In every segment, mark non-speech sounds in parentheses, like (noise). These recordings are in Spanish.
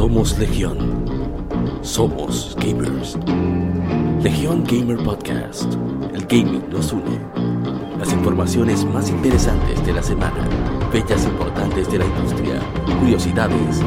Somos Legión. Somos gamers. Legión Gamer Podcast. El gaming nos une. Las informaciones más interesantes de la semana. Fechas importantes de la industria. Curiosidades.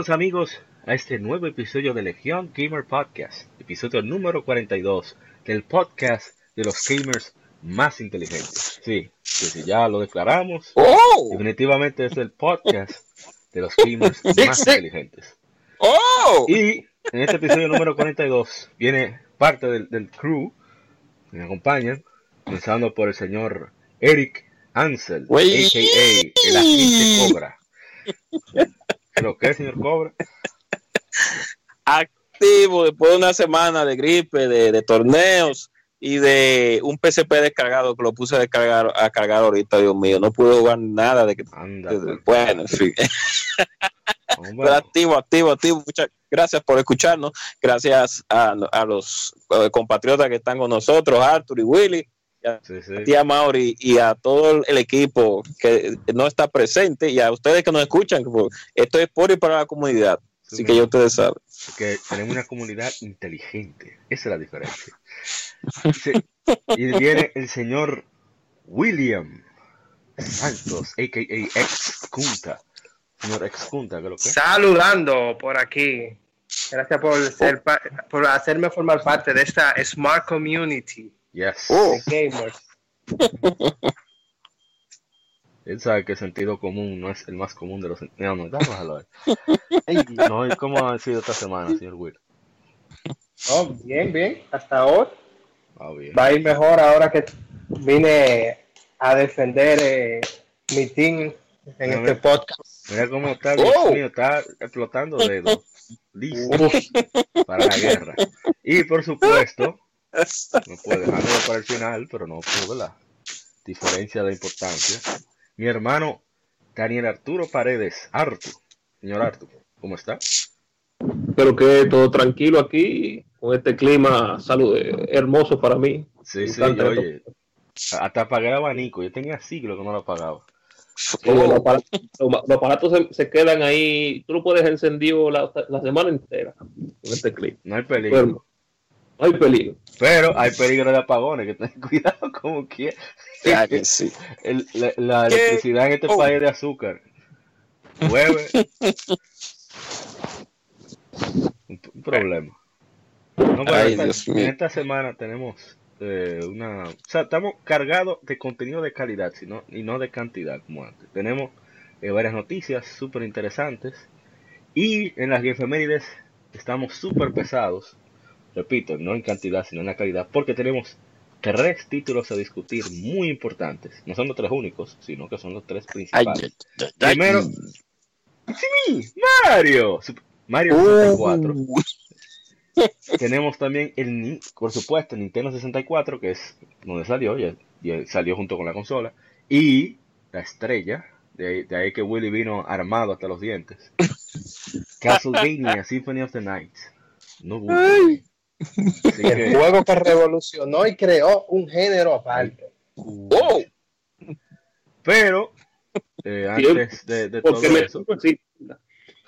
Bienvenidos amigos a este nuevo episodio de Legión Gamer Podcast, episodio número 42 del podcast de los gamers más inteligentes. Sí, que si ya lo declaramos, ¡Oh! definitivamente es el podcast de los gamers (laughs) más inteligentes. ¡Oh! Y en este episodio número 42 viene parte del, del crew que me acompañan, comenzando por el señor Eric Ansel, Wey. a.k.a. el agente Cobra. ¿Lo que, señor Cobra? Activo después de una semana de gripe, de, de torneos y de un PSP descargado que lo puse a descargar a cargar ahorita, Dios mío. No pude jugar nada de que. Anda, de- bueno, en fin. (laughs) Pero activo, activo, activo. Muchas gracias por escucharnos. Gracias a, a los eh, compatriotas que están con nosotros, Arthur y Willy. Sí, sí. a ti, a Mauri, y a todo el equipo que no está presente y a ustedes que nos escuchan. pues, Esto es por y para la comunidad. Sí, Así que ya ustedes saben. que tenemos una comunidad inteligente. Esa es la diferencia. Sí, Y viene el señor William Santos, a.k.a. ex Kunta. Señor ex Kunta, que lo que? Saludando por aquí. Gracias por, ser por hacerme formar parte de esta Smart Community Yes. Oh. gamers. (laughs) Él sabe que el sentido común no es el más común de los... No, no, déjalo ver. (laughs) Ey, no, ¿y ¿cómo ha sido esta semana, señor Will? Oh, bien, bien. Hasta ahora. Ah, bien. Va a ir mejor ahora que vine a defender eh, mi team en este podcast. Mira cómo está, Dios Oh. mío, está explotando dedos. (laughs) Listo para la guerra. Y por supuesto, no puedo dejarlo para el final, pero no puedo, ¿verdad? Diferencia de importancia. Mi hermano Daniel Arturo Paredes, Artur. Señor Artur, ¿cómo está? Pero que todo tranquilo aquí, con este clima salud, hermoso para mí. Sí, sí, yo, oye, hasta apagué el abanico. Yo tenía siglos que no lo apagaba. Sí, los, aparatos, los- aparatos se, se quedan ahí, tú lo puedes encendido la, la semana entera con este clima. No hay peligro. Bueno, no hay peligro. Pero hay peligro de apagones, que ten (laughs) cuidado como Ya que sí. el- la, electricidad en este Oh. país es de azúcar. Llueve. (laughs) un, un problema. No, Ay, esta- Dios en mío. esta semana tenemos eh, una... O sea, estamos cargados de contenido de calidad sino, y no de cantidad como antes. Tenemos eh, varias noticias súper interesantes. Y en las efemérides estamos súper pesados. Repito, no en cantidad, sino en la calidad. Porque tenemos tres títulos a discutir muy importantes. No son los tres únicos, sino que son los tres principales. ay, ay, ay. Primero, ¡Sí! Mario. Mario Uh. 64. Tenemos también el, por supuesto, el Nintendo 64, que es donde salió, ya, ya salió junto con la consola. Y la estrella, de ahí, de ahí que Willy vino armado hasta los dientes. (laughs) Castlevania Symphony of the Night. No. Ay. El que, juego que revolucionó y creó un género aparte. Oh, pero, eh, antes de, de todo eso, (laughs) sí,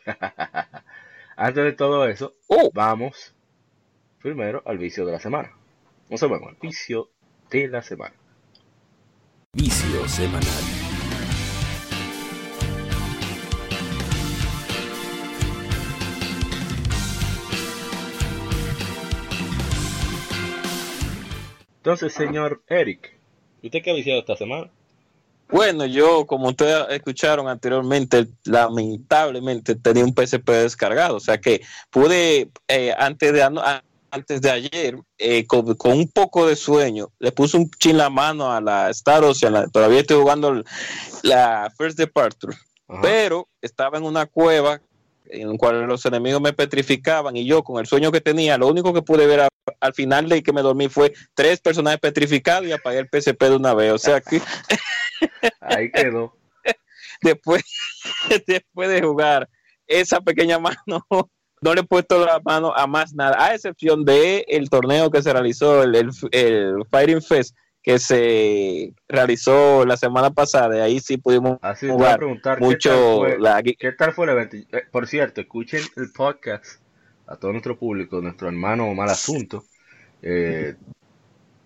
(laughs) antes de todo eso, oh. vamos primero al vicio de la semana. No se vamos al vicio de la semana. Vicio semanal. Entonces, señor Eric, ¿usted qué ha viciado esta semana? Bueno, yo, como ustedes escucharon anteriormente, lamentablemente tenía un PSP descargado, o sea que pude, eh, antes, de, antes de ayer, eh, con, con un poco de sueño, le puse un chin la mano a la Star Ocean, la- todavía estoy jugando la First Departure, Ajá. pero estaba en una cueva en la cual los enemigos me petrificaban y yo con el sueño que tenía, lo único que pude ver a- al final de que me dormí fue tres personajes petrificados y apagué el PSP de una vez, o sea que (laughs) Ahí quedó. (laughs) después, (laughs) después de jugar esa pequeña mano no le he puesto la mano a más nada, a excepción de el torneo que se realizó, el, el, el Fighting Fest, que se realizó la semana pasada, y ahí sí pudimos Así te voy a jugar preguntar, ¿qué mucho tal fue, la ¿qué tal fue el evento? Eh, por cierto, escuchen el podcast a todo nuestro público, nuestro hermano Mal Asunto, eh,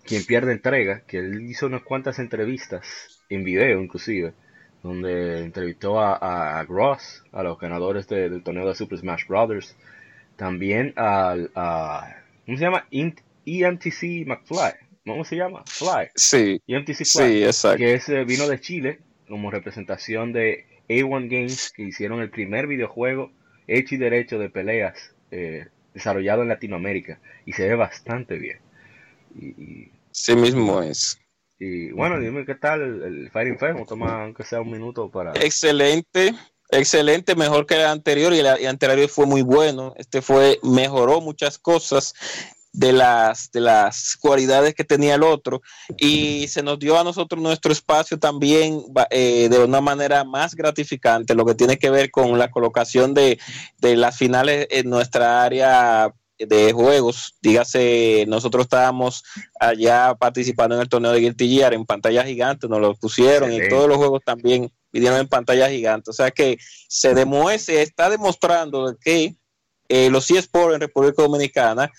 quien pierde entrega, que él hizo unas cuantas entrevistas, en video inclusive, donde entrevistó a, a Gross, a los ganadores de- del torneo de Super Smash Brothers, también al, a, ¿cómo se llama? Int- EMTC McFly, ¿cómo se llama? Fly, Sí, EMTC Fly sí, exacto. que es, vino de Chile como representación de A1 Games, que hicieron el primer videojuego hecho y derecho de peleas eh, desarrollado en Latinoamérica y se ve bastante bien. Y, y- Sí mismo es. y, bueno, dime qué tal el, el Fighting Fest, vamos a tomar aunque sea un minuto para... Excelente, excelente, mejor que el anterior y el anterior fue muy bueno. Este fue, mejoró muchas cosas de las, de las cualidades que tenía el otro y se nos dio a nosotros nuestro espacio también eh, de una manera más gratificante, lo que tiene que ver con la colocación de, de las finales en nuestra área de juegos, dígase, nosotros estábamos allá participando en el torneo de Guilty Gear en pantalla gigante, nos lo pusieron y Excelente. todos los juegos también vinieron en pantalla gigante, o sea que se demuestra, está demostrando que eh, los eSports en República Dominicana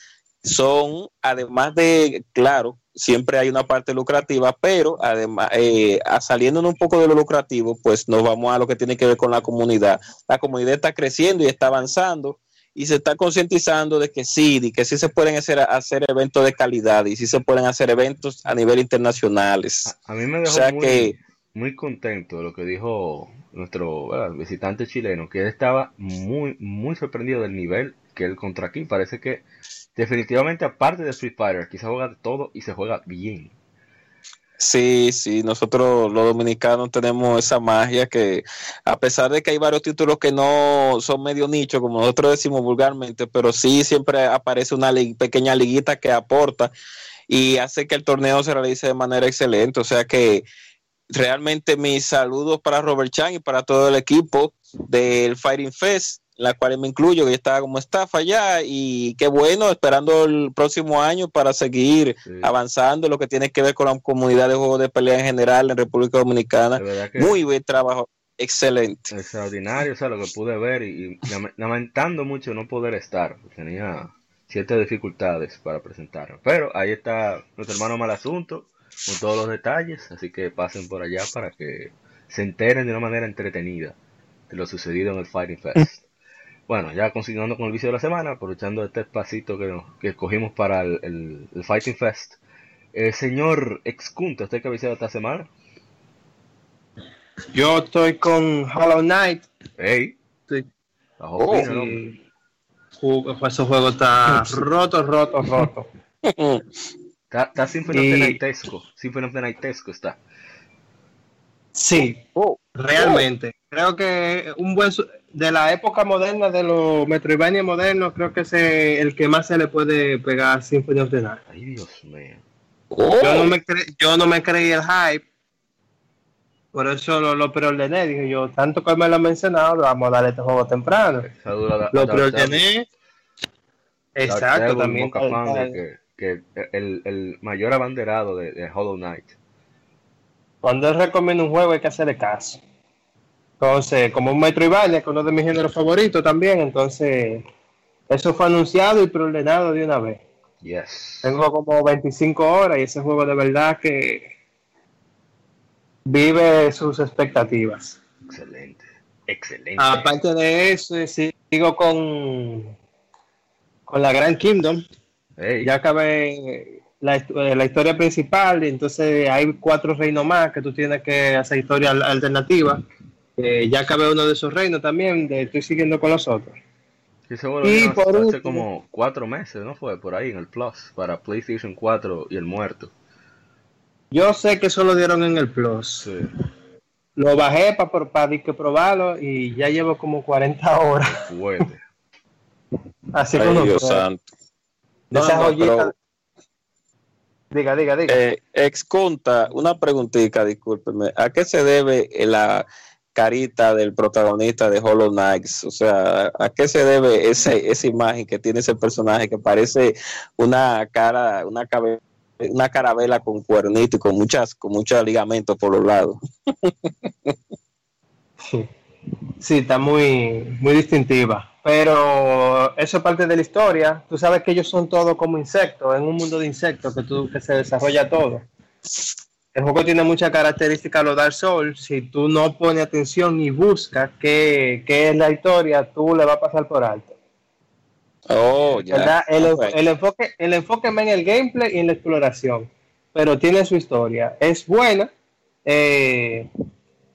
son, además de, claro, siempre hay una parte lucrativa, pero además, eh, a- saliéndonos un poco de lo lucrativo, pues nos vamos a lo que tiene que ver con la comunidad. La comunidad está creciendo y está avanzando y se está concientizando de que sí, de que sí se pueden hacer, hacer eventos de calidad y sí se pueden hacer eventos a nivel internacionales. A mí me O dejó sea muy, que muy contento de lo que dijo nuestro visitante chileno, que él estaba muy, muy sorprendido del nivel que él contra aquí. Parece que definitivamente aparte de Street Fighter, se juega de todo y se juega bien. Sí, sí, nosotros los dominicanos tenemos esa magia que a pesar de que hay varios títulos que no son medio nicho, como nosotros decimos vulgarmente, pero sí siempre aparece una pequeña liguita que aporta y hace que el torneo se realice de manera excelente. O sea que realmente mis saludos para Robert Chan y para todo el equipo del Fighting Fest, la cual me incluyo, que yo estaba como staff allá y qué bueno, esperando el próximo año para seguir Sí. avanzando lo que tiene que ver con la comunidad de juegos de pelea en general en República Dominicana. Muy buen trabajo, excelente. extraordinario, o sea, lo que pude ver y, y lame- lamentando mucho no poder estar, tenía ciertas dificultades para presentarme. Pero ahí está nuestro hermano Malasunto con todos los detalles, así que pasen por allá para que se enteren de una manera entretenida de lo sucedido en el Fighting Fest. Bueno, ya continuando con el vicio de la semana, aprovechando este espacito que, nos- que escogimos para el, el- el Fighting Fest. Eh, señor Excunta, ¿usted que ha visitado esta semana? Yo estoy con Hollow Knight. ¡Ey! Sí. ¿no? Sí. Ese juego está (laughs) roto, roto, roto. Está, está Symphony of Y- the Nightesco. Symphony of the Nightesco está. Sí, Oh, realmente. Creo que un buen de la época moderna de los Metroidvania modernos, creo que es el que más se le puede pegar a Symphony of the Night. Ay, Dios mío. oh, Yo no me, cre- yo no me creí el hype. Por eso lo, lo preordené. Dije yo, tanto que me lo han mencionado, vamos a darle este juego temprano. Saludos a Lo preordené. Exacto, también. Que el, el mayor abanderado de, de Hollow Knight. Cuando él recomienda un juego hay que hacerle caso. Entonces, como un Metroidvania, que es uno de mis géneros favoritos también, entonces eso fue anunciado y preordenado de una vez. Yes. Tengo como 25 horas y ese juego de verdad que vive sus expectativas. Excelente. Excelente. Aparte de eso, sigo con, con la Grand Kingdom. Ya acabé la, eh, la historia principal y entonces hay cuatro reinos más que tú tienes que hacer historia al- alternativa. Eh, ya acabé uno de esos reinos también, de- estoy siguiendo con los otros. y por hace último- como cuatro meses, ¿no fue? Por ahí en el Plus, para PlayStation 4 y el muerto. Yo sé que eso lo dieron en el Plus. Sí. Lo bajé para que probarlo y ya llevo como 40 horas. (laughs) Fuerte. Así ay, como Dios santo. No, Esa no, joyita- pero, Diga, diga, diga. eh, ex Conta, una preguntita, discúlpeme. ¿A qué se debe la carita del protagonista de Hollow Knights. O sea, ¿a qué se debe esa imagen que tiene ese personaje que parece una cara, una cabeza? una carabela con cuernito y con muchas con muchos ligamentos por los lados. (laughs) Sí, está muy, muy distintiva. Pero eso es parte de la historia. Tú sabes que ellos son todos como insectos, en un mundo de insectos que, tú, que se desarrolla todo. El juego tiene muchas características lo Dark Souls. Si tú no pones atención y buscas qué, qué es la historia, tú le vas a pasar por alto. Oh, ya. ¿verdad? El, el enfoque, el enfoque en el gameplay y en la exploración, pero tiene su historia. Es buena. eh,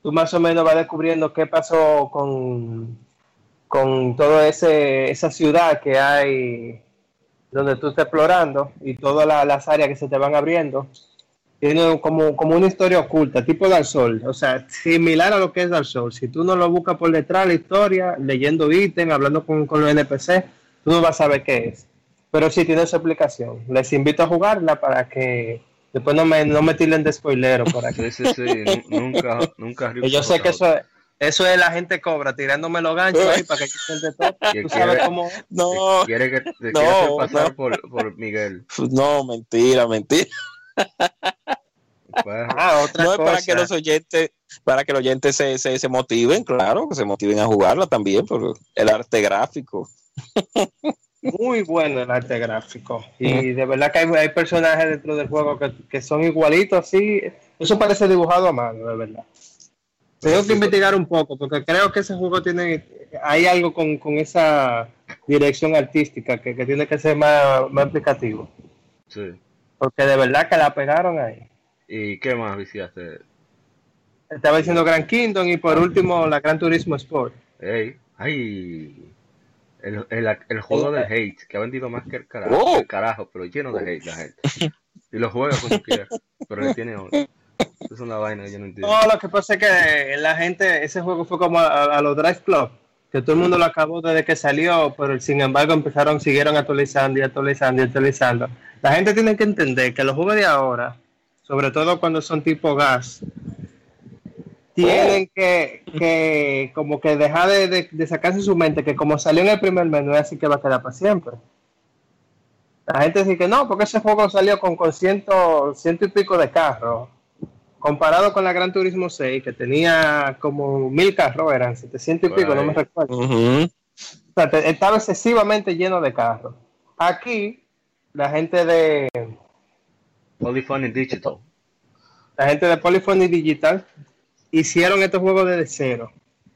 tú más o menos vas descubriendo qué pasó con, con toda esa ciudad que hay donde tú estás explorando y todas la- las áreas que se te van abriendo. Tiene como, como una historia oculta, tipo Dark Souls, o sea, similar a lo que es Dark Souls. Si tú no lo buscas por detrás, la historia, leyendo ítems, hablando con, con los NPC, tú no vas a saber qué es. Pero sí tiene su explicación. Les invito a jugarla para que después no me, no me tiren de spoilero por aquí. (laughs) Sí, sí, sí. nu- nunca, nunca. Que yo sé que eso es, eso es la gente cobra, tirándome los ganchos ahí para que quiten de todo. Que Tú sabes quiere- cómo. No, Quiere que te No, quiere hacer pasar no. por, por Miguel. no, mentira, mentira. (laughs) Pues, Ah, otra No es cosa. para que los oyentes, para que los oyentes se, se, se motiven, claro, que se motiven a jugarla también, por el arte gráfico. Muy bueno el arte gráfico. Y de verdad que hay, hay personajes dentro del juego que, que son igualitos así. Eso parece dibujado a mano, de verdad. Tengo que investigar un poco, porque creo que ese juego tiene. Hay algo con, con esa dirección artística que, que tiene que ser más, más explicativo. sí. Porque de verdad que la pegaron ahí. ¿Y qué más viciaste? Estaba diciendo Grand Kingdom y por último la Gran Turismo Sport. Ey, ay. El, el, el juego del hate, que ha vendido más que el carajo, Oh. el carajo, pero lleno de hate la gente. Y lo juega como quiera, pero le tiene odio. Es una vaina yo no entiendo. No, lo que pasa es que la gente, ese juego fue como a, a los Drive Club, que todo el mundo lo acabó desde que salió, pero sin embargo empezaron, siguieron actualizando y actualizando y actualizando. La gente tiene que entender que los juegos de ahora, sobre todo cuando son tipo gas, tienen que, que como que dejar de, de, de sacarse su mente que como salió en el primer menú es así que va a quedar para siempre. La gente dice que no, porque ese juego salió con, con ciento, ciento y pico de carros comparado con la Gran Turismo 6, que tenía como mil carros, eran 700 y pico, no me recuerdo. O sea, estaba excesivamente lleno de carros. Aquí, la gente de Polyphony Digital. la gente de Polyphony Digital hicieron estos juegos desde cero.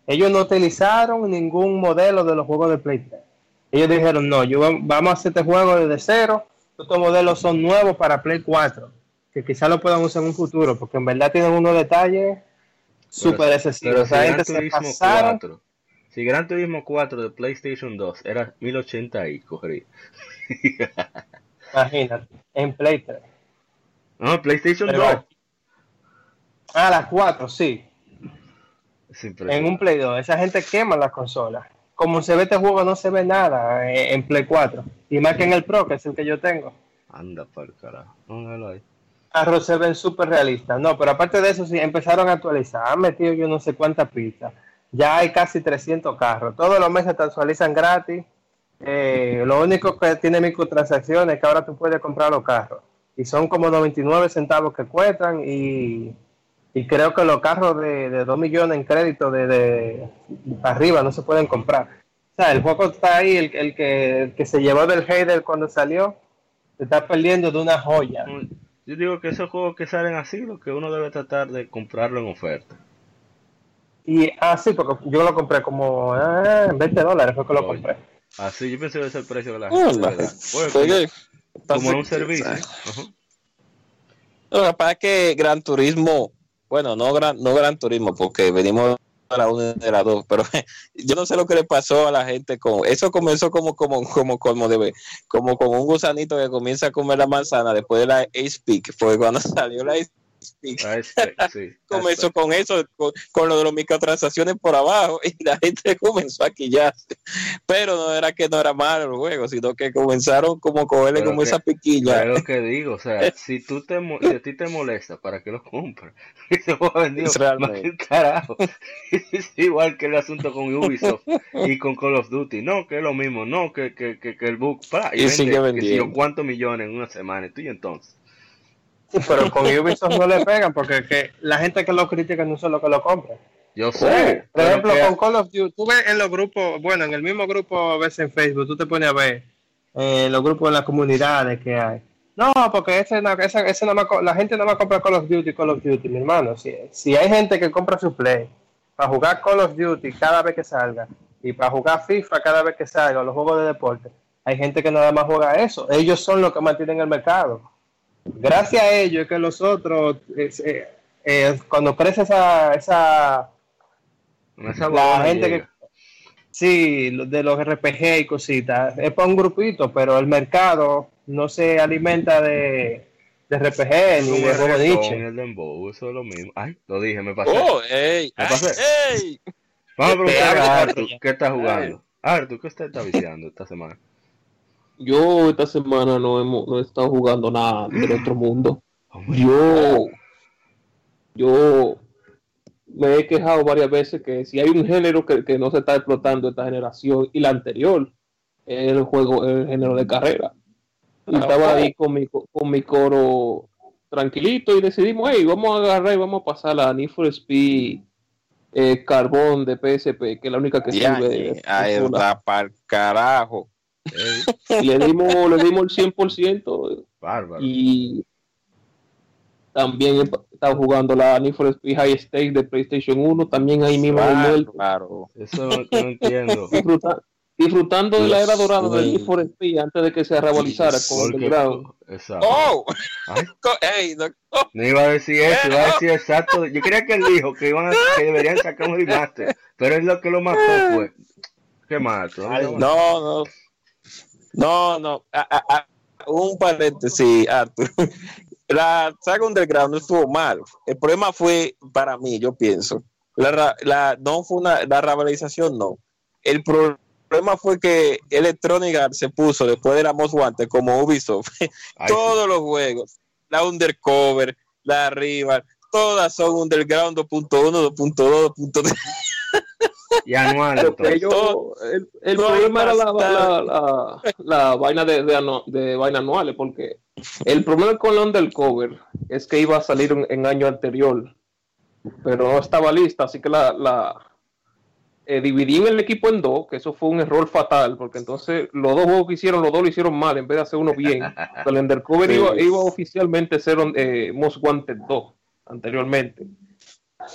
Ellos no utilizaron ningún modelo de los juegos de Play 3. Ellos dijeron, no, yo, vamos a hacer este juego desde cero. Estos modelos son nuevos para Play 4, que quizás lo puedan usar en un futuro, porque en verdad tienen unos detalles súper excesivos. Pero O si Gran pasaron. 4, si Gran Turismo 4 de PlayStation 2 era 1080 y cogería. Imagínate, en Play 3. No, PlayStation Pero- 2. Ah, las 4, sí. En un Play 2. Esa gente quema las consolas. Como se ve este juego, no se ve nada en, Play 4. Y más que en el Pro, que es el que yo tengo. Anda el carajo. Póngalo ahí. Carros se ven súper realistas. No, pero aparte de eso, sí, empezaron a actualizar. Han metido yo no sé cuántas pistas. Ya hay casi 300 carros. Todos los meses te actualizan gratis. Eh, lo único que tiene microtransacciones es que ahora tú puedes comprar los carros. Y son como 99 centavos que cuestan. Y, y creo que los carros de, de 2 millones en crédito de, de arriba no se pueden comprar. O sea, el juego está ahí. El, el que, el que se llevó del hater cuando salió, se está perdiendo de una joya. Yo digo que esos juegos que salen así, lo que uno debe tratar de comprarlo en oferta. Y, ah, sí, porque yo lo compré como ah, en 20 dólares, fue que lo Oye. compré. Así, yo pensé que ese es el precio que la Ah, gente. Bueno, como, como un servicio. Ajá. Lo que pasa es que Gran Turismo, bueno, no Gran, no Gran Turismo, porque venimos a la una de la dos, pero (laughs) yo no sé lo que le pasó a la gente con eso comenzó como como como como debe, como con un gusanito que comienza a comer la manzana después de la Ace Peak, fue cuando (laughs) salió la Ace Spec, sí. (laughs) comenzó con eso, con, con lo de las microtransacciones por abajo, (laughs) y la gente comenzó a quillarse. Pero no era que no era malo el juego, sino que comenzaron como a cogerle como que- esa piquilla. Es lo que digo, o sea, (laughs) si tú te si a ti te molesta, ¿para qué lo compras? Y que carajo. Es igual que el asunto con Ubisoft y con Call of Duty. No, que es lo mismo, no, que, que, que, que el book, pa, Y sigue que si yo vendiendo. cuántos millones en una semana, y tú y entonces. Sí, pero con Ubisoft no le pegan porque que la gente que lo critica no son los que lo compran. Yo sé, por ejemplo, que- con Call of Duty, tú ves en los grupos, bueno, en el mismo grupo a veces en Facebook, tú te pones a ver eh, los grupos en las comunidades que hay. No, porque ese, esa- ese nada más la gente nada más compra Call of Duty, Call of Duty, mi hermano. Si, si hay gente que compra su Play para jugar Call of Duty cada vez que salga y para jugar FIFA cada vez que salga, los juegos de deporte, hay gente que nada más juega eso. Ellos son los que mantienen el mercado. Gracias a ellos es que los otros, eh, eh, cuando crece esa, esa esa la gente llega. que sí de los RPG y cositas es para un grupito pero el mercado no se alimenta de, de RPG ni Como de juego niche el dembow, eso es lo mismo. Ay, lo dije, me pasé. Oh, ey, ¿Qué ay, pasó? ey. Vamos a preguntarle Te a Arthur, ¿qué está jugando? Arthur, ¿qué usted está viciando esta semana? Yo esta semana no, hemos, no he estado jugando nada del otro mundo. Yo, yo me he quejado varias veces que si hay un género que, que no se está explotando esta generación y la anterior, es el juego, el género de carrera. Y estaba ahí con mi, co- con mi coro tranquilito y decidimos, hey, vamos a agarrar y vamos a pasar la Need for Speed eh, Carbón de PSP, que es la única que sirve. de- ahí está para carajo. Le dimos, le dimos el 100% bárbaro. y también he estado jugando la Need for Speed High Stakes de PlayStation 1, también ahí mismo Claro. Eso no, no entiendo. disfruta- disfrutando de la era dorada del mío. Need for Speed antes de que se revalorizara con el grado. Exacto. Oh, no- oh, no iba a decir eso, iba a decir exacto. Yo creía que él dijo que, iban a- que deberían sacar un remaster, pero es lo que lo mató fue. ¿Qué más? no, no. No, no. A- a- a- un paréntesis, Arthur. (laughs) La saga Underground no estuvo mal. El problema fue, para mí, yo pienso, la, la, no fue una, la revalorización, no. El pro- problema fue que Electronic Arts se puso después de la Most Wanted como Ubisoft. (laughs) Ay, Todos los juegos, la Undercover, la Rival, todas son Underground 2.1, 2.2, 2.3. Y anual, ellos- el el No problema era la, la, bastante. la- la vaina de, de, anu- de vaina anuales, porque el problema con la Undercover es que iba a salir en, en año anterior, pero no estaba lista, así que la, la eh, dividí el equipo en dos, que eso fue un error fatal, porque entonces los dos juegos que hicieron, los dos lo hicieron mal en vez de hacer uno bien. (laughs) El Undercover Sí. iba, iba oficialmente a ser eh, Most Wanted 2 anteriormente.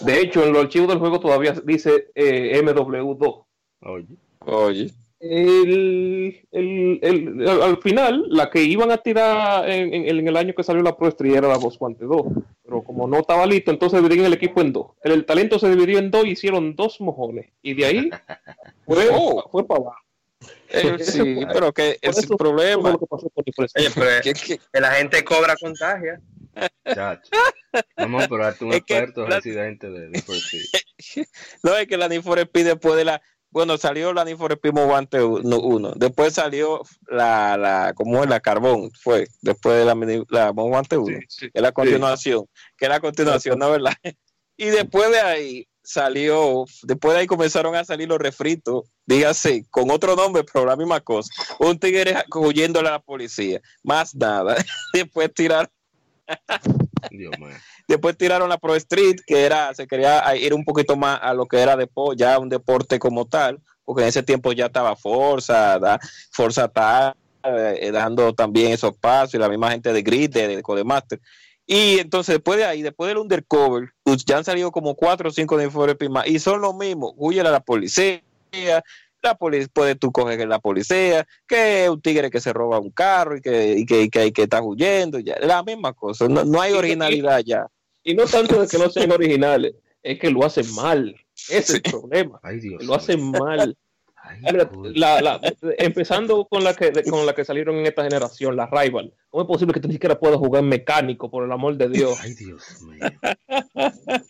De hecho, en los archivos del juego todavía dice eh, MW2 Oye, Oye, el, el- el- al, al final, la que iban a tirar en, en- en el año que salió la Pro Street era la Boss Guante 2. Pero como no estaba listo, entonces dividían el equipo en dos. El, el talento se dividió en dos y hicieron dos mojones. Y de ahí (laughs) fue, Oh. fue para abajo. eh, sí, pero que el eso fue problema que pasó con. Oye, pero es que la gente cobra contagia chacho. Vamos a probarte un (laughs) Es que experto la- residente de, de First Speed. (laughs) no es que la Need for Speed después de la bueno salió la Need for Speed Most Wanted 1 después salió la la como es la Carbón fue después de la, la Most Wanted 1 Sí, sí. que es la continuación que es la continuación no verdad (laughs) y después de ahí salió después de ahí comenzaron a salir los refritos dígase con otro nombre pero la misma cosa un tigre huyendo a la policía más nada después tiraron Dios mío. Después tiraron la Pro Street, que era, se quería ir un poquito más a lo que era ya un deporte como tal, porque en ese tiempo ya estaba Forza, da- Forza tal, eh, dando también esos pasos, y la misma gente de Grid, de, de Codemaster. Y entonces después de ahí, después del Undercover, pues, ya han salido como cuatro o cinco de Informe más, y son lo mismo, huye a la policía, la policía, puede tú coger la policía, que un tigre que se roba un carro y que, y que, y que, y que está huyendo, ya, la misma cosa, no, no hay originalidad ya. Y no tanto de que no sean (laughs) originales, es que lo hacen mal. Ese es el problema. Ay, Dios Lo hacen mal. Ay, Mira, la- la- empezando con la que con la que salieron en esta generación, la Rival. ¿Cómo es posible que tú ni siquiera puedas jugar mecánico, por el amor de Dios? Ay, Dios mío.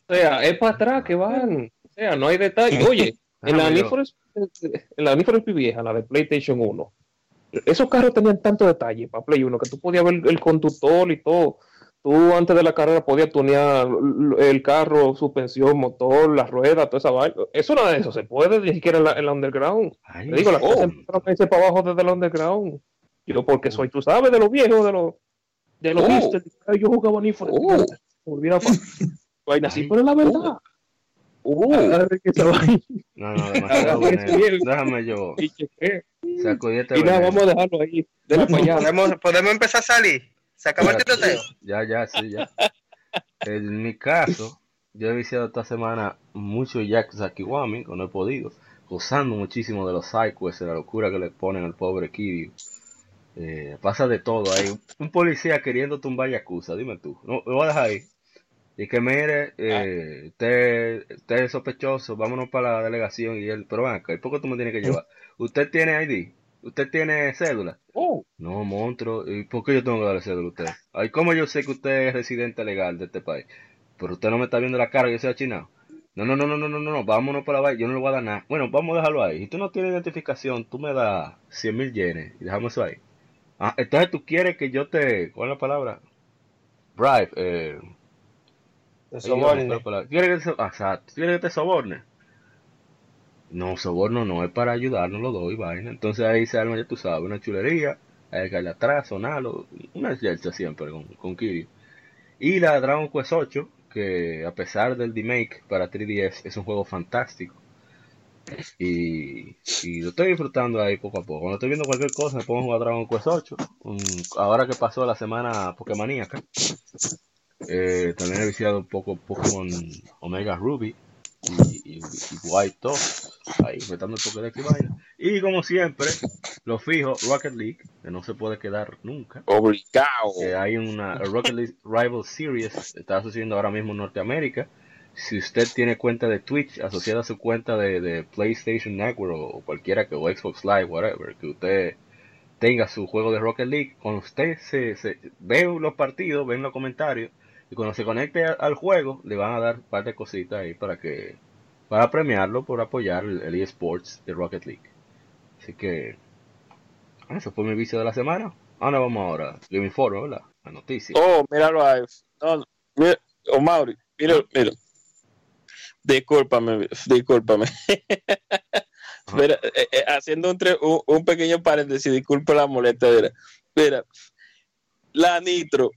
O sea, es para atrás que van. O sea, no hay detalle. (laughs) Oye, en la, Déjame Need yo. for Speed- (laughs) en la Need for Speed vieja, la de PlayStation 1, esos carros tenían tanto detalle para Play 1 que tú podías ver el conductor y todo. Tú antes de la carrera podías tunear el carro, suspensión, motor, las ruedas, toda esa vaina. Eso nada de eso se puede, ni siquiera en la, en la underground. Ay, Te digo, las oh. cosas empezaron a irse para abajo desde la underground. Yo, porque soy, tú sabes, de los viejos, de los de los Oh. Yo jugaba Need for Oh. Pa- (laughs) vaina así, Ay. pero es la verdad. Uh, vaina (laughs) No, no, demasiado. Déjame yo. y este nada, veneno. vamos a dejarlo ahí. ¿Podemos, podemos empezar a salir. Se acabó el tiroteo. Ya, ya, sí, ya. En mi caso, yo he viciado esta semana mucho Yakuza Kiwami, que no he podido, gozando muchísimo de los sidequests, de la locura que le ponen al pobre Kiryu. Eh, pasa de todo. Hay un policía queriendo tumbar Yakuza, dime tú. No, lo voy a dejar ahí. Y que mire, eh, usted, usted es sospechoso, vámonos para la delegación y él, pero acá, ¿y por qué tú me tienes que llevar? (laughs) ¿Usted tiene ID? ¿Usted tiene cédula? Oh, No, monstruo. ¿Y por qué yo tengo que darle cédula a usted? Ay, ¿cómo yo sé que usted es residente legal de este país? Pero usted no me está viendo la cara, yo soy achinado. No, no, no, no, no, no, no, no, vámonos para la yo no le voy a dar nada. Bueno, vamos a dejarlo ahí. Si tú no tienes identificación, tú me das 100 mil yenes y dejamos eso ahí. Ah, entonces tú quieres que yo te... ¿Cuál es la palabra? Bribe. Eh, No soborne. ¿Quieres que te, so- exacto. ¿Quieres que te soborne? No, soborno no es para ayudarnos los dos y vaina. Entonces ahí se arma, ya tú sabes, una chulería. Hay que atrás, sonarlo. Una yerza siempre con, con Kiryu. Y la Dragon Quest 8, que a pesar del remake para 3DS, es un juego fantástico. Y, y lo estoy disfrutando ahí poco a poco. Cuando estoy viendo cualquier cosa, me pongo a jugar Dragon Quest 8. Um, ahora que pasó la semana Pokémoníaca. Eh, también he viciado un poco Pokémon Omega Ruby y, y, y White 2. Ahí, retando el Pokédex y vaina. Y como siempre, lo fijo, Rocket League, que no se puede quedar nunca. obligado. Que hay una Rocket League Rival Series, está sucediendo ahora mismo en Norteamérica. Si usted tiene cuenta de Twitch asociada a su cuenta de, de PlayStation Network o cualquiera que o Xbox Live, whatever, que usted tenga su juego de Rocket League, cuando usted se, se ve los partidos, ve los comentarios y cuando se conecte a- al juego le van a dar un par de cositas ahí para que para premiarlo por apoyar el, el eSports de Rocket League. Así que ah, eso fue mi vicio de la semana. Ahora vamos ahora, Game Informe, ¿verdad? La noticia. Oh, míralo ahí. No, no, mira, oh, Mauri, mira, mira. Discúlpame, discúlpame. (laughs) Mira, eh, eh, haciendo un, tre- un, un pequeño paréntesis, disculpa la molestia. Mira, mira, la Nitro,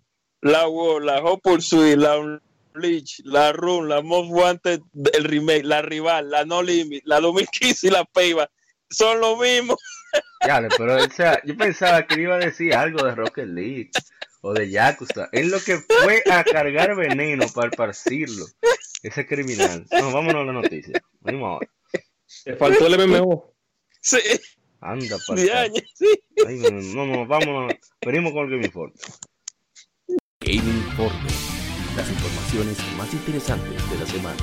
la WoW, la Hot Pursuit, la Bleach, la Run, la Most Wanted, el remake, la Rival, la No Limit, la 2015 y la Payback son lo mismo. Ya, pero o sea, yo pensaba que iba a decir algo de Rocket League o de Yakuza. Es lo que fue a cargar veneno para esparcirlo. Ese criminal. No, vámonos a la noticia. Venimos ahora. te faltó el MMO. Sí, Anda para sí. Ay, no, no, no, vámonos. Venimos con el Game Informe. Game Informe. Las informaciones más interesantes de la semana.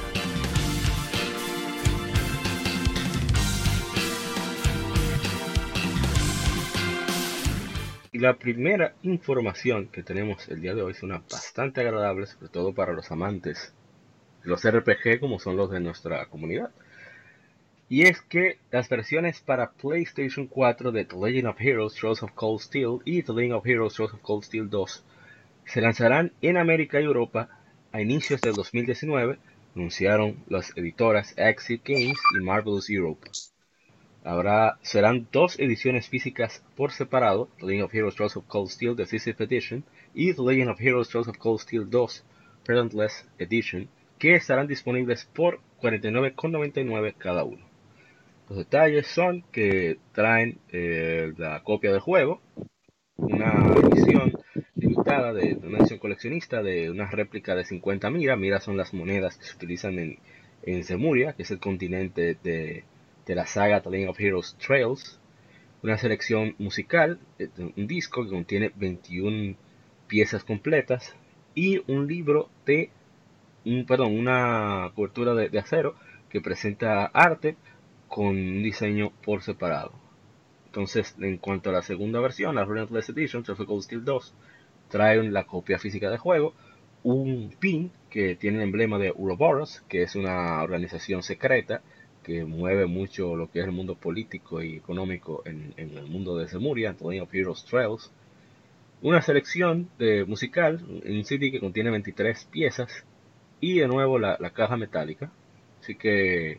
Y la primera información que tenemos el día de hoy es una bastante agradable, sobre todo para los amantes de los RPG como son los de nuestra comunidad. Y es que las versiones para PlayStation 4 de The Legend of Heroes Trails of Cold Steel y The Legend of Heroes Trails of Cold Steel 2 se lanzarán en América y Europa a inicios del 2019, anunciaron las editoras Exit Games y Marvelous Europe. Habrá, serán dos ediciones físicas por separado, The Legend of Heroes Trails of Cold Steel Decisive Edition y The Legend of Heroes Trails of Cold Steel 2 Parentless Edition, que estarán disponibles por 49,99 cada uno. Los detalles son que traen eh, la copia del juego, una edición de una edición coleccionista de una réplica de 50 mira. Mira son las monedas que se utilizan en, en Zemuria, que es el continente de, de la saga The Legend of Heroes Trails. Una selección musical, eh, un disco que contiene 21 piezas completas y un libro de, un, perdón, una cobertura de, acero que presenta arte con un diseño por separado. Entonces, en cuanto a la segunda versión, la Relentless Edition, Tropical Steel 2, trae la copia física del juego, un pin que tiene el emblema de Uroboros, que es una organización secreta que mueve mucho lo que es el mundo político y económico en, el mundo de Zemuria, Antonio Heroes Trails. Una selección de musical, un CD que contiene 23 piezas y de nuevo la, caja metálica. Así que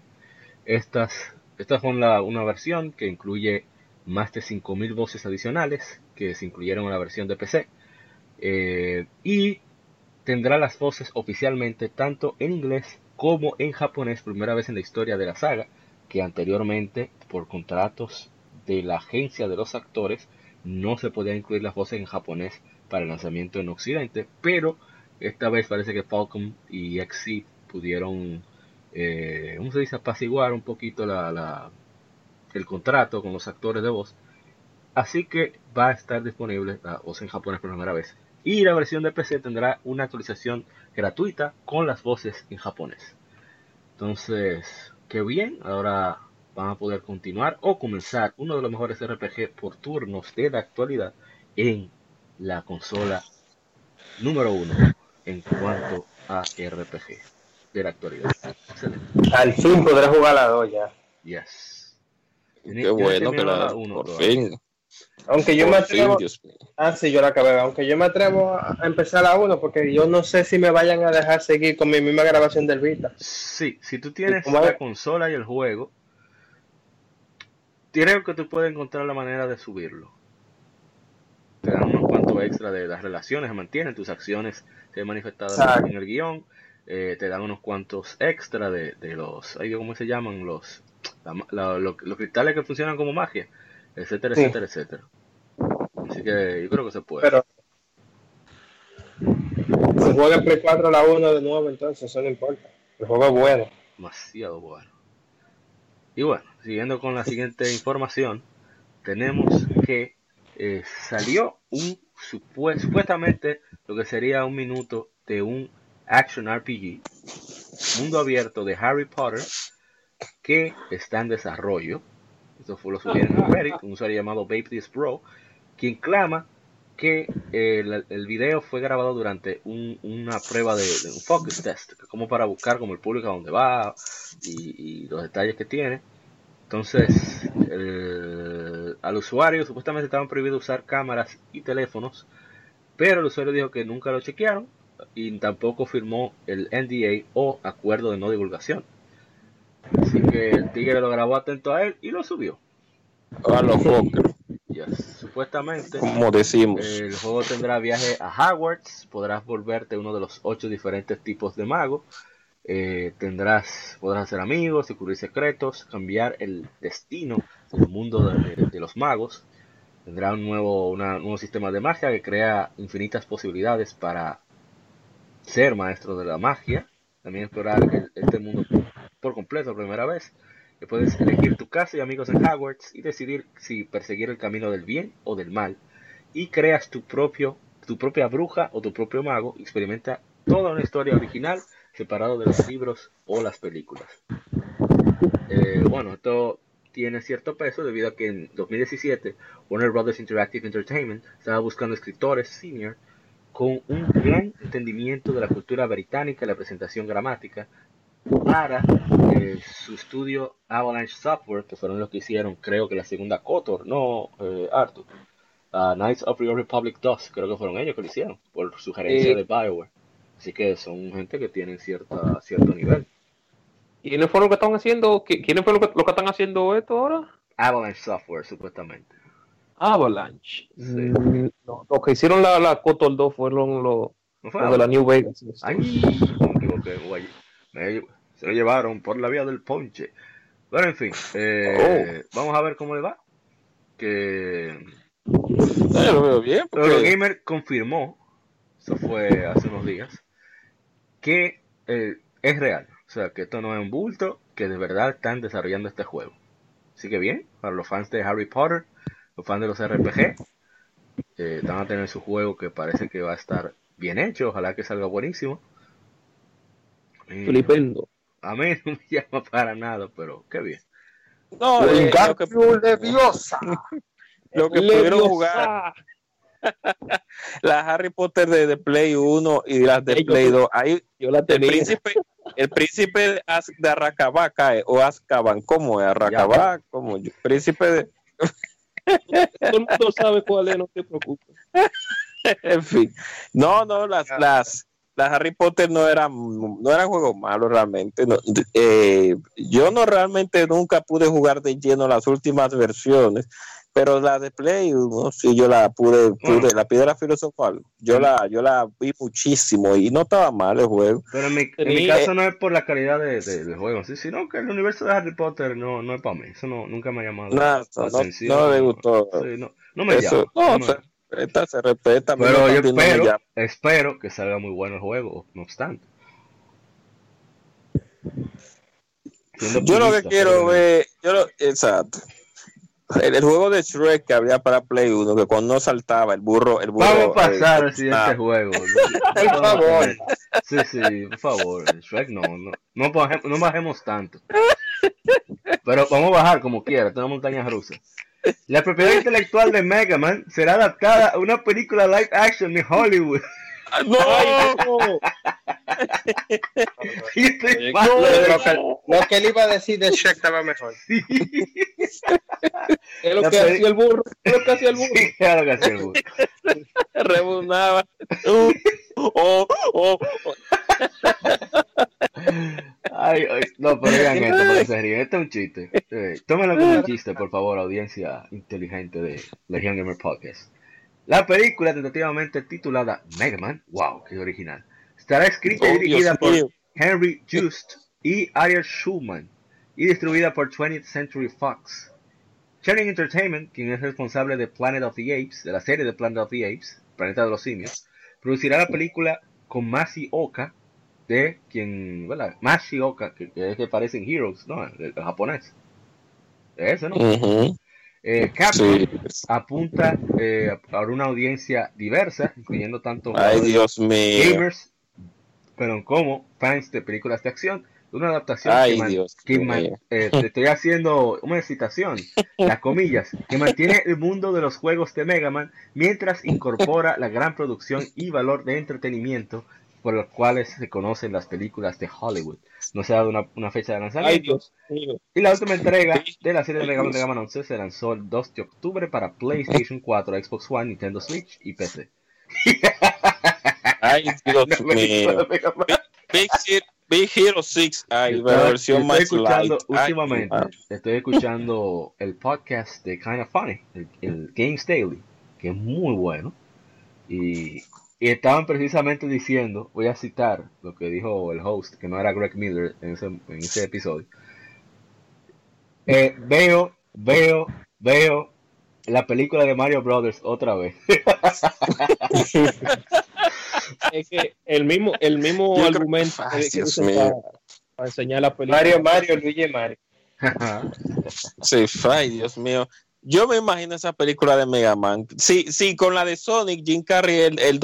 estas, estas son la, una versión que incluye más de 5.000 voces adicionales que se incluyeron en la versión de PC. Eh, y tendrá las voces oficialmente tanto en inglés como en japonés, primera vez en la historia de la saga, que anteriormente por contratos de la agencia de los actores no se podían incluir las voces en japonés para el lanzamiento en Occidente, pero esta vez parece que Falcon y XC pudieron, eh, ¿cómo se dice?, apaciguar un poquito la, el contrato con los actores de voz. Así que va a estar disponible la voz en japonés por primera vez. Y la versión de PC tendrá una actualización gratuita con las voces en japonés. Entonces, qué bien. Ahora van a poder continuar o comenzar uno de los mejores RPG por turnos de la actualidad en la consola número uno en cuanto a RPG de la actualidad. Excelente. Al fin podré jugar la 2 ya. Yes. Qué bueno que la uno, por fin. Aunque yo me atrevo. ah, sí, yo la acabé. Aunque yo me atrevo a empezar a uno, porque yo no sé si me vayan a dejar seguir con mi misma grabación del Vita. Sí, si tú tienes la consola y el juego, creo que tú puedes encontrar la manera de subirlo. Te dan unos cuantos extra de las relaciones, mantienen tus acciones se manifestadas en el guion. Eh, te dan unos cuantos extra de, los, ¿cómo se llaman? Los, los cristales que funcionan como magia etcétera, etcétera, etcétera. Así que yo creo que se puede. Pero se juega el Play 4 a la 1 de nuevo, entonces eso no importa. El juego es bueno. Demasiado bueno. Y bueno, siguiendo con la siguiente información, tenemos que eh, salió un supuestamente lo que sería un minuto de un action RPG, mundo abierto de Harry Potter, que está en desarrollo eso fue lo subieron en Reddit, un usuario llamado Babe This Bro, quien clama que el, el, video fue grabado durante una prueba de, un focus test, como para buscar como el público a dónde va y, los detalles que tiene. Entonces, al usuario supuestamente estaban prohibidos usar cámaras y teléfonos, pero el usuario dijo que nunca lo chequearon y tampoco firmó el NDA o acuerdo de no divulgación. Que el tigre lo grabó atento a él y lo subió. A los Supuestamente, como decimos, el juego tendrá viaje a Hogwarts, podrás volverte uno de los ocho diferentes tipos de magos, eh, tendrás, podrás hacer amigos, descubrir secretos, cambiar el destino del mundo de, los magos, tendrá un nuevo, nuevo sistema de magia que crea infinitas posibilidades para ser maestro de la magia, también explorar este mundo por completo primera vez. Que puedes elegir tu casa y amigos en Hogwarts y decidir si perseguir el camino del bien o del mal. Y creas tu propio, tu propia bruja o tu propio mago. Experimenta toda una historia original separado de los libros o las películas. Eh, bueno, esto tiene cierto peso debido a que en 2017 Warner Brothers Interactive Entertainment estaba buscando escritores senior con un gran entendimiento de la cultura británica y la presentación gramática para eh, su estudio Avalanche Software, que fueron los que hicieron, creo que la segunda Kotor, no eh, Arthur. Knights of the Republic 2, creo que fueron ellos que lo hicieron, por sugerencia eh, de Bioware. Así que son gente que tienen cierta, cierto nivel. ¿Quiénes fueron los que están haciendo? ¿Quiénes fueron los que, están haciendo esto ahora? Avalanche Software, supuestamente. Avalanche. Sí. Mm, los que hicieron la, la Kotor 2 fueron los, de la New Vegas. Ay, me equivoqué, se lo llevaron por la vía del ponche. Bueno, en fin, eh, oh. vamos a ver cómo le va. Que. lo veo bien. Pero Gamer confirmó, eso fue hace unos días, que eh, es real. O sea, que esto no es un bulto, que de verdad están desarrollando este juego. Así que bien, para los fans de Harry Potter, los fans de los RPG, eh, van a tener su juego que parece que va a estar bien hecho, ojalá que salga buenísimo. Flipendo. A mí no me (laughs) llama para nada, pero qué bien. No, eh, lo que, Leviosa. (laughs) lo que pudieron jugar (laughs) las Harry Potter de, de Play 1 y las de Ey, yo- Play 2. Ahí Yo la el tenía. príncipe, el príncipe de, Arrakabá cae, o Azkaban, ¿cómo es? Arrakabá, ¿cómo? Yo- Príncipe de, Todo el mundo sabe cuál es, no te preocupes. en fin. No, no, las, las, las Harry Potter no eran, no eran juegos malos realmente. No, eh, yo no realmente nunca pude jugar de lleno las últimas versiones, pero la de Play, no sí, yo la pude, pude, la piedra filosofal, yo la, yo la vi muchísimo y no estaba mal el juego. Pero en mi, en mi caso no es por la calidad de, de- del juego, sí, sino que el universo de Harry Potter no, no es para mí. Eso no, nunca me ha llamado la no, atención. no le gustó. Sí, no, no me Eso, llama. no, no me- se respeta, se respeta. pero yo no espero, espero que salga muy bueno el juego, no obstante. Siendo Yo lo que quiero pero- ver, yo lo, exacto. El, el juego de Shrek que había para Play 1, que cuando saltaba el burro, el burro. Vamos a pasar eh, al siguiente ah, juego. (laughs) Por favor. Sí, sí, por favor. Shrek no, no, no, bajemos, no bajemos tanto. Pero vamos a bajar como quiera, esta es una montaña rusa. La propiedad intelectual de Mega Man será adaptada a una película live action de Hollywood. ¡No! Lo que, lo que él iba a decir de Shrek estaba mejor. Es lo que peli- hacía el burro. Es lo que hacía el burro. Sí, claro que hacía el burro. Rebunaba. Uh, oh, oh, oh. Ay, ay, no, pero digan esto, porque se ríen. Este es un chiste. Eh, tómenlo como un chiste, por favor, audiencia inteligente de Legion Gamer Podcast. La película tentativamente titulada Mega Man, wow, qué original, estará escrita y Oh, dirigida por. Henry Just y Ariel Schulman y distribuida por 20th Century Fox. Channing Entertainment, quien es responsable de Planet of the Apes, de la serie de Planet of the Apes, Planeta de los Simios, producirá la película con Masi Oka, de quien, ¿verdad? Mashi Oka, que, que es que parece en Heroes, ¿no? El, el japonés. Ese, ¿no? Ujú, Eh, Capcom sí. apunta eh, a una audiencia diversa, incluyendo tanto Ay, Dios gamers, pero como fans de películas de acción, una adaptación Ay, que, Dios que eh, te estoy haciendo una citación, las comillas, que mantiene el mundo de los juegos de Mega Man mientras incorpora la gran producción y valor de entretenimiento por los cuales se conocen las películas de Hollywood. No se ha dado una, una fecha de Ay, lanzamiento. Dios. Y la última entrega de la serie de Mega Man Mega Man 11 se lanzó el 2 de octubre para PlayStation 4, Xbox One, Nintendo Switch y PC. Ay, (laughs) Dios película mío. Big, Hero- Big Hero 6. Ay, Estoy- la versión estoy más escuchando light. Últimamente, estoy escuchando el podcast de Kind of Funny, el, el Games Daily, que es muy bueno. Y, y estaban precisamente diciendo, voy a citar lo que dijo el host, que no era Greg Miller en ese, en ese episodio. Eh, veo, veo, veo la película de Mario Brothers otra vez. (laughs) Es que el mismo, el mismo Yo argumento Ay, que, que Dios usan mío. para, para enseñar la película. Mario, Mario, Luigi Mario. Sí, ay, Dios mío. Yo me imagino esa película de Mega Man. Sí, sí, con la de Sonic, Jim Carrey, el, el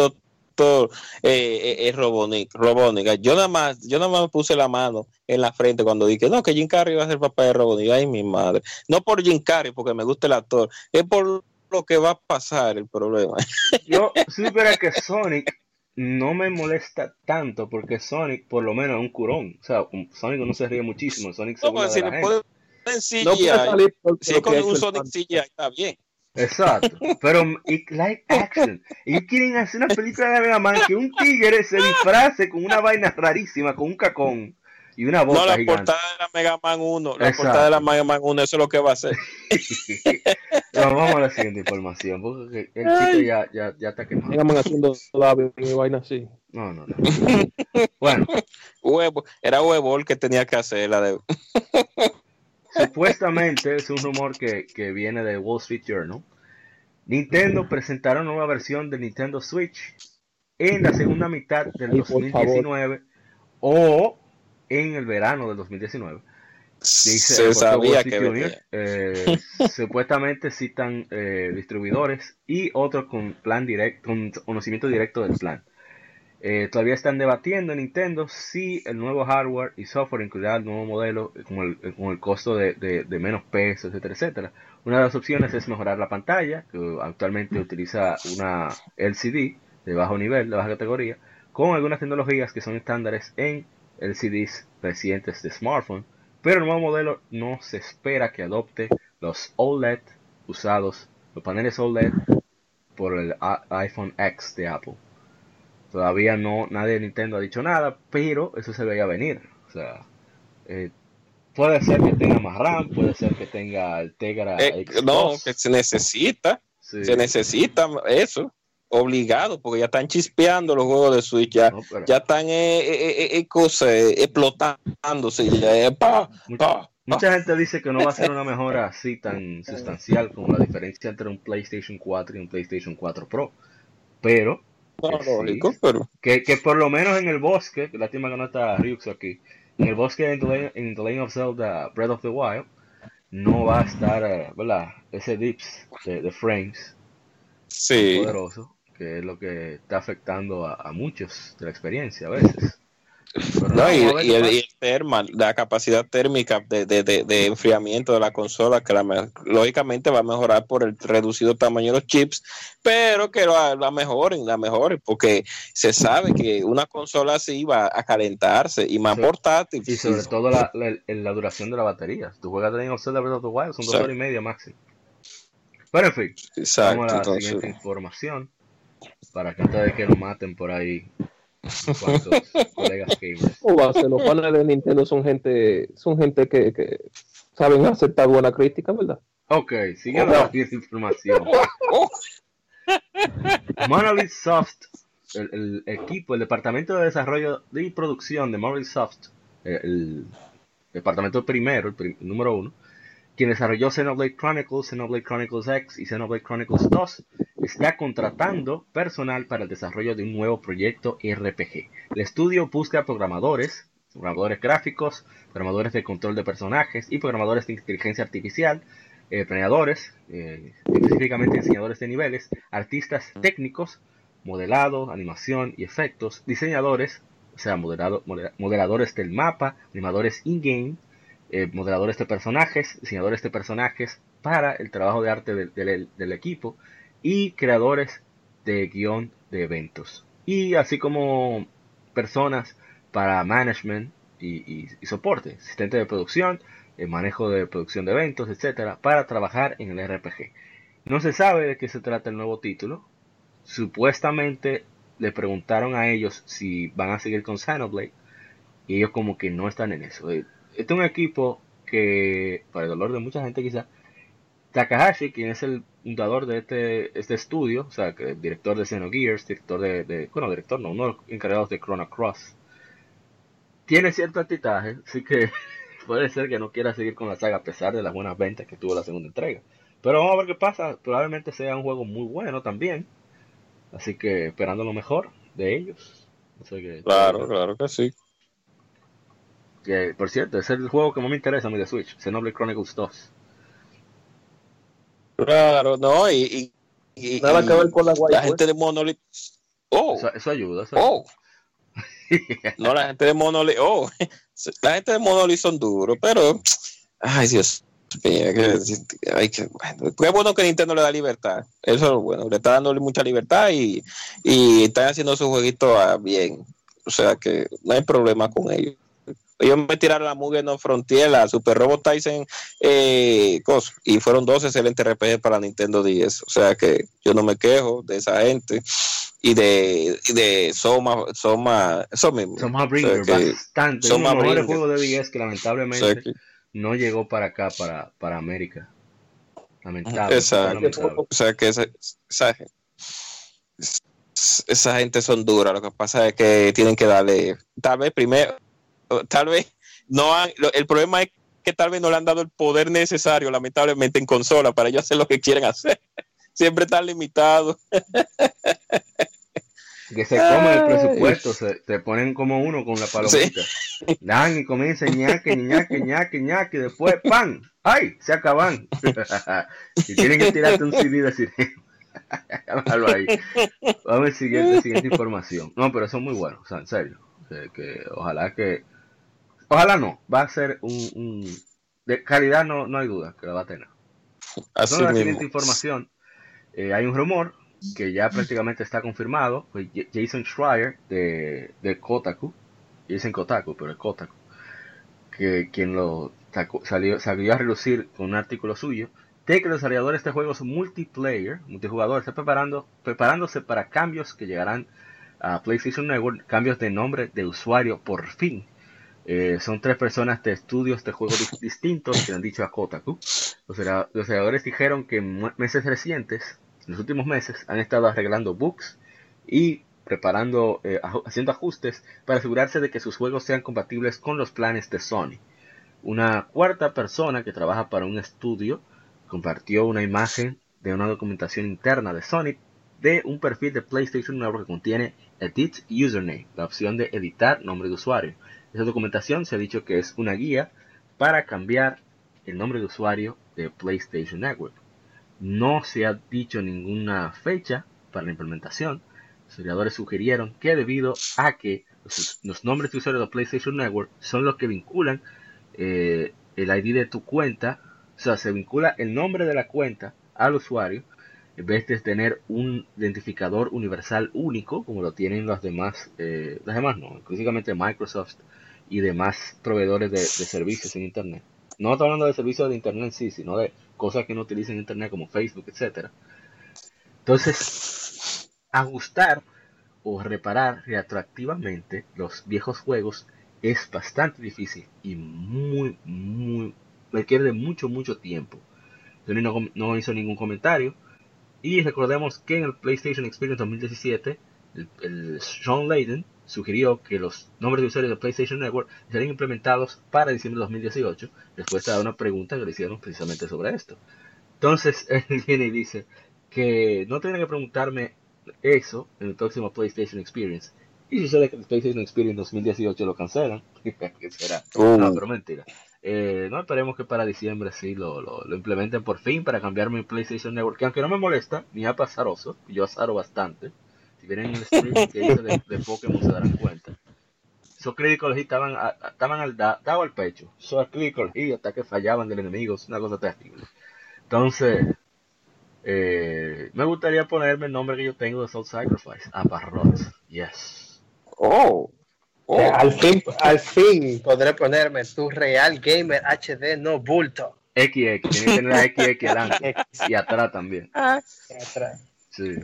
doctor eh, eh, Robonic, Robonic. Yo nada más, yo nada más me puse la mano en la frente cuando dije no, que Jim Carrey iba a ser papá de Robonic. Ay, mi madre. No por Jim Carrey, porque me gusta el actor, es por lo que va a pasar el problema. (laughs) Yo supiera que Sonic no me molesta tanto porque Sonic por lo menos es un curón. O sea, Sonic no se ríe muchísimo. Sonic se No, si le gente. ponen No puede CGI, salir por- si es lo con un Sonic. CGI está bien. Exacto. Pero y live action. Ellos quieren hacer una película de Mega Man que un tigre se disfrace con una vaina rarísima, con un cacón y una boca No, la gigante. portada de la Mega Man 1, la Exacto. portada de la Mega Man 1, eso es lo que va a hacer. (laughs) Pero vamos a la siguiente información, porque el chico ya, ya, ya está quemado. Vengan haciendo labios y vaina así. No, no, no. Bueno, Huevo, era huevo el que tenía que hacer la de. Supuestamente es un rumor que, que viene de Wall Street Journal. Nintendo presentará una nueva versión de Nintendo Switch en la segunda mitad del Ay, por favor. 2019 o en el verano del 2019. Dice Se sabía Wall que. Journal, eh, (laughs) supuestamente citan eh, distribuidores y otros con plan directo, con conocimiento directo del plan. Eh, todavía están debatiendo en Nintendo si el nuevo hardware y software incluirá el nuevo modelo con el, con el costo de, de- menos peso, etcétera, etcétera. Una de las opciones es mejorar la pantalla, que actualmente utiliza una LCD de bajo nivel, de baja categoría, con algunas tecnologías que son estándares en LCDs recientes de smartphone, pero el nuevo modelo no se espera que adopte los OLED usados, los paneles OLED por el iPhone X de Apple. Todavía no, nadie de Nintendo ha dicho nada, pero eso se veía venir. O sea, eh, puede ser que tenga más RAM, puede ser que tenga el Tegra Eh, X2. no, que se necesita, Sí. se necesita eso, obligado, porque ya están chispeando los juegos de Switch, ya, No, pero ya están eh, eh, eh, eh, cosas, explotándose, ya, pa, mucha, pa, mucha gente dice que no va a ser una mejora así tan sustancial como la diferencia entre un PlayStation 4 y un PlayStation 4 Pro. Pero No, pero que, que por lo menos en el bosque, que lástima que no está Ryux aquí, en el bosque en The, en The Legend of Zelda Breath of the Wild, no va a estar, eh, ¿verdad? Ese dips de, de frames sí. poderoso, que es lo que está afectando a, a muchos de la experiencia a veces. No, y, el, y el thermal, la capacidad térmica de, de- de- de enfriamiento de la consola, que la lógicamente va a mejorar por el reducido tamaño de los chips, pero que la, la mejoren, la mejoren, porque se sabe que una consola así va a calentarse y más Sí. portátil. Y sobre todo la, la, duración de la batería. Si tú juegas Legend of Zelda Breath of son dos horas y media máximo. Pero en fin, Exacto, vamos a la entonces, siguiente información. Para que antes de que nos maten por ahí colegas gamers. ¿Cómo va a ser? Los paneles de Nintendo son gente, son gente que, que saben aceptar buena crítica, ¿verdad? Ok, siguiendo la siguiente información. Monolith Soft, el, el equipo, el departamento de desarrollo y producción de Monolith Soft, el, el departamento primero, el, prim- el número uno, quien desarrolló Xenoblade Chronicles, Xenoblade Chronicles X y Xenoblade Chronicles 2, está contratando personal para el desarrollo de un nuevo proyecto RPG. El estudio busca programadores, programadores gráficos, programadores de control de personajes y programadores de inteligencia artificial, eh, planeadores, eh, específicamente diseñadores de niveles, artistas técnicos, modelado, animación y efectos, diseñadores, o sea, modela- modeladores del mapa, animadores in-game, eh, modeladores de personajes, diseñadores de personajes para el trabajo de arte del, equipo y creadores de guion de eventos. Y así como personas para management y, soporte, asistente de producción, el manejo de producción de eventos, etcétera, para trabajar en el RPG. No se sabe de qué se trata el nuevo título. Supuestamente le preguntaron a ellos si van a seguir con Xenoblade y ellos como que no están en eso. Este es un equipo que, para el dolor de mucha gente quizá, Takahashi, quien es el fundador de este, este estudio, o sea, que director de Xenogears, director de, de- bueno, director no, uno de los encargados de Chrono Cross, tiene cierto antitaje, así que (laughs) puede ser que no quiera seguir con la saga a pesar de las buenas ventas que tuvo la segunda entrega. Pero vamos a ver qué pasa, probablemente sea un juego muy bueno también, así que esperando lo mejor de ellos. Claro, claro que sí. Que, por cierto, ese es el juego que más me interesa a mí de Switch, Xenoblade Chronicles 2. Claro, no, y, y- y- Nada y que ver con la guay. la gente de Monolith. Oh, Eso, eso ayuda, eso ayuda. oh. No, la gente de Monolith, oh, (laughs) la gente de Monolith son duros, pero, ay Dios mío, que, ay, que, bueno, qué bueno que Nintendo le da libertad, eso es bueno, le está dándole mucha libertad y, y están haciendo su jueguito ah, bien, o sea que no hay problema con ellos. Ellos me tiraron la Mugen No Frontier, la Super Robot Tyson, eh, cos- y fueron dos excelentes RPG para Nintendo 10. O sea que yo no me quejo de esa gente y de, y de Soma, Soma, eso mismo. Soma Bringer, O sea bastante. Soma Uno de los mejores Bringer. juegos de 10 que o lamentablemente sea que- no llegó para acá, para, para América. Lamentable. Exacto. lamentable. O sea que esa, esa, esa gente son duras. Lo que pasa es que tienen que darle, tal vez primero, (laughs) tal vez no han, el problema es que tal vez no le han dado el poder necesario, lamentablemente, en consola para ellos hacer lo que quieren hacer. (laughs) Siempre están limitados. (laughs) Que se comen el presupuesto, se, se ponen como uno con la palomita. Dan y comienzan ñaque, ñaque, ñaque, ñaque, y después ¡pam! ¡Ay! Se acaban. y tienen que tirarte un CD de sirena. Déjalo ahí. Vamos a ver siguiente, siguiente información. No, pero son muy buenos, o sea, en serio. Que, que ojalá que. Ojalá no. Va a ser un. un- de calidad, no, no hay duda que la va a tener. Así Entonces, la siguiente información. eh, hay un rumor que ya prácticamente está confirmado. Pues Jason Schreier de, de Kotaku. Dicen Kotaku, pero es Kotaku. Que quien lo sacó- salió, salió a relucir con un artículo suyo. De que los desarrolladores de juegos multiplayer, multijugador, están preparando, preparándose para cambios que llegarán a PlayStation Network. Cambios de nombre de usuario por fin. Eh, son tres personas de estudios de juegos dis- distintos que han dicho a Kotaku. Los los desarrolladores dijeron que en meses recientes, en los últimos meses, han estado arreglando bugs y preparando, eh, haciendo ajustes para asegurarse de que sus juegos sean compatibles con los planes de Sony. Una cuarta persona que trabaja para un estudio compartió una imagen de una documentación interna de Sony de un perfil de PlayStation Network que contiene Edit Username, la opción de editar nombre de usuario. Esa documentación se ha dicho que es una guía para cambiar el nombre de usuario de PlayStation Network. No se ha dicho ninguna fecha para la implementación. Los historiadores sugirieron que debido a que los, nombres de usuario de PlayStation Network son los que vinculan eh, el ID de tu cuenta, o sea, se vincula el nombre de la cuenta al usuario en vez de tener un identificador universal único como lo tienen los demás, eh, las demás no, exclusivamente Microsoft y demás proveedores de, servicios en Internet. No estoy hablando de servicios de Internet en sí, sino de cosas que no utilizan Internet como Facebook, etcétera. Entonces, ajustar o reparar retroactivamente los viejos juegos es bastante difícil y muy, muy, requiere de mucho, mucho tiempo. Sony no hizo ningún comentario. Y recordemos que en el PlayStation Experience 2017, el, el Sean Layden sugirió que los nombres de usuarios de PlayStation Network serían implementados para diciembre de 2018, respuesta a una pregunta que le hicieron precisamente sobre esto. Entonces, (laughs) él viene y dice que no tienen que preguntarme eso en el próximo PlayStation Experience. Y sucede que el PlayStation Experience 2018 lo cancelan, (laughs) ¿qué será? Uh. No, pero mentira. Eh, no esperemos que para diciembre sí lo, lo, lo implementen por fin para cambiar mi PlayStation Network. Que aunque no me molesta, ni a azaroso, yo azaro bastante. Si vienen en el stream que hice de, de Pokémon se darán cuenta. Esos Critical Hit estaban, a- estaban al, da- dado al pecho. Esos Critical Hit hasta que fallaban del enemigo, es una cosa terrible. Entonces, eh, me gustaría ponerme el nombre que yo tengo de Soul Sacrifice. Aparrot. Yes. Oh. Oh. Eh, Al fin, al fin podré ponerme tu Real Gamer HD no bulto. XX, tiene que tener la XX adelante (laughs) y atrás también. Atrás. Sí.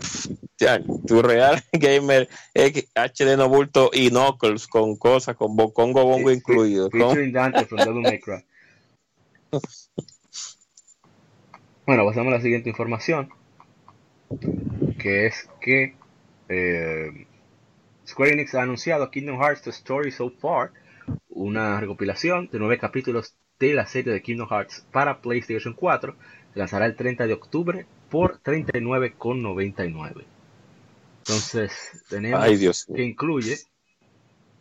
Ya, tu Real (laughs) Gamer X- HD no bulto y Knuckles con cosas, con Congo Bongo incluido. Dante from. (laughs) Bueno, pasamos a la siguiente información. Que es que eh, Square Enix ha anunciado Kingdom Hearts The Story So Far, una recopilación de nueve capítulos de la serie de Kingdom Hearts para PlayStation 4. Se lanzará el 30 de octubre por 39,99. Entonces, tenemos Ay, Dios que incluye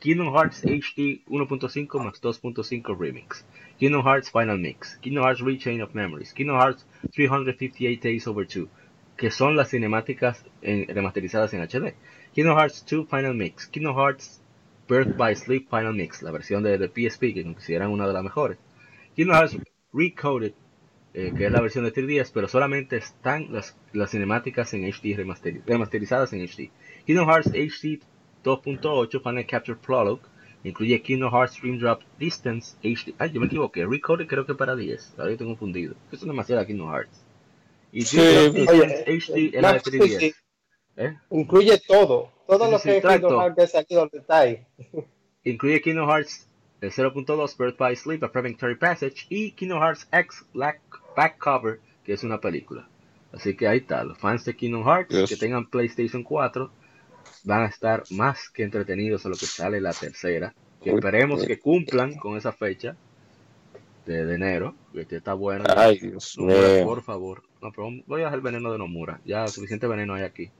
Kingdom Hearts HD 1.5 más 2.5 Remix, Kingdom Hearts Final Mix, Kingdom Hearts Rechain of Memories, Kingdom Hearts 358 Days Over 2, que son las cinemáticas en- remasterizadas en HD, Kingdom Hearts 2 Final Mix, Kingdom Hearts Birth by Sleep Final Mix, la versión de, de PSP que consideran una de las mejores, Kingdom Hearts Recoded, eh, que es la versión de 3DS, pero solamente están las, las cinemáticas en HD remasteri- remasterizadas en HD. Kingdom Hearts HD 2.8 Final Capture Prologue incluye Kingdom Hearts Dream Drop Distance HD. Ay, yo me equivoqué. Recoded creo que para 10. Ahora yo estoy confundido. Es demasiado Kingdom Hearts. Y Sí, Oye, HD es la de Max, sí, 3DS. sí. ¿eh? Incluye todo. Todo Sí, lo que exacto. Kingdom Hearts ha salido ahí. Incluye Kingdom Hearts eh, 0.2 Birth by Sleep, A Fragmentary Passage y Kingdom Hearts X Black Back Cover, que es una película. Así que ahí está, los fans de Kingdom Hearts que tengan PlayStation 4 van a estar más que entretenidos a lo que sale la tercera. Que esperemos que cumplan con esa fecha de, de enero, que está bueno. Ay, Dios Nomura, por favor. No, pero voy a dejar el veneno de Nomura. Ya suficiente veneno hay aquí.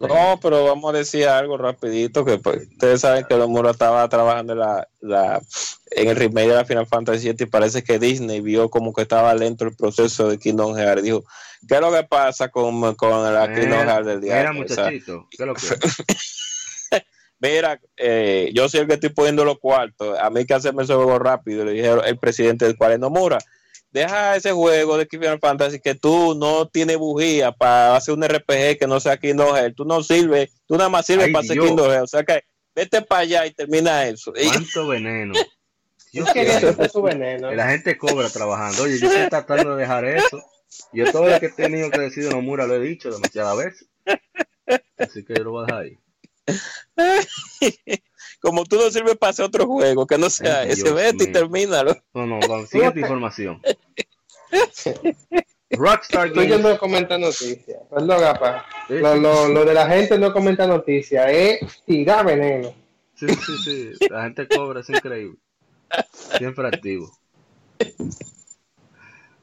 No, pero vamos a decir algo rapidito, que pues, ustedes saben que Nomura estaba trabajando en, la, la, en el remake de la Final Fantasy VII y parece que Disney vio como que estaba lento el proceso de Kingdom Hearts. Dijo, ¿qué es lo que pasa con, con la Kingdom Hearts del día? Mira, muchachito, ¿qué es lo que (laughs) Mira, eh, yo soy el que estoy poniendo los cuartos. A mí hay que hacerme ese juego rápido. Le dijeron el presidente del cual es Nomura deja ese juego de Final Fantasy que tú no tienes bujía para hacer un RPG que no sea Kingdom Hearts. Tú no sirves, tú nada más sirves para hacer Kingdom Hearts. O sea que vete para allá y termina eso. ¿Cuánto veneno? (laughs) Yo quería hacer su veneno. La gente cobra trabajando. Oye, yo estoy tratando de dejar eso. Yo todo lo que he tenido que decir de Nomura lo he dicho demasiadas veces. Así que yo lo voy a dejar ahí. (laughs) Como tú no sirves para hacer otro juego, que no sea Ay, ese, vete y termínalo. No, no, vamos, siguiente información. (laughs) Rockstar Games. Yo no comenta noticias. Perdón, gapa. Sí, lo, lo, lo, de la gente no comenta noticias es tirar veneno. Sí, sí, sí. La gente cobra, es increíble. Siempre activo.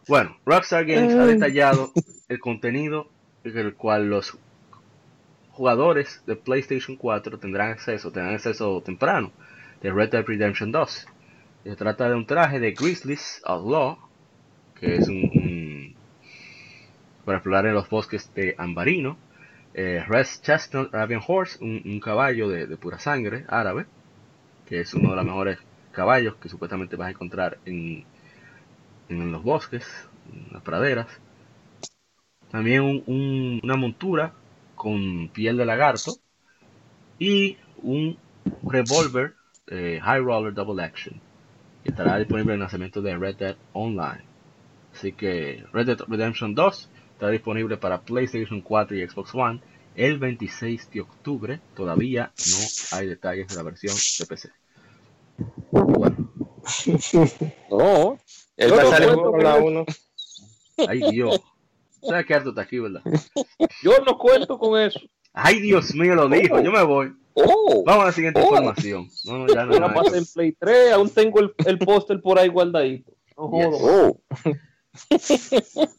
Bueno, Rockstar Games ha detallado el contenido en el cual los jugadores de PlayStation 4 tendrán acceso, tendrán acceso temprano de Red Dead Redemption 2. Se trata de un traje de Grizzlies Outlaw, que es un, para explorar en los bosques de Ambarino. Eh, Res Chestnut Arabian Horse, un, caballo de, pura sangre árabe, que es uno de los mejores caballos que supuestamente vas a encontrar en, en los bosques, en las praderas. También un, una montura con piel de lagarto y un revólver eh, High Roller Double Action que estará disponible en el lanzamiento de Red Dead Online. Así que Red Dead Redemption 2 estará disponible para PlayStation 4 y Xbox One el 26 de octubre. Todavía no hay detalles de la versión de PC. Bueno. No, el no, no, con la 1. Ay Dios. ¿Sabes qué harto está aquí, verdad? Yo no cuento con eso. Ay, Dios mío, lo dijo. Yo me voy. Oh, Vamos a la siguiente oh. información. No, no, ya no. la pasé en Play 3, aún tengo el, el póster por ahí guardadito. No jodo. Yes.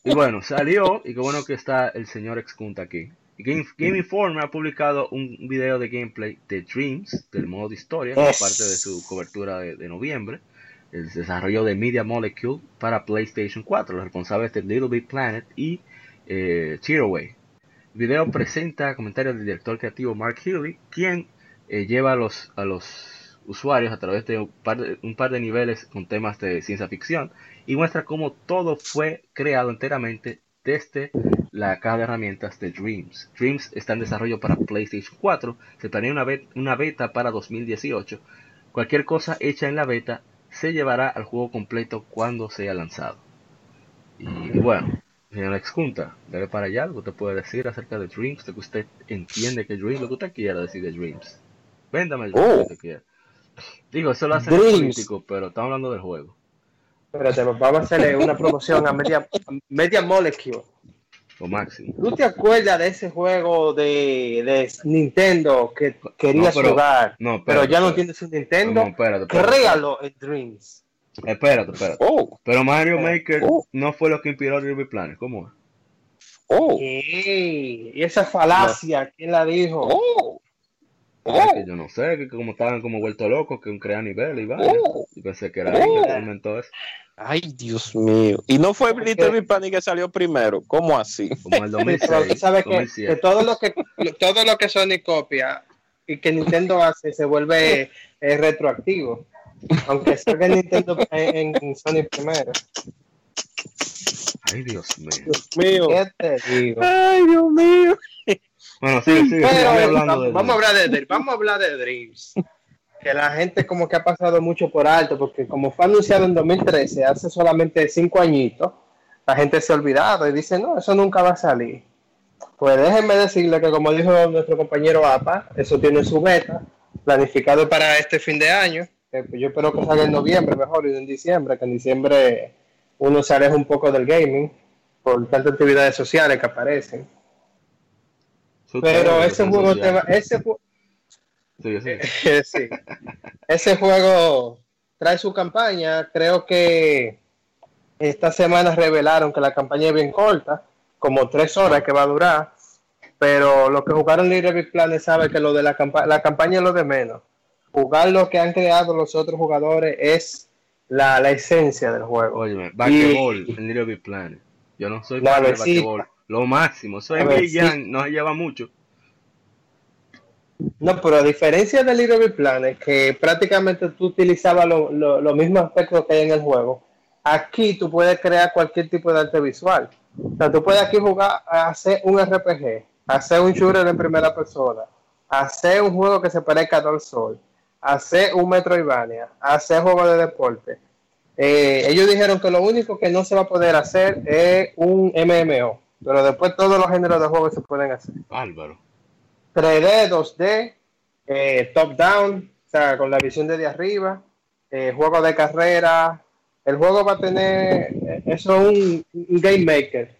y bueno, salió, y qué bueno que está el señor Excunta aquí. Game, Game Informer ha publicado un video de gameplay de Dreams, del modo de historia, como parte de su cobertura de, de noviembre el desarrollo de Media Molecule para PlayStation 4, los responsables de Little Big Planet y eh. El video presenta comentarios del director creativo Mark Healy, quien eh, lleva a los, a los usuarios a través de un, par de niveles con temas de ciencia ficción y muestra cómo todo fue creado enteramente desde la caja de herramientas de Dreams. Dreams está en desarrollo para PlayStation 4, se planea una, una beta para 2018. Cualquier cosa hecha en la beta se llevará al juego completo cuando sea lanzado. Y bueno, señor Excunta, debe para allá algo te puede decir acerca de Dreams, de que usted entiende que Dreams, lo que usted quiera decir de Dreams. Véndame el Oh. que usted quiera. Digo, eso lo hace Dreams. político, pero estamos hablando del juego. Espérate, vamos a hacerle una (laughs) promoción a Media, Media Molecule. Lo máximo. ¿Tú te acuerdas de ese juego de, de Nintendo que querías No, pero- jugar, No, pero espérate, ya no espérate. tienes un Nintendo? No, espérate, espérate. Créalo en Dreams. Espérate, espérate. Oh, Pero Mario Maker Oh. no fue lo que inspiró Little Big Planet. ¿Cómo es? oh, Y esa falacia, ¿quién la dijo? oh, Es oh, que yo no sé, que como estaban como vueltos locos, que un crea nivel y vaya. oh. Y pensé que era él que inventó eso. Ay, Dios mío. Y no fue Little Big Planet que salió primero. ¿Cómo así? Como el Pero tú 2006, sabes que, 2007. que todo lo que todo lo que Sony copia y que Nintendo hace se vuelve eh, retroactivo. Aunque salga Nintendo en, en Sony primero. Ay, Dios mío. Dios mío. ¿Qué te digo? Ay, Dios mío. Bueno, Pero, hablando vamos, de vamos a hablar de, de- vamos a hablar de Dreams. Que la gente como que ha pasado mucho por alto, porque como fue anunciado en 2013, hace solamente cinco añitos, la gente se ha olvidado y dice, no, eso nunca va a salir. Pues déjenme decirle que como dijo nuestro compañero APA, eso tiene su beta, planificado para este fin de año, que pues yo espero que salga en noviembre mejor y en diciembre, que en diciembre uno se aleja un poco del gaming por tantas actividades sociales que aparecen. Pero ese juego, te va- ese, (laughs) sí. Ese juego trae su campaña. Creo que esta semana revelaron que la campaña es bien corta, como tres horas que va a durar. pero los que jugaron Little Big Planet saben que lo de la, campa la campaña es lo de menos. Jugar lo que han creado los otros jugadores es la, la esencia del juego. Oye, basquetbol en Little Big Planet. Yo no soy fan de basquetbol. Lo máximo. Soy Young, no se lleva mucho. No, pero a diferencia de Little Big Planet, que prácticamente tú utilizabas los lo, lo mismos aspectos que hay en el juego, aquí tú puedes crear cualquier tipo de arte visual. O sea, tú puedes aquí jugar, hacer un RPG, hacer un shooter en primera persona, hacer un juego que se parezca al Sol, hacer un Metroidvania, hacer juegos de deporte. Eh, ellos dijeron que lo único que no se va a poder hacer es un MMO, pero después todos los géneros de juegos se pueden hacer. Álvaro. 3D, 2D, eh, top down, o sea, con la visión desde arriba, eh, juego de carrera. El juego va a tener, eh, eso es un, un, game maker.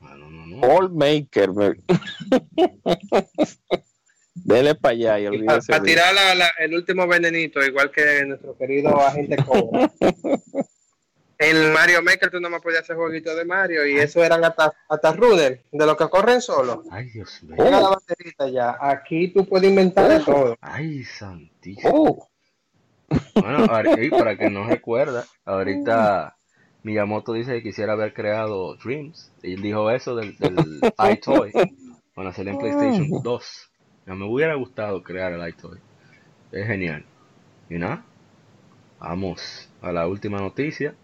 No, no, no. All maker. (laughs) Dele para allá y olvídese. Para tirar la, la, el último venenito, igual que nuestro querido agente (laughs) Cobra. en Mario Maker tú no me podías hacer jueguitos de Mario y eso eran hasta, hasta runner, de los que corren solo. Ay, Dios mío. Llega la baterita ya. Aquí tú puedes inventar de todo. Ay, santísimo. Oh. Bueno, (laughs) para que no recuerda, ahorita Miyamoto dice que quisiera haber creado Dreams. Y él dijo eso del, del (laughs) iToy para hacer en PlayStation 2. Me hubiera gustado crear el iToy. Es genial. Y nada, vamos a la última noticia.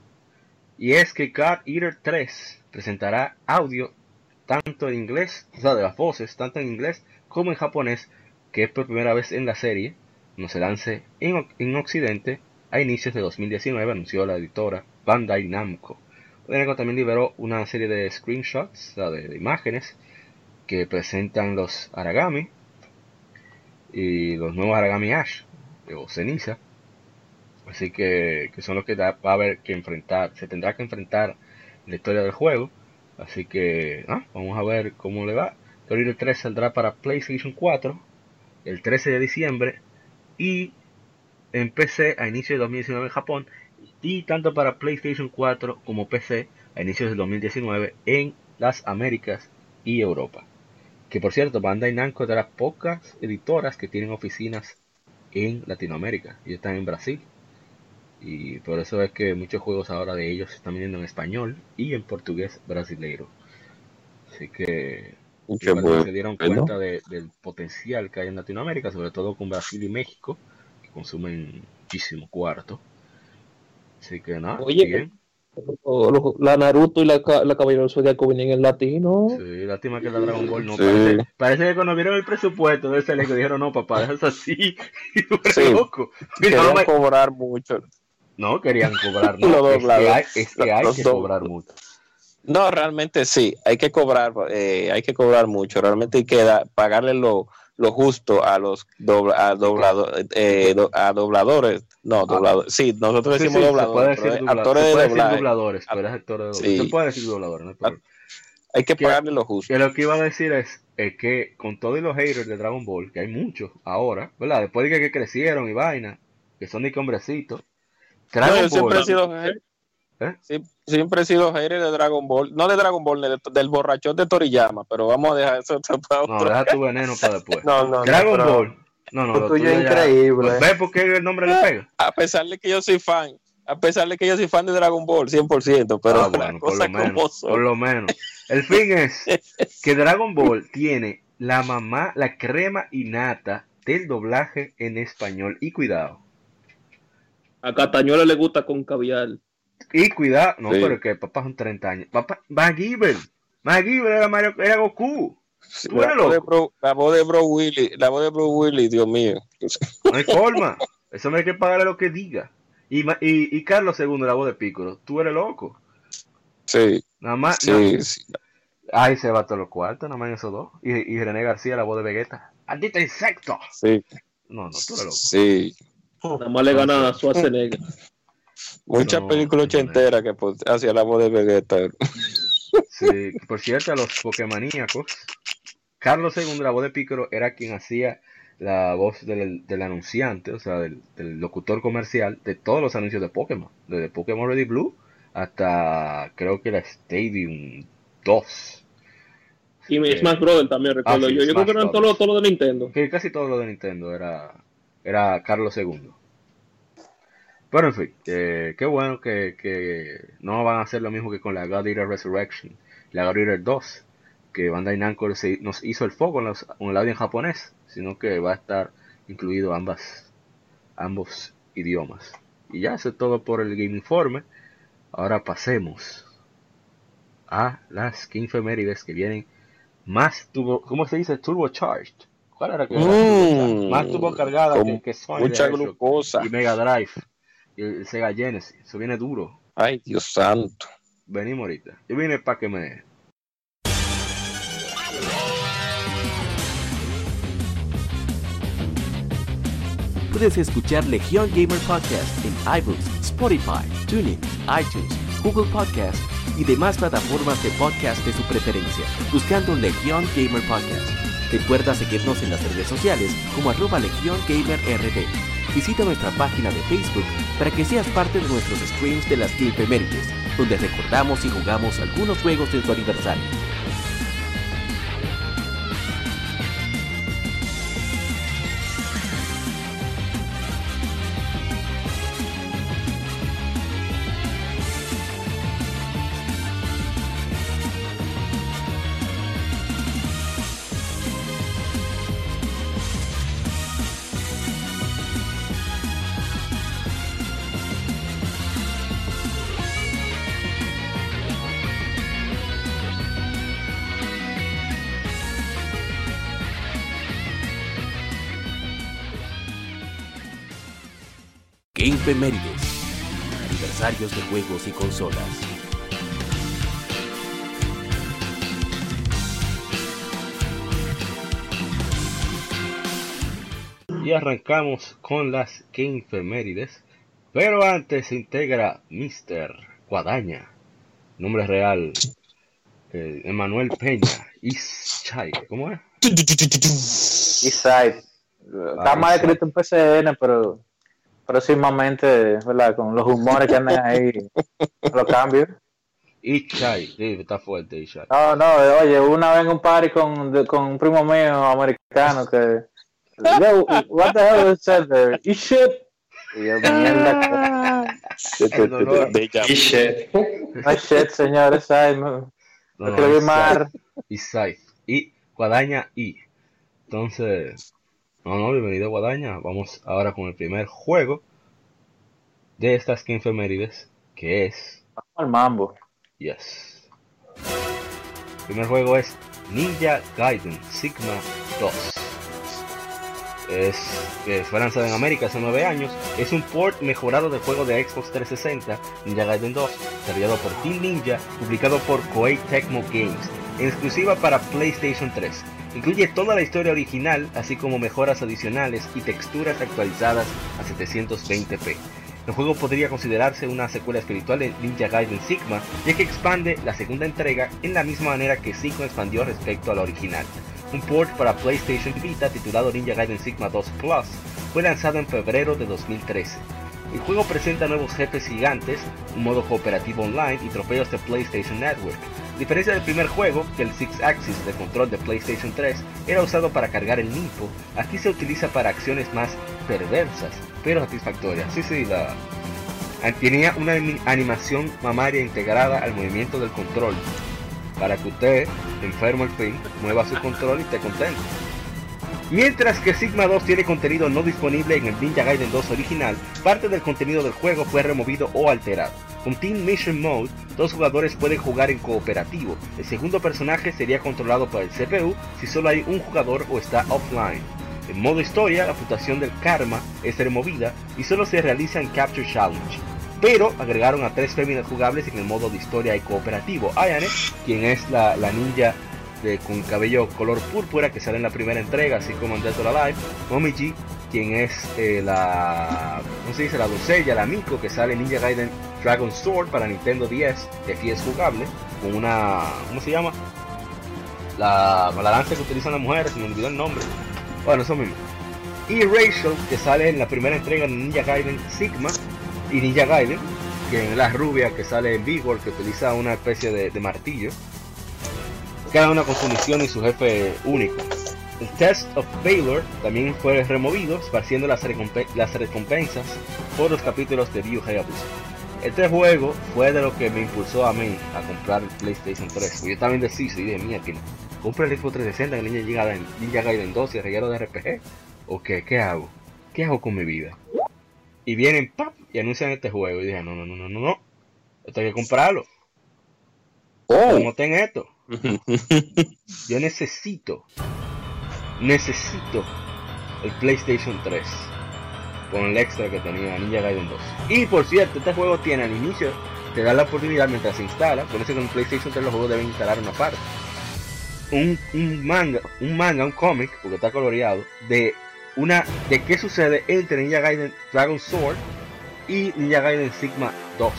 Y es que God Eater 3 presentará audio tanto en inglés, o sea, de las voces, tanto en inglés como en japonés, que es por primera vez en la serie, no se lance en, en Occidente a inicios de 2019, anunció la editora Bandai Namco. Bandai también liberó una serie de screenshots, o sea, de, imágenes, que presentan los Aragami y los nuevos Aragami Ash, o ceniza, Así que, que son los que va a haber que enfrentar, se tendrá que enfrentar en la historia del juego. Así que ah, vamos a ver cómo le va. el 3 saldrá para PlayStation 4 el 13 de diciembre y en PC a inicios de 2019 en Japón y tanto para PlayStation 4 como PC a inicios de 2019 en las Américas y Europa. Que por cierto, Bandai Namco es de las pocas editoras que tienen oficinas en Latinoamérica y están en Brasil. Y por eso es que muchos juegos ahora de ellos se están viendo en español y en portugués brasileiro. Así que se dieron cuenta de, del potencial que hay en Latinoamérica, sobre todo con Brasil y México, que consumen muchísimo cuarto. Así que nada, Oye, bien. La Naruto y la, la Caballero Zodíaco vienen en latino. Sí, lástima que la Dragon Ball no. Sí. Parece, parece, que cuando vieron el presupuesto de ese le dijeron, no, papá, es así. (laughs) Y sí. loco. (laughs) Querían no, cobrar mucho. No, querían cobrar (laughs) mucho. es que hay, es que, hay que cobrar mucho. No, realmente sí, hay que cobrar, eh, hay que cobrar mucho. Realmente hay que da, pagarle lo, lo, justo a los dobla, a, doblado, eh, do, a dobladores. No, ah. dobladores. Sí, nosotros decimos sí, sí, dobladores. Dobla, actores de doblaje. dobladores, pero es actor de doblaje. Sí. Se puede decir dobladores, no. Hay que pagarle lo justo. Que lo que iba a decir es, es que con todos los haters de Dragon Ball, que hay muchos ahora, ¿verdad? Después de que, que crecieron y vaina, que son ni que hombrecitos. No, yo siempre he sido. ¿Eh? Siempre he sido hater de Dragon Ball, no de Dragon Ball, de, del borrachón de Toriyama, pero vamos a dejar eso (laughs) para otro. No, deja tu veneno para después. no, no, Dragon no, Ball. No, no, lo tuyo es increíble. Ya... ¿Ves por qué el nombre le pega? A pesar de que yo soy fan, a pesar de que yo soy fan de Dragon Ball, 100%, pero ah, bueno, por, lo menos, por lo menos. El fin es que Dragon Ball tiene la mamá, la crema y nata del doblaje en español. Y cuidado. A Catañola le gusta con caviar. Y cuidado, no, sí. pero que papá son 30 años. Papá, MacGyver. MacGyver era, Mario, era Goku. Sí, la, voz de Bro, la voz de Bro Willy, la voz de Bro Willy, Dios mío. No hay forma. Eso me hay que pagarle lo que diga. Y, y, y Carlos II, la voz de Piccolo. Tú eres loco. Sí. Nada más. Sí, no. sí. Ay, se va todos los cuartos, nada más esos dos. Y, y René García, la voz de Vegeta. ¡Maldito insecto! Sí. No, no, tú eres loco. Sí. Nada más le gana a Schwarzenegger. (laughs) Muchas películas ochenteras que pues, hacía la voz de Vegeta. Sí, por cierto, a los Pokémoníacos, Carlos II, la voz de Piccolo, era quien hacía la voz del, del anunciante, o sea, del, del, locutor comercial de todos los anuncios de Pokémon, desde Pokémon Ready Blue hasta creo que la Stadium 2. O Y mi Eh, Smash Brothers también, recuerdo ah, sí, yo. Yo creo que eran todo lo de Nintendo. Que casi todo lo de Nintendo era, era Carlos II. Pero en fin, que qué bueno que, que no van a hacer lo mismo que con la God Eater Resurrection, la God Eater 2, que Bandai Namco se- nos hizo el foco en, los, en el audio en japonés, sino que va a estar incluido ambas, ambos idiomas. Y ya, eso es todo por el Game Informe. Ahora pasemos a las 15 efemérides que vienen más turbo, ¿cómo se dice? Turbocharged. ¿Cuál era que? Mm, más turbo cargada que, que Sonic Mucha glucosa. y Mega Drive el Sega Genesis. Eso viene duro. Ay, Dios santo. Venimos ahorita. Yo vine para que me. Puedes escuchar Legión Gamer Podcast en iBooks, Spotify, TuneIn, iTunes, Google Podcast y demás plataformas de podcast de su preferencia, buscando Legión Gamer Podcast. Recuerda seguirnos en las redes sociales como arroba. Visita nuestra página de Facebook para que seas parte de nuestros streams de las Gamefemérides, donde recordamos y jugamos algunos juegos de su aniversario. Gamefemérides. Aniversarios de juegos y consolas. Y arrancamos con las Gamefemérides. Pero antes se integra Mr. Guadaña. Nombre real. eh, Emanuel Peña. Ischai. ¿Cómo es? Eastside. Está mal escrito en PCN, pero próximamente, ¿verdad? Con los humores que andan ahí, lo cambio. Ichai. Sí, está fuerte Ichai. No, no, oye, una vez en un party con, de- con un primo mío americano que. Yo, what the hell is that there? Y shit. Y yo, mierda. Deja vu. shit. No shit, señores. Ay, no. No, No no, mar. Y Guadaña I. Entonces, no, no, bienvenido Guadaña. Vamos ahora con el primer juego de estas 15 efemérides, que es, Al mambo. yes. El primer juego es Ninja Gaiden Sigma 2. Es, que fue lanzado en América hace 9 años. Es un port mejorado del juego de Xbox 360, Ninja Gaiden 2, desarrollado por Team Ninja, publicado por Koei Tecmo Games, en exclusiva para PlayStation 3. Incluye toda la historia original, así como mejoras adicionales y texturas actualizadas a 720p. El juego podría considerarse una secuela espiritual de Ninja Gaiden Sigma, ya que expande la segunda entrega en la misma manera que Sigma expandió respecto a la original. Un port para PlayStation Vita titulado Ninja Gaiden Sigma 2 Plus fue lanzado en febrero de 2013. El juego presenta nuevos jefes gigantes, un modo cooperativo online y trofeos de PlayStation Network. Diferencia del primer juego, que el Six Axis de control de PlayStation 3 era usado para cargar el ninfo, aquí se utiliza para acciones más perversas, pero satisfactorias. Sí, sí, la... Tenía una ani- animación mamaria integrada al movimiento del control, para que usted, enfermo al fin, mueva su control y esté contento. Mientras que Sigma 2 tiene contenido no disponible en el Ninja Gaiden 2 original, parte del contenido del juego fue removido o alterado. Con Team Mission Mode, dos jugadores pueden jugar en cooperativo. El segundo personaje sería controlado por el CPU si solo hay un jugador o está offline. En modo historia, la puntuación del karma es removida y solo se realiza en Capture Challenge. Pero agregaron a tres féminas jugables en el modo de historia y cooperativo. Ayane, quien es la, la ninja de, con cabello color púrpura que sale en la primera entrega, así como en Dead or Alive. Momiji, quien es eh, la, ¿cómo se dice? La doncella, la Miko, que sale en Ninja Gaiden Dragon Sword para Nintendo 10, que aquí es jugable, con una, ¿cómo se llama? La, la lanza que utilizan las mujeres, me olvidó el nombre. Bueno, eso mismo. Y Rachel, que sale en la primera entrega de Ninja Gaiden Sigma y Ninja Gaiden, que es la rubia que sale en Vigor, que utiliza una especie de martillo. Cada una con su misión y su jefe único. El Test of Valor también fue removido, esparciendo las, recompe- las recompensas por los capítulos de Ryu Hayabusa. Este juego fue de lo que me impulsó a mí a comprar el PlayStation 3. porque Yo estaba indeciso y dije, mira, que compra el Xbox 360 en Ninja Ninja Gaiden 2 y el reguero de RPG. ¿O qué? ¿Qué hago? ¿Qué hago con mi vida? Y vienen, ¡pap! y anuncian este juego. Y dije, no, no, no, no, no, no. Esto hay que comprarlo. Oh. ¿Cómo ten esto? (laughs) Yo necesito, necesito el PlayStation 3 con el extra que tenía Ninja Gaiden 2. Y por cierto, este juego tiene al inicio, te da la oportunidad mientras se instala, por eso que en PlayStation 3 los juegos deben instalar una parte. Un, un manga, un manga, un cómic, porque está coloreado, de una de qué sucede entre Ninja Gaiden Dragon Sword y Ninja Gaiden Sigma 2.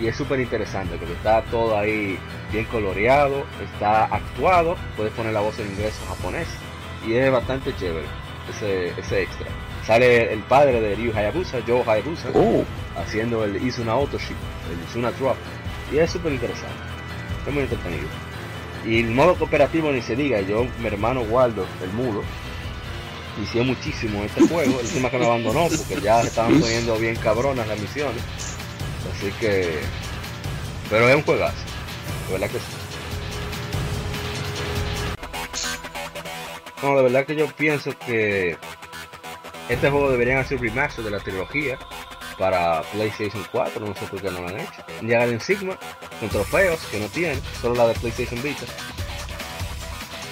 Y es súper interesante porque está todo ahí bien coloreado, está actuado, puedes poner la voz en inglés o japonés. Y es bastante chévere ese, ese extra. Sale el padre de Ryu Hayabusa, Joe Hayabusa, Oh. haciendo el Izuna Autoship, el Izuna Drop. Y es súper interesante, es muy entretenido. Y el modo cooperativo ni se diga, yo, mi hermano Waldo, el mudo, vició muchísimo este juego, (laughs) encima que me abandonó porque ya estaban poniendo bien cabronas las misiones. Así que. Pero es un juegazo. De verdad que sí. No, de verdad que yo pienso que este juego deberían hacer remaster de la trilogía para PlayStation 4, no sé por qué no lo han hecho. Llegar en Sigma con trofeos que no tienen, solo la de PlayStation Vita.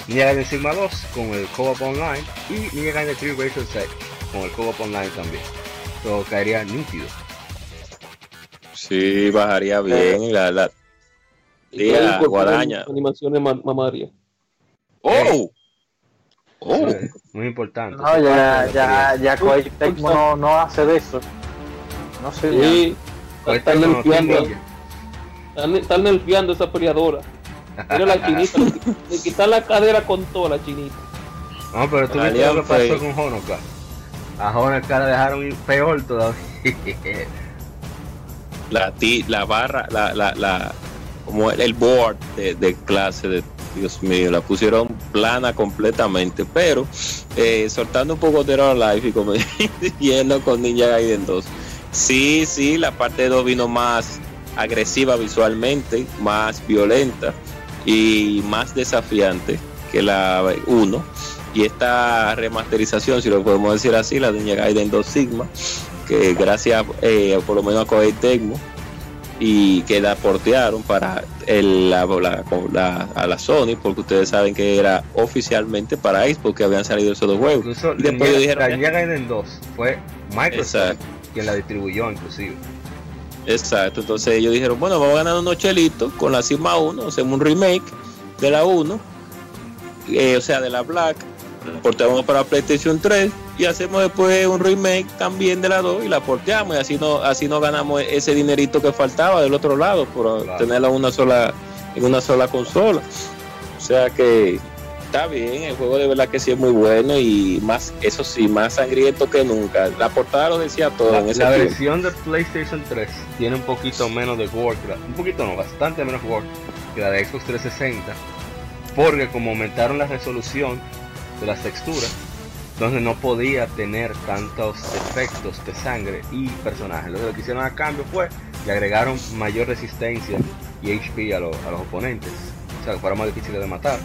Ninja Gaiden Sigma 2 con el Co-op Online y Ninja Gaiden 3 Razor 6 con el Co-op Online también. Todo caería nítido. Sí, bajaría bien la, la, la incorporar guadaña. Animaciones ma- mamarias. Oh. Oh. Muy importante. No, ya, ya, ya Koei Tecmo no, no hace de eso. No sé. Sí, están nerfeando, están, están nerfeando esa peleadora. Mira la chinita, (laughs) le, quitan la cadera con toda la chinita. No, pero tú viste lo que pasó con Honoka. A Honoka la dejaron ir peor todavía. La, la barra, la, la, la, como el, board de, de clase de Dios mío, la pusieron plana completamente, pero eh, soltando un poco de Hero Life y como (laughs) yendo con Ninja Gaiden 2. Sí, sí, la parte 2 vino más agresiva visualmente, más violenta y más desafiante que la 1. Y esta remasterización, si lo podemos decir así, la Ninja Gaiden 2 Sigma, que gracias eh, por lo menos a Tecmo y que la portearon para el, la, la- la- a la Sony porque ustedes saben que era oficialmente para Xbox que habían salido esos dos juegos Incluso y después ellos dijeron la Gaiden 2 fue Microsoft Exacto. quien la distribuyó inclusive. exacto entonces ellos dijeron bueno vamos a ganar unos chelitos con la Sigma 1 hacemos un remake de la 1 eh, o sea de la Black la portamos para PlayStation 3 y hacemos después un remake también de la 2 y la porteamos y así no así no ganamos ese dinerito que faltaba del otro lado por Claro. tenerla en una sola en una sola consola. O sea que está bien el juego de verdad que sí es muy bueno y más eso sí más sangriento que nunca. La portada lo decía todo La, en ese la versión de PlayStation 3 tiene un poquito menos de gore, un poquito no, bastante menos gore que la de Xbox 360, porque como aumentaron la resolución de las texturas, entonces no podía tener tantos efectos de sangre y personajes. Entonces lo que hicieron a cambio fue le agregaron mayor resistencia y HP a, los- a los oponentes, o sea, que fuera más difícil de matar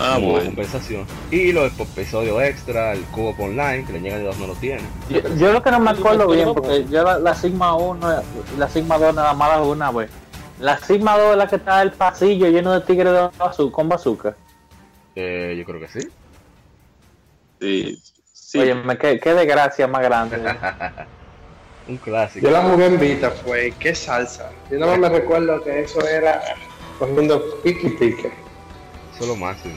ah como bueno compensación. Y los episodios extra, el cubo online, que le llegan de dos no lo tiene. Yo, yo lo que no me acuerdo bien, porque yo la, la Sigma 1 y la Sigma 2 nada más una vez. La Sigma 2 es la que está el pasillo lleno de tigres de bazu- con bazooka. Eh, yo creo que sí. sí, sí. Oye, me, qué, qué desgracia más grande. (laughs) Un clásico. Yo la jugué en Vita, fue qué salsa. Yo nada más me recuerdo que eso era cogiendo pique y pique. Eso es lo máximo.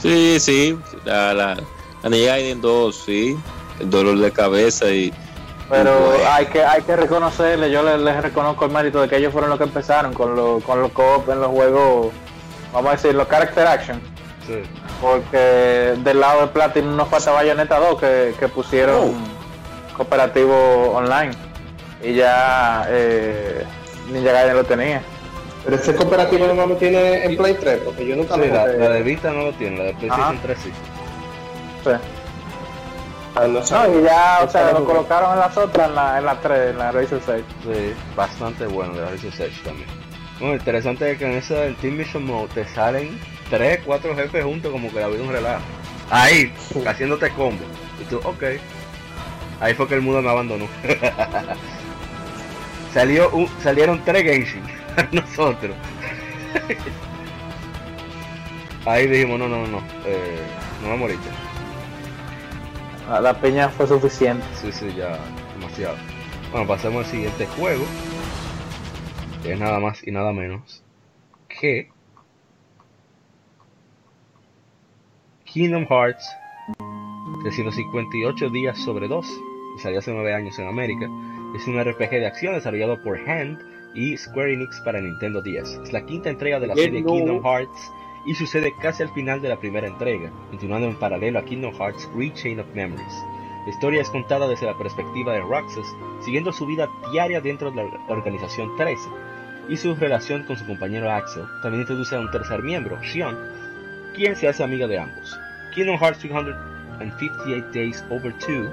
Sí, sí, la, la, la Ninja Gaiden 2, sí, el dolor de cabeza y Pero hay que hay que reconocerle, yo les, les reconozco el mérito de que ellos fueron los que empezaron con los con los co-op en los juegos, vamos a decir, los character action. Sí. Porque del lado de Platinum nos falta Bayonetta 2 que, que pusieron cooperativo online. Y ya eh, Ninja Gaiden lo tenía. Pero ese cooperativo nomás lo tiene en Play 3, porque yo nunca Sí, lo la, la de Vita no lo tiene, la de PlayStation Ajá. 3 sí. Sí. Ah, no. No, y ya, o sea, la lo colocaron en las otras, en la, en la 3, en la Razer 6. Sí, bastante bueno de Razor's Edge también. Bueno, interesante es que en esa del Team Mission Mode te salen 3, 4 jefes juntos como que la vida un relajo. Ahí, haciéndote combo. Y tú, ok. Ahí fue que el mundo me abandonó. (laughs) Salió un, salieron 3 Genshin (laughs) a nosotros. Ahí dijimos, no, no, no, no. Eh, no vamos ahorita. La, la peña fue suficiente. Sí, sí, ya demasiado. Bueno, pasemos al siguiente juego. Que es nada más y nada menos que Kingdom Hearts 358 días sobre 2. Y salió hace 9 años en América. Es un RPG de acción desarrollado por Hand y Square Enix para Nintendo 10. Es la quinta entrega de la Bien, serie no. Kingdom Hearts y sucede casi al final de la primera entrega, continuando en paralelo a Kingdom Hearts Rechain of Memories. La historia es contada desde la perspectiva de Roxas, siguiendo su vida diaria dentro de la organización 13 y su relación con su compañero Axel. También introduce a un tercer miembro, Shion, quien se hace amiga de ambos. Kingdom Hearts 358 Days Over 2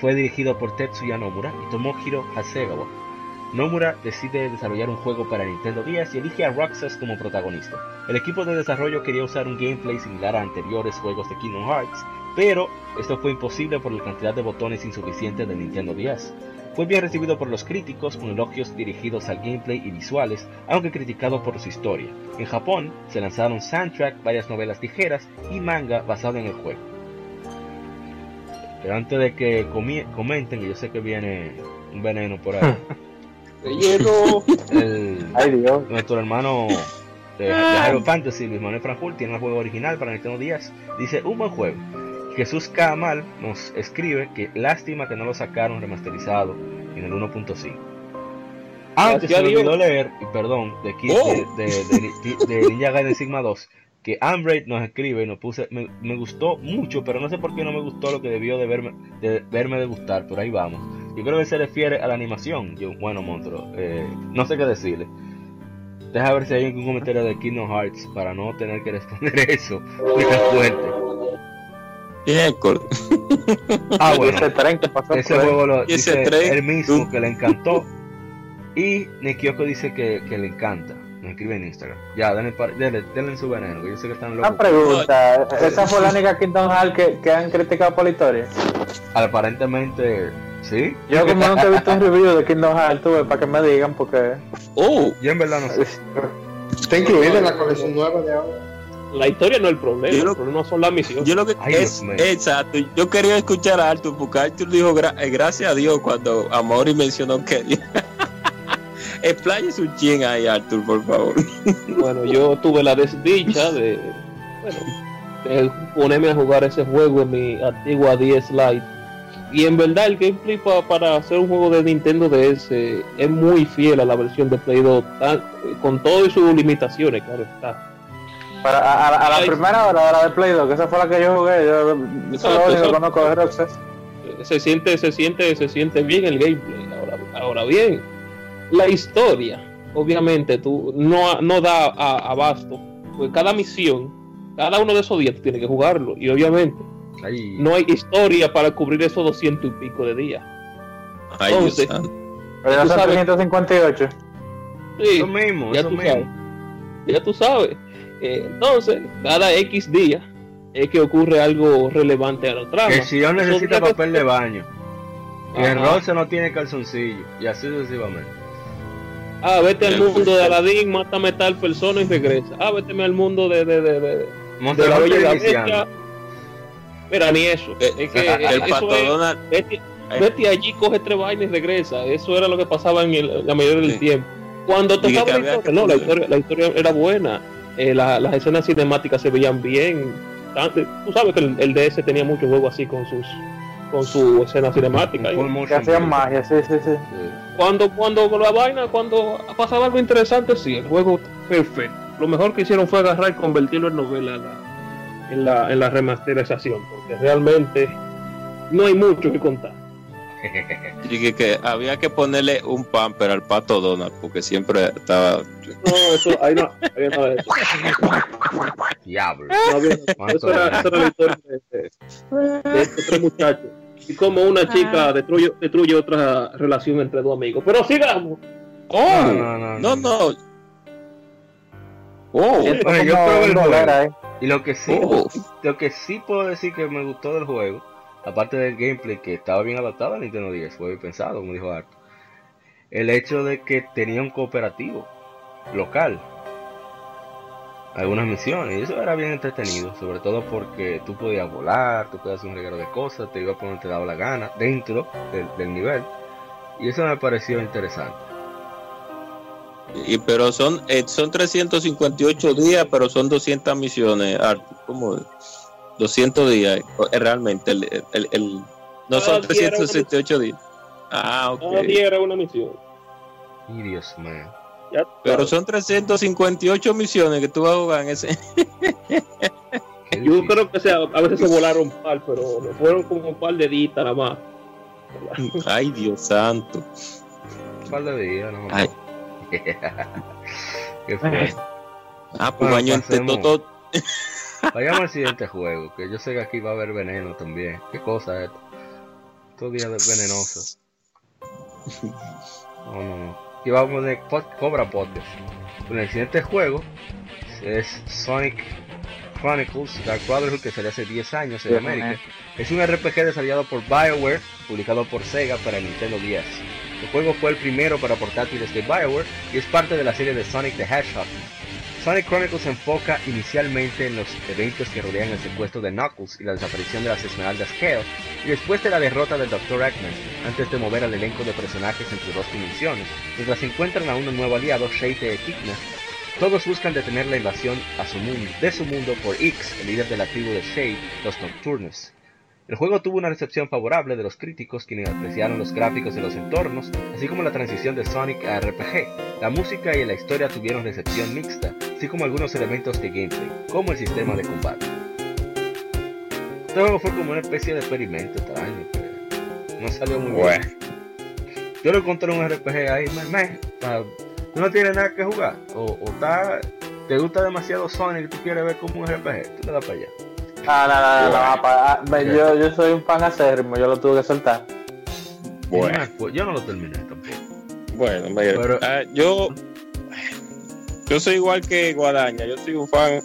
fue dirigido por Tetsuya Nomura y Tomohiro Hasegawa. Nomura decide desarrollar un juego para Nintendo 10 y elige a Roxas como protagonista. El equipo de desarrollo quería usar un gameplay similar a anteriores juegos de Kingdom Hearts, pero esto fue imposible por la cantidad de botones insuficiente del Nintendo 10. Fue bien recibido por los críticos con elogios dirigidos al gameplay y visuales, aunque criticado por su historia. En Japón se lanzaron soundtrack, varias novelas ligeras y manga basado en el juego. Pero antes de que comenten, que yo sé que viene un veneno por ahí, (laughs) el, Ay, Dios. nuestro hermano de, de Hero Fantasy, Luis Manuel Franjul, tiene el juego original para Nintendo 10. Dice, un buen juego. Jesús Kamal nos escribe que lástima que no lo sacaron remasterizado en el 1.5. Antes se me olvidó leer, perdón, de, Oh. de, de, de- de Ninja Gaiden Sigma 2, que Ambraid nos escribe y nos puse, me, me gustó mucho, pero no sé por qué no me gustó lo que debió de verme, de verme de gustar, por ahí vamos. Yo creo que se refiere a la animación. Yo, bueno, monstruo, eh, no sé qué decirle. Deja ver si hay algún comentario de Kingdom Hearts para no tener que responder (laughs) eso. Muy fuerte. Miércoles. Ah, Y bueno. ese tren que pasó Ese por juego lo Y ese dice tren, él mismo que le encantó. Y Nikioko dice que, que le encanta. Nos escribe en Instagram. Ya, denle, par- denle, denle su veneno, que yo sé que están Una locos. pregunta, ¿esa fue la (laughs) única Kingdom Hearts que, que han criticado por la historia? Aparentemente, sí. Yo como nunca he visto un review de Kingdom Hearts, tuve para que me digan, porque... Oh, Yo en verdad no sé. Está incluida en la colección nueva de ahora. La historia no es el problema, Yo lo- el problema son las misiones. yo lo que Ay, es exacto. Yo quería escuchar a Arthur porque Arthur dijo gra- eh, gracias a Dios cuando Amori mencionó que (laughs) explaye su chin ahí, Arthur, por favor. Bueno, yo tuve la desdicha de, bueno, de ponerme a jugar ese juego en mi antigua 10 Lite. Y en verdad el gameplay pa- para hacer un juego de Nintendo DS es muy fiel a la versión de Play 2, tan- con todas sus limitaciones, claro está. Para, a, a- a la Ay. primera hora de la de Play 2, que esa fue la que yo jugué, yo eso es Exacto, lo único que exacto. conozco de Roxas. Eh, Se siente, se siente, se siente bien el gameplay. Ahora, ahora bien, la historia, obviamente, tú no, no da a- abasto. Pues cada misión, cada uno de esos días tú tienes que jugarlo. Y obviamente no hay historia para cubrir esos 200 y pico de días. Ay, Entonces. Pero ya Tú son sabes- 358. Sí, Eso mismo, ya eso tú mismo. sabes. Ya tú sabes. Eh, entonces, cada X día es que ocurre algo relevante a la trama. Que si yo necesita papel de baño. Que Ajá. Rosa no tiene calzoncillo. Y así sucesivamente. Ah, vete al mundo de Aladín, mátame tal persona y regresa. Ah, vete al mundo de, de, de, de, de la Bella y la. Bestia. Mira, ni eso. Eh, es que el eso pato es- Donald, vete, vete allí, coge tres vainas y regresa. Eso era lo que pasaba en el- la mayoría del Sí. tiempo. Cuando tocaba la historia, no, la historia, la historia era buena. Eh, la- las escenas cinemáticas se veían bien. Tan- Tú sabes que el, el DS tenía muchos juegos así con sus con su escena cinemática. Que hacían magia, sí, sí, sí. Sí. Cuando, cuando la vaina, cuando pasaba algo interesante, sí, el juego perfecto. Lo mejor que hicieron fue agarrar y convertirlo en novela en la, en la, en la remasterización, porque realmente no hay mucho que contar. (laughs) Y que, que había que ponerle un pamper al pato Donald porque siempre estaba. No, eso, ahí no, ahí no de eso. Diablo. No había- ¿Cuánto eso, era, eso era la historia de, de- de estos tres muchachos. Y como una chica destruye, destruye otra relación entre dos amigos. Pero sigamos. ¡Oh! No, no, no, No, no. no. ¡Oh! Bueno, yo el juego. ahí. Y lo que sí, Oh. lo que sí puedo decir que me gustó del juego, aparte del gameplay que estaba bien adaptado a Nintendo 10, fue bien pensado, como dijo Art, el hecho de que tenía un cooperativo local, algunas misiones, y eso era bien entretenido, sobre todo porque tú podías volar, tú podías hacer un regalo de cosas, te iba a poner te daba la gana dentro del, nivel, y eso me pareció interesante. Y, pero son, eh, son 358 días, pero son 200 misiones. Art, ¿Cómo? 200 días, eh, realmente. El, el, el- no son Cada día era una 368 días. Ah, ok. Cada día era una misión. Y Dios mío. Pero son 358 misiones que tú vas a jugar en ese. Yo creo que sea, a veces se volaron un par, pero me fueron como un par de días nada más. (laughs) Ay, Dios santo. Un par de días, no. Ay. (laughs) Qué fue. Ah, pues Bueno, baño pasemos. intentó todo. Vayamos al siguiente juego, que yo sé que aquí va a haber veneno también. ¿Qué cosa es esto? Estos días venenosos. No, no, no. Aquí vamos a poner Cobra Podcast. Bueno, el siguiente juego es Sonic Chronicles Dark Brotherhood, que salió hace 10 años en América. Es un RPG desarrollado por BioWare, publicado por Sega para Nintendo 10. El juego fue el primero para portátiles de BioWare y es parte de la serie de Sonic the Hedgehog. Sonic Chronicles se enfoca inicialmente en los eventos que rodean el secuestro de Knuckles y la desaparición de las Esmeraldas Kale, y después de la derrota del Dr. Eggman, antes de mover al elenco de personajes entre dos dimensiones, mientras encuentran a un nuevo aliado, Shade Equidna. Todos buscan detener la invasión a su mundo, de su mundo por X, el líder de la tribu de Shade, los Nocturnes. El juego tuvo una recepción favorable de los críticos quienes apreciaron los gráficos de los entornos, así como la transición de Sonic a RPG. La música y la historia tuvieron recepción mixta, así como algunos elementos de gameplay, como el sistema de combate. Este juego fue como una especie de experimento extraño, que no salió muy Bueno. bien. Yo lo encontré en un RPG ahí, tú no tienes nada que jugar, o, o te gusta demasiado Sonic y tú quieres ver como un RPG, tú le das para allá. Ah, no, no, no, no, ah, yo, yo soy un fan acérrimo, yo lo tuve que soltar. Bueno. yo no lo terminé tampoco. Bueno, mira, Pero- ah, yo, yo soy igual que Guadaña, yo soy un fan,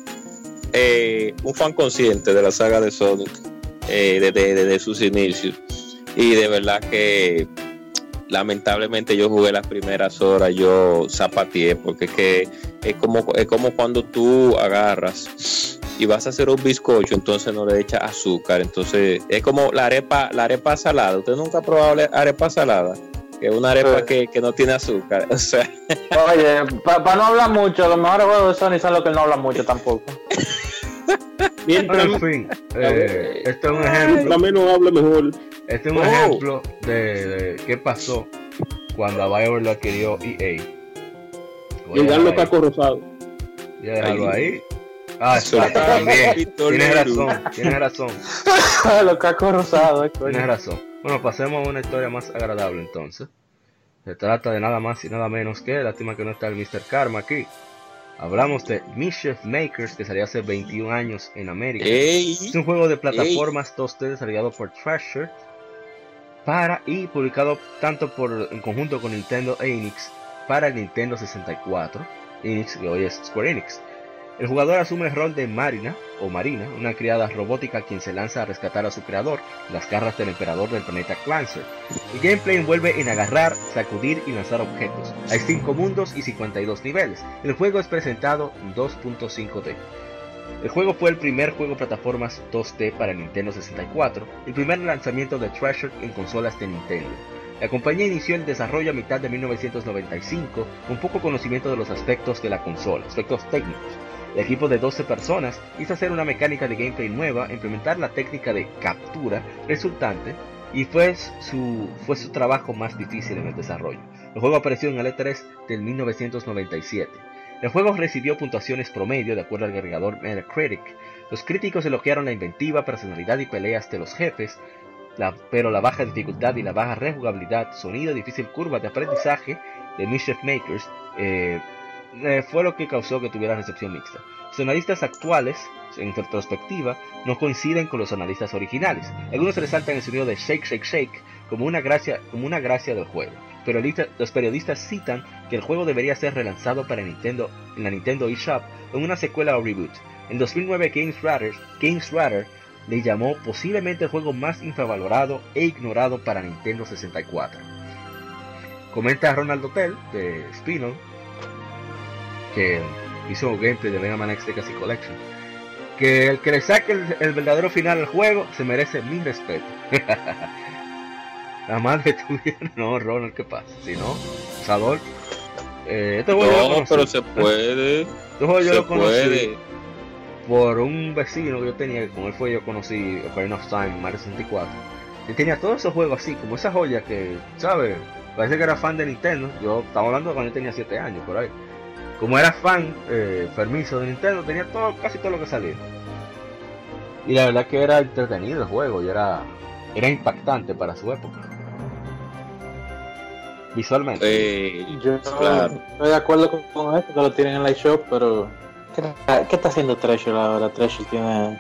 eh, un fan consciente de la saga de Sonic eh, desde, desde sus inicios y de verdad que lamentablemente yo jugué las primeras horas, yo zapateé porque es que es como, es como cuando tú agarras y vas a hacer un bizcocho, entonces no le echas azúcar, entonces es como la arepa, la arepa salada. ¿Usted nunca ha probado la arepa salada? Que es una arepa Sí. que, que no tiene azúcar. (laughs) O sea, Oye, para no hablar mucho, los mejores juegos de Sony son los que no hablan mucho tampoco. (laughs) Mientras, Pero en fin, (laughs) eh, este es un ejemplo. menos hable, mejor. Este es un Oh. ejemplo de, de qué pasó cuando a BioWare lo adquirió EA. Voy Y dan dejarlo los ahí. cacos rosados. Voy a dejarlo ahí. Ah, Eso también. Tienes razón, tienes razón, (laughs) los cacos rosados, eh, coño. tienes razón. Bueno, pasemos a una historia más agradable entonces. Se trata de nada más y nada menos que, lástima que no está el Mr. Karma aquí. Hablamos de Mischief Makers que salió hace 21 años en América. ¡Ey! Es un juego de plataformas 2D desarrollado por Treasure para y publicado tanto por en conjunto con Nintendo e Enix para el Nintendo 64, Enix que hoy es Square Enix. El jugador asume el rol de Marina o Marina, una criada robótica quien se lanza a rescatar a su creador, las garras del emperador del planeta Clancer. El gameplay envuelve en agarrar, sacudir y lanzar objetos. Hay 5 mundos y 52 niveles. El juego es presentado en 2.5D. El juego fue el primer juego plataformas 2D para Nintendo 64, el primer lanzamiento de Treasure en consolas de Nintendo. La compañía inició el desarrollo a mitad de 1995 con poco conocimiento de los aspectos de la consola, aspectos técnicos. El equipo de 12 personas hizo hacer una mecánica de gameplay nueva, implementar la técnica de captura resultante y fue su, fue su trabajo más difícil en el desarrollo. El juego apareció en el E3 del 1997. El juego recibió puntuaciones promedio de acuerdo al agregador Metacritic. Los críticos elogiaron la inventiva, personalidad y peleas de los jefes, pero la baja dificultad y la baja rejugabilidad, sonido difícil curva de aprendizaje de Mischief Makers eh, eh, fue lo que causó que tuviera recepción mixta. Los analistas actuales, en retrospectiva, no coinciden con los analistas originales. Algunos resaltan el sonido de Shake Shake Shake como una gracia, como una gracia del juego. Pero los periodistas citan que el juego debería ser relanzado para Nintendo en la Nintendo eShop en una secuela o reboot. En 2009 Games Radar, le llamó posiblemente el juego más infravalorado e ignorado para Nintendo 64. Comenta Ronald Hotel de Spinol que hizo un gameplay de Mega Man X Legacy Collection que el que le saque el, el verdadero final al juego se merece mi respeto. (laughs) La madre tuya, (laughs) no, Ronald, ¿qué pasa? Si no, Sador. Eh, este juego No, pero se puede. Este juego yo se lo conocí puede. por un vecino que yo tenía, que con él fue yo conocí Ocarina of Time, Mario 64. Y tenía todos esos juegos así, como esa joya que, ¿sabes? Parece que era fan de Nintendo. Yo estaba hablando cuando yo tenía 7 años, por ahí. Como era fan eh, permiso de Nintendo, tenía todo, casi todo lo que salía. Y la verdad que era entretenido el juego y era, era impactante para su época. Visualmente. Eh, Yo Claro. estoy de acuerdo con, con esto, que lo tienen en la shop, pero ¿qué, qué está haciendo Treasure ahora? Treasure tiene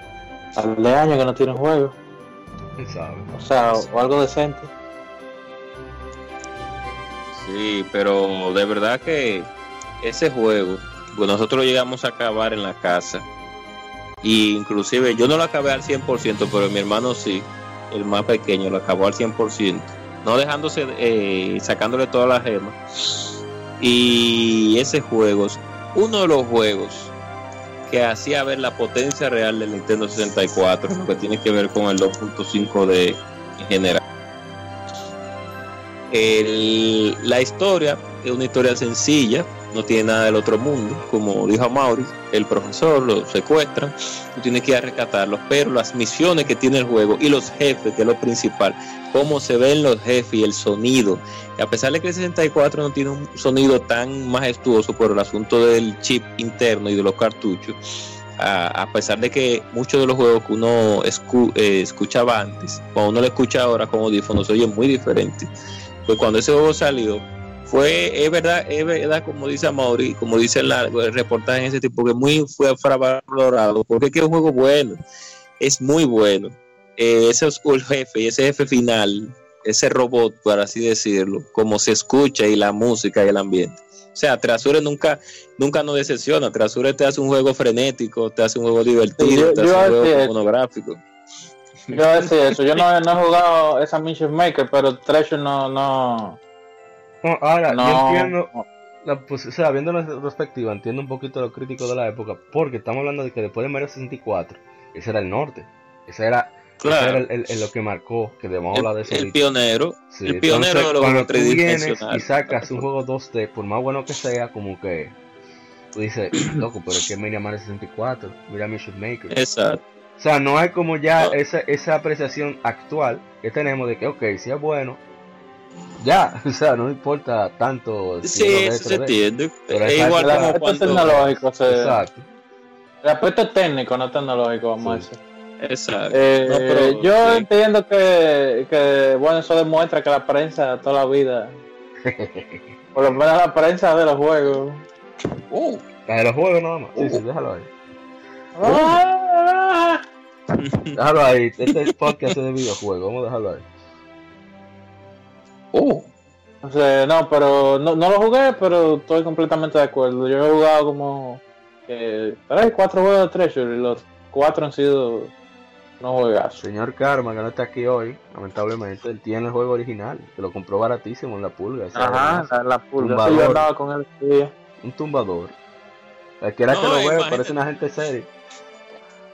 al de años que no tiene un juego, o sea, o, o algo decente. Sí, pero de verdad que ese juego, pues nosotros llegamos a acabar en la casa. Y inclusive yo no lo acabé al 100%, pero mi hermano sí, el más pequeño, lo acabó al 100%. No dejándose, eh, sacándole todas las gemas. Y ese juego uno de los juegos que hacía ver la potencia real del Nintendo 64, lo que tiene que ver con el 2.5D en general. La historia es una historia sencilla, no tiene nada del otro mundo, como dijo Mauri, el profesor lo secuestran, tú tienes que ir a rescatarlos, pero las misiones que tiene el juego y los jefes, que es lo principal, cómo se ven los jefes y el sonido, a pesar de que el 64 no tiene un sonido tan majestuoso por el asunto del chip interno y de los cartuchos, a, pesar de que muchos de los juegos que uno eh, escuchaba antes, cuando uno lo escucha ahora con audífonos, oye muy diferente pues cuando ese juego salió, fue, es verdad, es verdad, como dice Mauri, como dice la- el reportaje en ese tipo, que muy fue infravalorado, porque es que es un juego bueno, es muy bueno. Eh, ese es el jefe y ese jefe final, ese robot, por así decirlo, como se escucha y la música y el ambiente. O sea, Trasure nunca, nunca nos decepciona. Trasure te hace un juego frenético, te hace un juego divertido, Yo- te yo hace un juego monográfico. Yo voy a decir eso, yo no, no he jugado esa Mischief Maker, pero Treasure no, no, No, ahora, yo no, entiendo, la, pues, o sea, viendo la perspectiva, entiendo un poquito lo crítico de la época, porque estamos hablando de que después de Mario 64, ese era el norte, ese era, ese era Claro, el, el- el- lo que marcó, que debemos hablar de eso el, ahorita. pionero, Sí, el pionero entonces, de los cuando tú vienes y sacas un juego 2D, por más bueno que sea, como que tú dices, (clears throat) loco, pero es que mira Mario 64, mira Mission Maker. Exacto. O sea, no hay como ya No. esa, esa apreciación actual que tenemos de que, ok, si es bueno, ya, (laughs) o sea, no importa tanto. si Sí, es eso se 2D, 3D. entiende. Pero Es igual el como aspecto cuando. tecnológico, Exacto. el aspecto técnico, no tecnológico, vamos Sí. a decir. Exacto. Eh, No, pero, yo sí. entiendo que, que, bueno, eso demuestra que la prensa toda la vida, (laughs) por lo menos la prensa de los juegos. Uh, La de los juegos nada más. Sí, sí, déjalo ahí. Ah, Déjalo ahí. Este es podcast es de videojuegos. Vamos a dejarlo ahí. Uh. O sea, no, pero no, no lo jugué, pero estoy completamente de acuerdo. Yo he jugado como eh, tres, cuatro juegos de Treasure y los cuatro han sido no juegazos. Señor Karma, que no está aquí hoy, lamentablemente, él tiene el juego original, que lo compró baratísimo en la pulga. Ajá, la, la pulga. Tumbador. Sí, yo andaba con él ese día. Un tumbador. Cualquiera que lo vea parece una gente seria.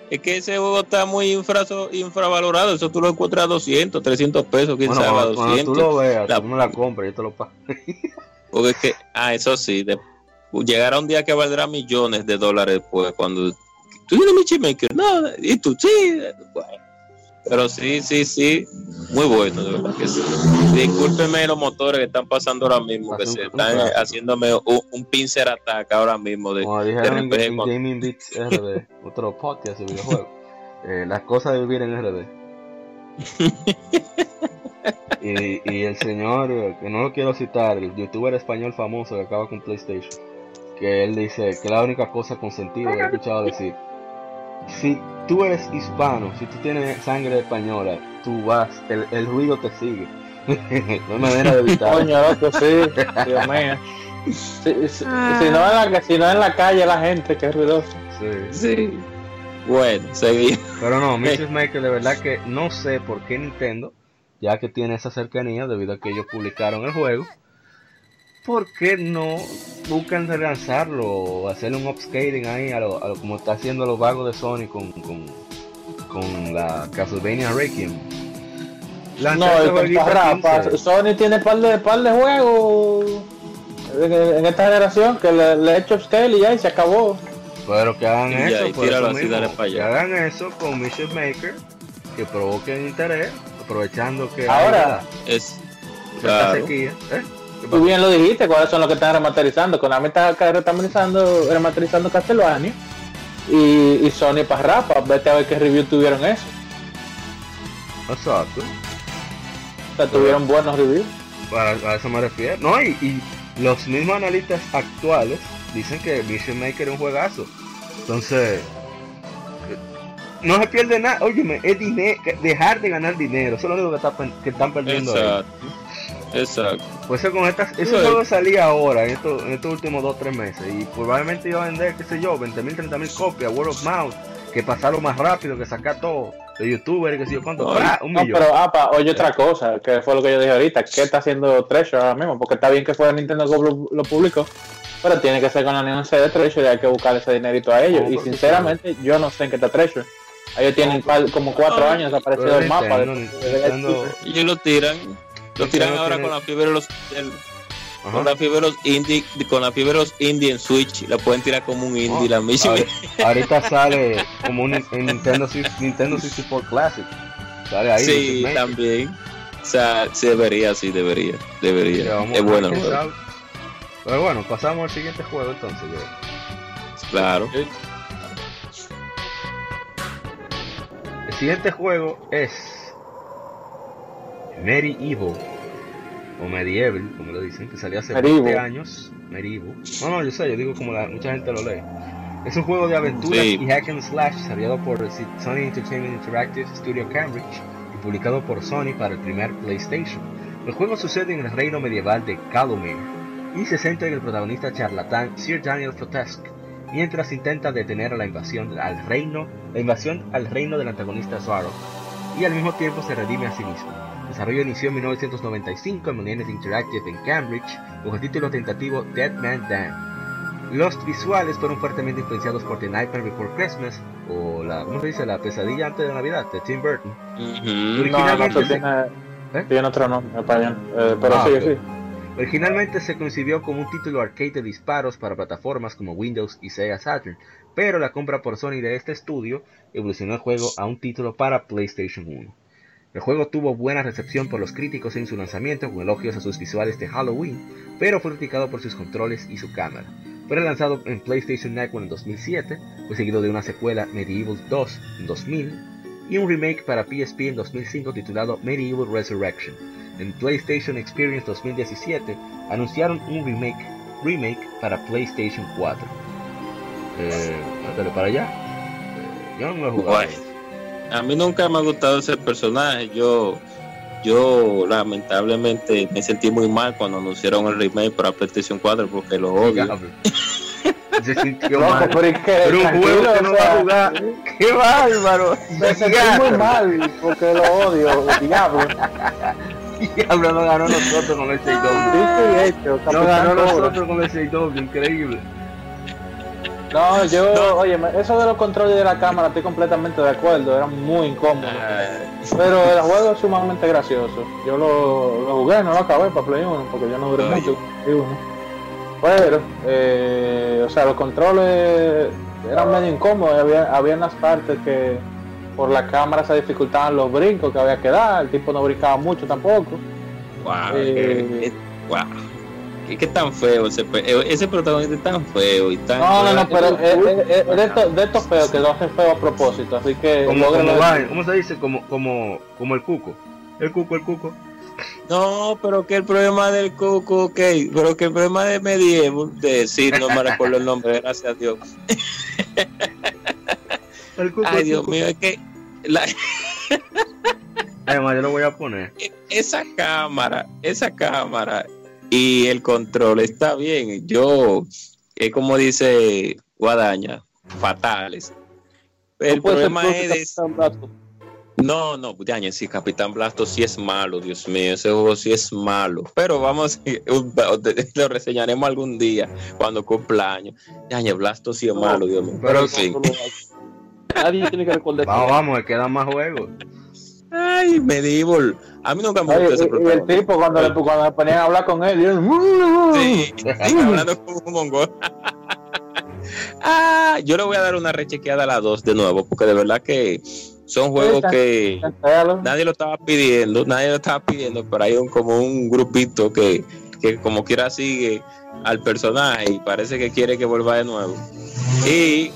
Es que ese juego está muy infraso- infravalorado. Eso tú lo encuentras a 200, 300 pesos, quién Bueno, sabe, a cuando, cuando 200. tú lo veas, La- tú me la compras, yo te lo pago. (laughs) Porque es que, ah, eso sí, de- llegará un día que valdrá millones de dólares después. Cuando tú tienes mi chipmaker, no, y tú sí, bueno. Pero sí, sí, sí, muy bueno, de verdad que sí. Discúlpeme los motores que están pasando ahora mismo, que se están tráfico. haciéndome un, un pincer attack ahora mismo. De, Como dijeron RPG en Gaming Beats RD, (laughs) otro podcast de videojuegos. Eh, las cosas de vivir en RD. (laughs) y, y el señor, eh, que no lo quiero citar, el youtuber español famoso que acaba con PlayStation, que él dice que la única cosa con sentido que he escuchado decir, si tú eres hispano, si tú tienes sangre española, tú vas, el, el ruido te sigue. (laughs) no hay manera de evitarlo. (laughs) Coño, loco, sí. Dios mío. Si, si- Ah. si no en la, si no en la calle la gente, que es ruidoso. Sí. Sí. Bueno, seguimos. Pero no, (laughs) Mrs. Maker, de verdad que no sé por qué Nintendo, ya que tiene esa cercanía debido a que ellos publicaron el juego, ¿por qué no buscan relanzarlo o hacerle un upscaling ahí a lo, a lo como está haciendo los vagos de Sony con, con, con la Castlevania Requiem? Lanzar No, el 15. Sony tiene par de, par de juegos en, en esta generación que le, le he hecho upscale y ya y se acabó. Pero que hagan Y eso, por eso mismo, allá. que hagan eso con Mrs. Maker, que provoquen interés, aprovechando que Ahora, hay Es esta claro. sequía. ¿eh? ¿Qué Tú bien lo dijiste, cuáles son los que están remasterizando. Konami está remasterizando, remasterizando Castlevania y, y Sony para Rapa. Vete a ver qué review tuvieron eso. Exacto. O sea, tuvieron buenos reviews. A, a eso me refiero. No, y, y los mismos analistas actuales dicen que Mission Maker es un juegazo. Entonces, no se pierde nada. Óyeme, es dinero, dejar de ganar dinero. Eso es lo único que, está pen- que están perdiendo ahí. Exacto. Pues eso con estas, Bueno. juego salía ahora, en estos, en estos últimos 2-3 meses. Y probablemente iba a vender, qué sé yo, 20.000, 30.000 copias, word of mouth. Que pasaron más rápido, que sacar todo. De youtubers, que sé yo cuánto. Ay, ¡Ah! un No, millón. pero apa, oye otra cosa, que fue lo que yo dije ahorita, ¿qué está haciendo Treasure ahora mismo? Porque está bien que fue Nintendo que lo, lo publicó, pero tiene que ser con la alianza de Treasure y hay que buscar ese dinerito a ellos. Y sinceramente, yo no sé en qué está Treasure. Ellos tienen par- como cuatro años desaparecido Pero del mapa. de- Nintendo, de- de- Nintendo- Y lo tiran. Lo tiran ahora tiene- con la fiebre de los. el- con la fiebre de los indie. Con la fiebre de los indie en Switch. La pueden tirar como un indie. Oh, la misma. ahori- (laughs) Ahorita sale como un en Nintendo, Nintendo 64 Classic. Sale ahí. Sí, también. O sea, sí debería, sí, debería. Debería. Es bueno, sabe. Pero bueno, pasamos al siguiente juego entonces. yo. claro. El siguiente juego es Medieval o Medieval, como lo dicen, que salió hace Medieval. 20 años. Medieval. No, no, yo sé, yo digo como la, mucha gente lo lee. Es un juego de aventuras Sí. y hack and slash desarrollado por Sony Entertainment Interactive Studio Cambridge y publicado por Sony para el primer PlayStation. El juego sucede en el reino medieval de Calomir y se centra en el protagonista charlatán Sir Daniel Fortesque, mientras intenta detener a la invasión al reino, la invasión al reino del antagonista Zorro, y al mismo tiempo se redime a sí mismo. El desarrollo inició en 1995 en Millennium Interactive en Cambridge con el título tentativo Dead Man Dan. Los visuales fueron fuertemente influenciados por The Nightmare Before Christmas o la, ¿cómo se dice? La pesadilla antes de Navidad de Tim Burton. No, no, Originalmente eso se- tiene, ¿Eh? tiene otro nombre, español. Eh, pero Ah, sí, ok. sí. Originalmente se concibió como un título arcade de disparos para plataformas como Windows y Sega Saturn, pero la compra por Sony de este estudio evolucionó el juego a un título para PlayStation 1. El juego tuvo buena recepción por los críticos en su lanzamiento con elogios a sus visuales de Halloween, pero fue criticado por sus controles y su cámara. Fue lanzado en PlayStation Network en 2007, fue seguido de una secuela Medieval 2 en 2000 y un remake para PSP en 2005 titulado Medieval Resurrection. En PlayStation Experience 2017 anunciaron un remake, remake para PlayStation 4. Eh, para allá. Eh, yo no me lo he jugado. A mí nunca me ha gustado ese personaje. Yo, yo lamentablemente me sentí muy mal cuando anunciaron el remake para PlayStation 4 porque lo odio. Se sintió mal. pero es que Pero un juego que o no va sea, a jugar. ¡Qué bárbaro! Me sentí muy mal porque lo odio, diablo. Diablo, no ganó nosotros con el 6W. Dicho y hecho, No ganó nosotros con el 6W, increíble. No, yo, oye, eso de los controles de la cámara estoy completamente de acuerdo, era muy incómodo. Pero el juego es sumamente gracioso. Yo lo, lo jugué, no lo acabé para Play 1, porque yo no duré mucho con Play 1. Pero, eh, o sea, los controles eran medio incómodos. Había, había unas partes que por la cámara se dificultaban los brincos que había que dar. El tipo no brincaba mucho tampoco. Wow, Eh, wow. Qué, qué tan feo ese, eh, ese protagonista es tan feo y tan. No, no, no, pero es, es- es de estos de estos feos que lo hacen feo a propósito, así que Como, ¿Cómo se dice? Como, como, como el cuco. El cuco, el cuco. No, pero que el problema del Coco, ok, pero que el problema de Medieval, de sí, no me recuerdo el nombre, gracias a Dios. El cuco, Ay, el Dios cuco. mío, es que la- Además, yo lo voy a poner. esa cámara, esa cámara y el control está bien. Yo, es como dice Guadaña, fatales. El No problema es y de- Capitán Blasto. No, no, Guadaña, sí, Capitán Blasto sí es malo, Dios mío, ese juego sí es malo. Pero vamos, (laughs) lo reseñaremos algún día cuando cumpla años. Guadaña, Blasto sí es No, malo, Dios mío. pero Pero en fin. Nadie tiene que recordar. Vamos, vamos, que quedan más juegos. Ay, Medieval. A mí nunca me gustó ese y, y el tipo cuando, le, cuando le ponían a hablar con él, y él, Sí, sí, hablando como un mongol. (laughs) ah, yo le voy a dar una rechequeada a la 2 de nuevo, porque de verdad que son juegos que nadie lo estaba pidiendo, nadie lo estaba pidiendo, pero hay un, como un grupito que, que como quiera sigue al personaje y parece que quiere que vuelva de nuevo. Y,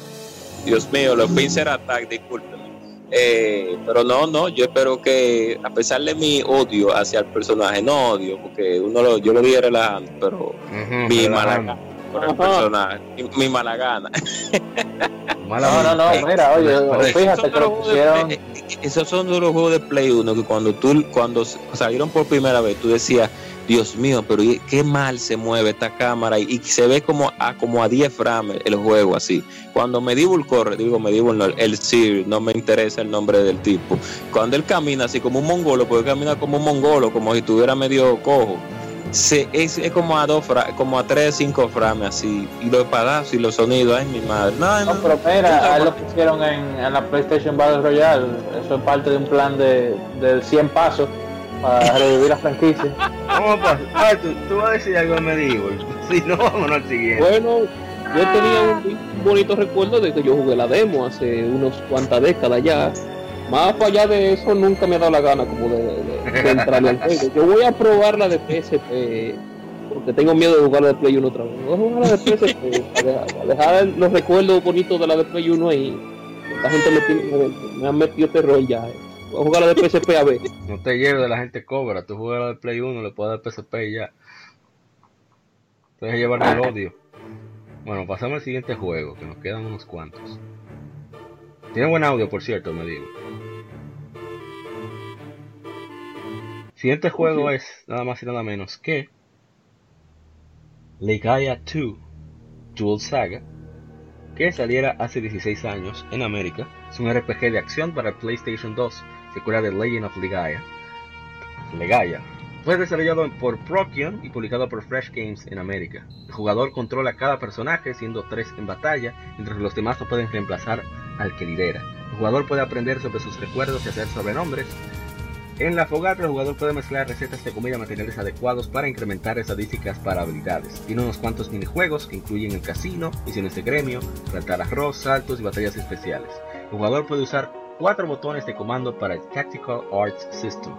Dios mío, los Pincer Attack, discúlpenme. Eh, pero no, no, yo espero que a pesar de mi odio hacia el personaje, no odio, porque uno lo, yo lo dije relajando, pero mi mala gana por el personaje, mi, mi mala gana. (laughs) Mala No, no, no, mira, oye, fíjate que lo pusieron. Play- eh, esos son de los juegos de Play 1 que cuando tú cuando salieron por primera vez tú decías, Dios mío, pero qué mal se mueve esta cámara y, y se ve como a como a 10 frames el juego así. Cuando Medieval corre, digo Medieval no, el Sir, no me interesa el nombre del tipo. Cuando él camina así como un mongolo, porque camina como un mongolo, como si estuviera medio cojo. Se, es, es como a dos fra- como a 3, 5 frames así. Y los espadazos y los sonidos, ay mi madre. No, no, No, pero mira, ahí lo pusieron en, en la PlayStation Battle Royale. Eso es parte de un plan de, de 100 pasos para revivir la franquicia. ¿Cómo pasa? Ah, tú, tú vas a decir algo de Medieval. (laughs) Si no, vámonos al siguiente. Bueno, yo tenía un, un bonito recuerdo de que yo jugué la demo hace unos cuantas décadas ya. Más para allá de eso, nunca me ha dado la gana como de, de- de entrarle al juego. Yo voy a probar la de PSP, porque tengo miedo de jugar la de Play 1 otra vez. Voy a jugar la de PSP para dejar, para dejar los recuerdos bonitos de la de Play 1 ahí. La gente me, tiene- me han metido terror ya. eh. Voy a jugar la de PSP a ver. No te lleves de la gente cobra. Tú juegas la de Play 1, le puedes dar PSP y ya. Te dejas llevar del odio. Bueno, pasamos al siguiente juego, que nos quedan unos cuantos. Tiene buen audio, por cierto, me digo. Siguiente juego es nada más y nada menos que Legaia 2 Dual Saga, que saliera hace 16 años en América. Es un RPG de acción para PlayStation 2, secuela de Legend of Legaia. Legaia. Fue desarrollado por Procyon y publicado por Fresh Games en América. El jugador controla cada personaje, siendo tres en batalla, mientras los demás no pueden reemplazar al que lidera. El jugador puede aprender sobre sus recuerdos y hacer sobrenombres. En la fogata, el jugador puede mezclar recetas de comida y materiales adecuados para incrementar estadísticas para habilidades. Tiene unos cuantos minijuegos que incluyen el casino, misiones de gremio, plantar arroz, saltos y batallas especiales. El jugador puede usar cuatro botones de comando para el Tactical Arts System.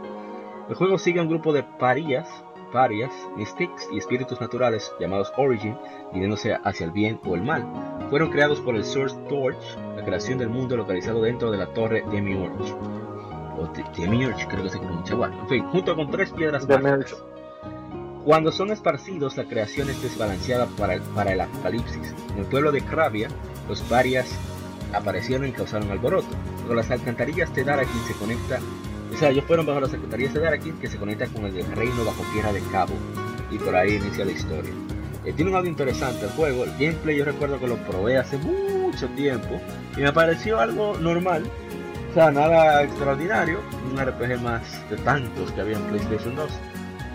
El juego sigue a un grupo de parias, parias, mystics y espíritus naturales llamados Origin, dirigiéndose hacia el bien o el mal. Fueron creados por el Source Torch, la creación del mundo localizado dentro de la torre Demiurge. O de- Demiurge, creo que se pronuncia igual. En fin, junto con tres piedras mágicas. Cuando son esparcidos, la creación es desbalanceada para el, para el apocalipsis. En el pueblo de Kravia, los parias aparecieron y causaron alboroto. Con las alcantarillas de Darakin se conecta o sea, ellos fueron bajo las secretarías de Darakin que se conecta con el reino bajo tierra de Cabo. Y por ahí inicia la historia. Eh, tiene un audio interesante el juego. El gameplay yo recuerdo que lo probé hace mucho tiempo. Y me pareció algo normal. O sea, nada extraordinario. Un RPG más de tantos que había en PlayStation 2.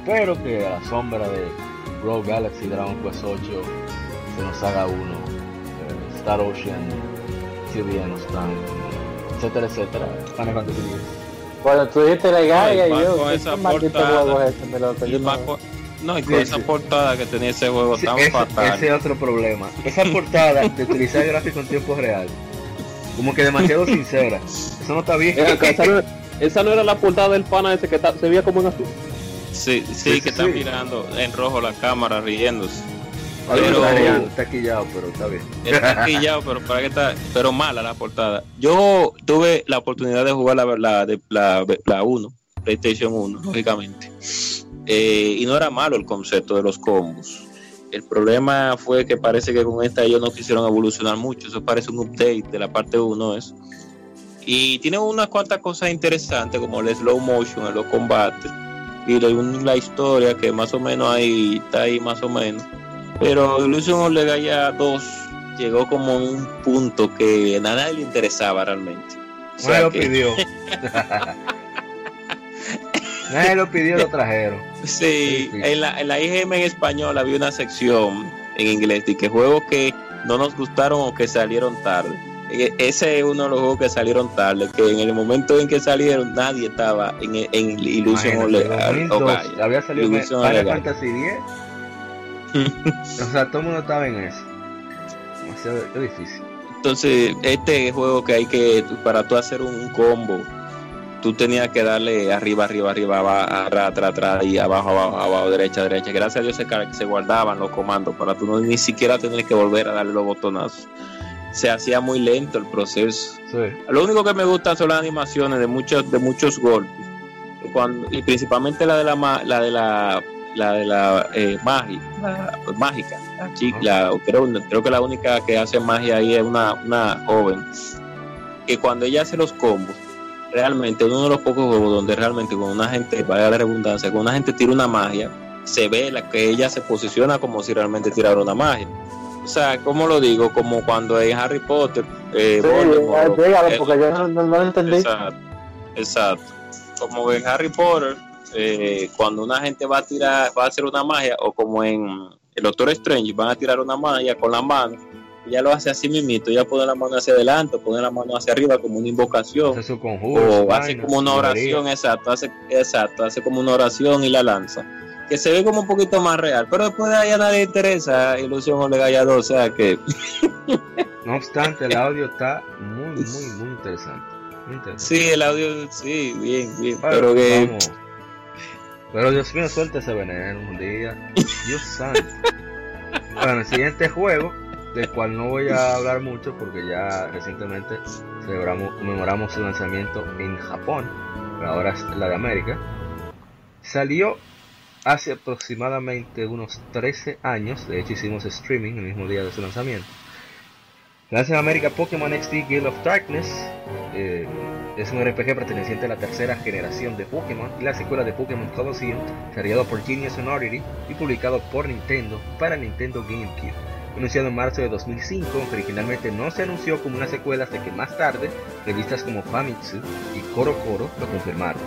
Pero que a la sombra de Rogue Galaxy, Dragon Quest 8, se nos haga uno. eh, Star Ocean, No están, etcétera, etcétera. Final Fantasy X. Cuando tú dijiste la Gaia, Ay, y yo, con ¿qué esa portada. juego es este, mi loco? Y no- con- no, y con Sí, esa sí. portada que tenía ese juego Sí, tan ese, fatal. ese es otro problema. Esa portada de utilizar gráfico en tiempo real, como que demasiado sincera. Eso no está bien. Esa, no, esa no era la portada del pana ese que ta- se veía como en azul. Sí, sí, Sí, que sí, está sí. mirando en rojo la cámara riéndose. Pero, está, quillado, pero está bien. Está (laughs) quillado, pero para que está, pero mala la portada. Yo tuve la oportunidad de jugar la la de la, la 1, PlayStation 1, lógicamente. Eh, y no era malo el concepto de los combos. El problema fue que parece que con esta ellos no quisieron evolucionar mucho. Eso parece un update de la parte 1 es. Y tiene unas cuantas cosas interesantes como el slow motion en los combates y la historia que más o menos ahí está ahí más o menos. Pero Illusion of Legaia 2 llegó como en un punto que a nadie le interesaba realmente. O sea Nadie lo pidió. (laughs) Nadie lo pidió, lo trajeron. Sí, en la, en la IGM en español había una sección en inglés de que juegos que no nos gustaron o que salieron tarde. E- Ese es uno de los juegos que salieron tarde, que en el momento en que salieron nadie estaba en, en Illusion of Imagínate, Le- 2002, of Gaia. había salido Final. Fantasy X. o sea, todo el mundo estaba en eso. Demasiado es difícil. Entonces, este juego que hay que, para tú hacer un combo, tú tenías que darle arriba, arriba, arriba, abajo, atrás, atrás, atrás, y abajo, abajo, abajo, derecha, derecha. Gracias a Dios se, guardaban los comandos para tú no, ni siquiera tener que volver a darle los botonazos. Se hacía muy lento el proceso. Sí. Lo único que me gusta son las animaciones de muchos, de muchos golpes. Cuando, y principalmente la de la, la de la, la de la eh, magi- la mágica. La chica, la- creo, creo que la única que hace magia ahí es una, una joven. Que cuando ella hace los combos, realmente uno de los pocos juegos donde realmente con una gente, vaya la redundancia, con una gente tira una magia, se ve la que ella se posiciona como si realmente tirara una magia. O sea, ¿cómo lo digo? Como cuando en Harry Potter, eh, Sí, Voldemort, eh, dígalo, eh, porque yo no lo entendí. Exacto, exacto. Como en Harry Potter, eh, cuando una gente va a tirar, va a hacer una magia, o como en el Doctor Strange, van a tirar una magia con la mano, ella lo hace así mismito, ella pone la mano hacia adelante, pone la mano hacia arriba como una invocación, Hace su conjuro. su o hace como una oración, exacto, hace, exacto, hace como una oración y la lanza. Que se ve como un poquito más real, pero después de ahí a nadie interesa Ilusión o 2, o sea que No obstante, el audio está muy, muy, (laughs) muy interesante. Muy interesante. sí, el audio, sí, bien, bien, Bueno, pero que vamos. Pero Dios mío, suelta ese veneno un día. Dios santo. Bueno, el siguiente juego, del cual no voy a hablar mucho porque ya recientemente celebramos, conmemoramos su lanzamiento en Japón, pero ahora es la de América. Salió hace aproximadamente unos 13 años, de hecho hicimos streaming el mismo día de su lanzamiento. Lanza en América Pokémon XD Gale of Darkness, eh, es un RPG perteneciente a la tercera generación de Pokémon y la secuela de Pokémon Colosseum, desarrollado por Genius Sonority y publicado por Nintendo para Nintendo GameCube. Anunciado en marzo de 2005, aunque originalmente no se anunció como una secuela hasta que más tarde revistas como Famitsu y Koro Koro lo confirmaron.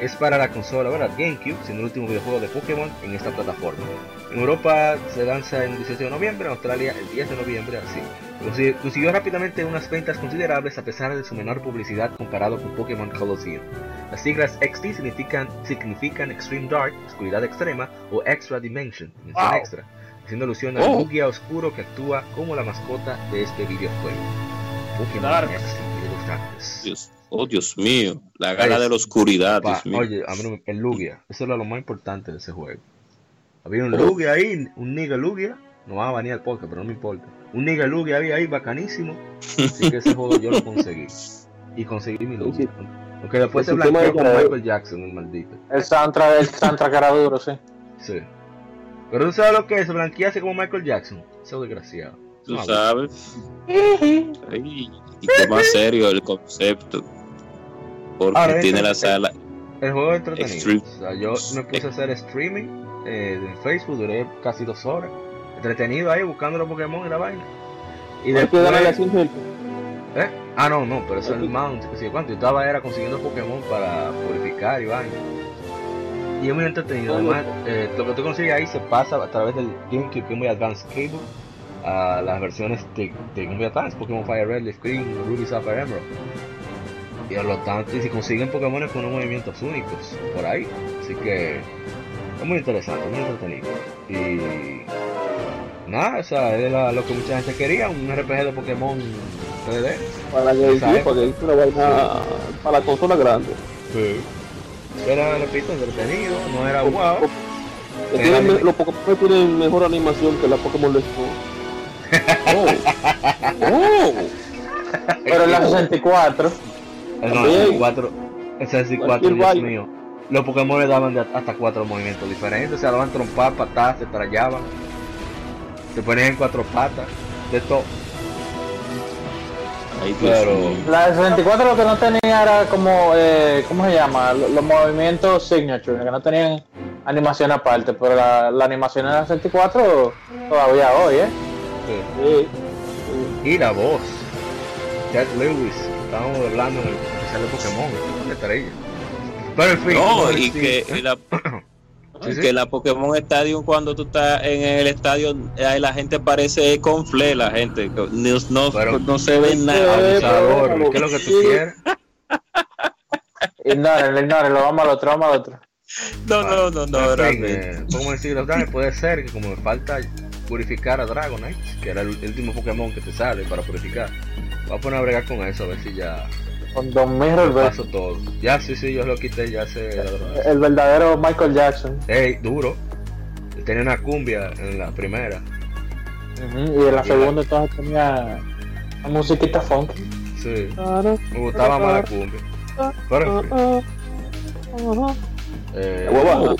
Es para la consola ¿verdad? GameCube, siendo el último videojuego de Pokémon en esta plataforma. En Europa se lanza el 18 de noviembre, en Australia el 10 de noviembre, así. Consi- Consiguió rápidamente unas ventas considerables a pesar de su menor publicidad comparado con Pokémon Colosseum. Las siglas XD significan, significan Extreme Dark, oscuridad extrema, o Extra Dimension, dimensión Wow. extra, haciendo alusión al Oh. Lugia oscuro que actúa como la mascota de este videojuego. Pokémon Dark. XD of Darkness. Dios, oh Dios mío, la gala Ay, de la oscuridad, Pa- Dios mío. oye, el Lugia, eso era lo más importante de ese juego. Había un Lugia ahí, un nigga Lugia, no va a venir al podcast, pero no me importa. Un nigga Lugia había ahí bacanísimo, así que ese juego yo lo conseguí. Y conseguí mi Lugia. Aunque después El se blanqueó de con. Michael Jackson, el maldito. El soundtrack, el soundtrack era duro, sí. Sí. Pero tú sabes lo que es, blanquearse como Michael Jackson. Eso es desgraciado. Tú No, sabes. Ay, y qué más serio el concepto. Porque Ahora, tiene este- la sala. El juego es entretenido. Extreme. O sea, yo me puse a hacer streaming eh, en Facebook, duré casi dos horas. Entretenido ahí buscando los Pokémon y la vaina. Y después. darle a 100 gente. ¿Eh? Ah, no, no, pero eso es el mount. que sé cuánto. Yo estaba era consiguiendo Pokémon para purificar y vaina. Y es muy entretenido. Además, eh, lo que tú consigues ahí se pasa a través del GameCube Game Boy Advance Cable a las versiones de, de Game Boy Advance, Pokémon Fire Red, Leaf Green, Ruby Sapphire Emerald. Y por lo tanto, y si consiguen Pokémon con unos movimientos únicos por ahí. Así que es muy interesante, muy entretenido. Y nada, o sea, es la- lo que mucha gente quería, un RPG de Pokémon 3D. Para sí, porque es una vaina para la consola grande. Era, repito, entretenido, no era wow. Me- los Pokémon tienen mejor animación que la Pokémon Let's Go. (laughs) Oh. Pero en la 64, El También. 64, el 64, Cualquier Dios mío. Los Pokémon le daban hasta cuatro movimientos diferentes, o sea, daban trompar, patadas, se trallaban, se ponían en cuatro patas, de todo. Dios Pero- la de 64 lo que no tenía era como, eh, ¿cómo se llama? Los, los movimientos signature, que no tenían animación aparte, pero la, la animación en la 64 todavía hoy, ¿eh? Sí. Sí. Y la voz, Jack Lewis, estábamos hablando en el especial de Pokémon, estrella. Pero en fin, No, y que la, (clears throat) Sí, sí. que la Pokémon Stadium cuando tú estás en el estadio ahí la gente parece con fle la gente no, no, Pero- no se ve nada abusador, pero- ¿qué es lo que tú quieres? Ignórenlo, ignórenlo, vamos al otro, vamos al otro. no no no no ¿cómo decirlo? Dale, puede ser que como me falta purificar a Dragonite, que era el último Pokémon que te sale para purificar, voy a poner a bregar con eso, a ver si ya Con Don Mirror, paso todo. Ya, sí, sí, yo lo quité, ya sé. la el verdadero Michael Jackson. Ey, duro. Tenía una cumbia en la primera. Y en la segunda entonces tenía la musiquita funky. Sí, me gustaba más la cumbia. Pero en fin, eh, Hueva.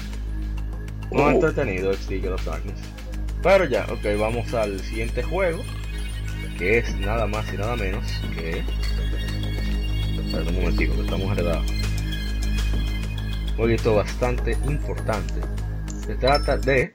no entretenido el Stick of Darkness. Pero ya, ok, vamos al siguiente juego. Que es nada más y nada menos que. Espera un momentico, que estamos heredados. Un jueguito bastante importante. Se trata de.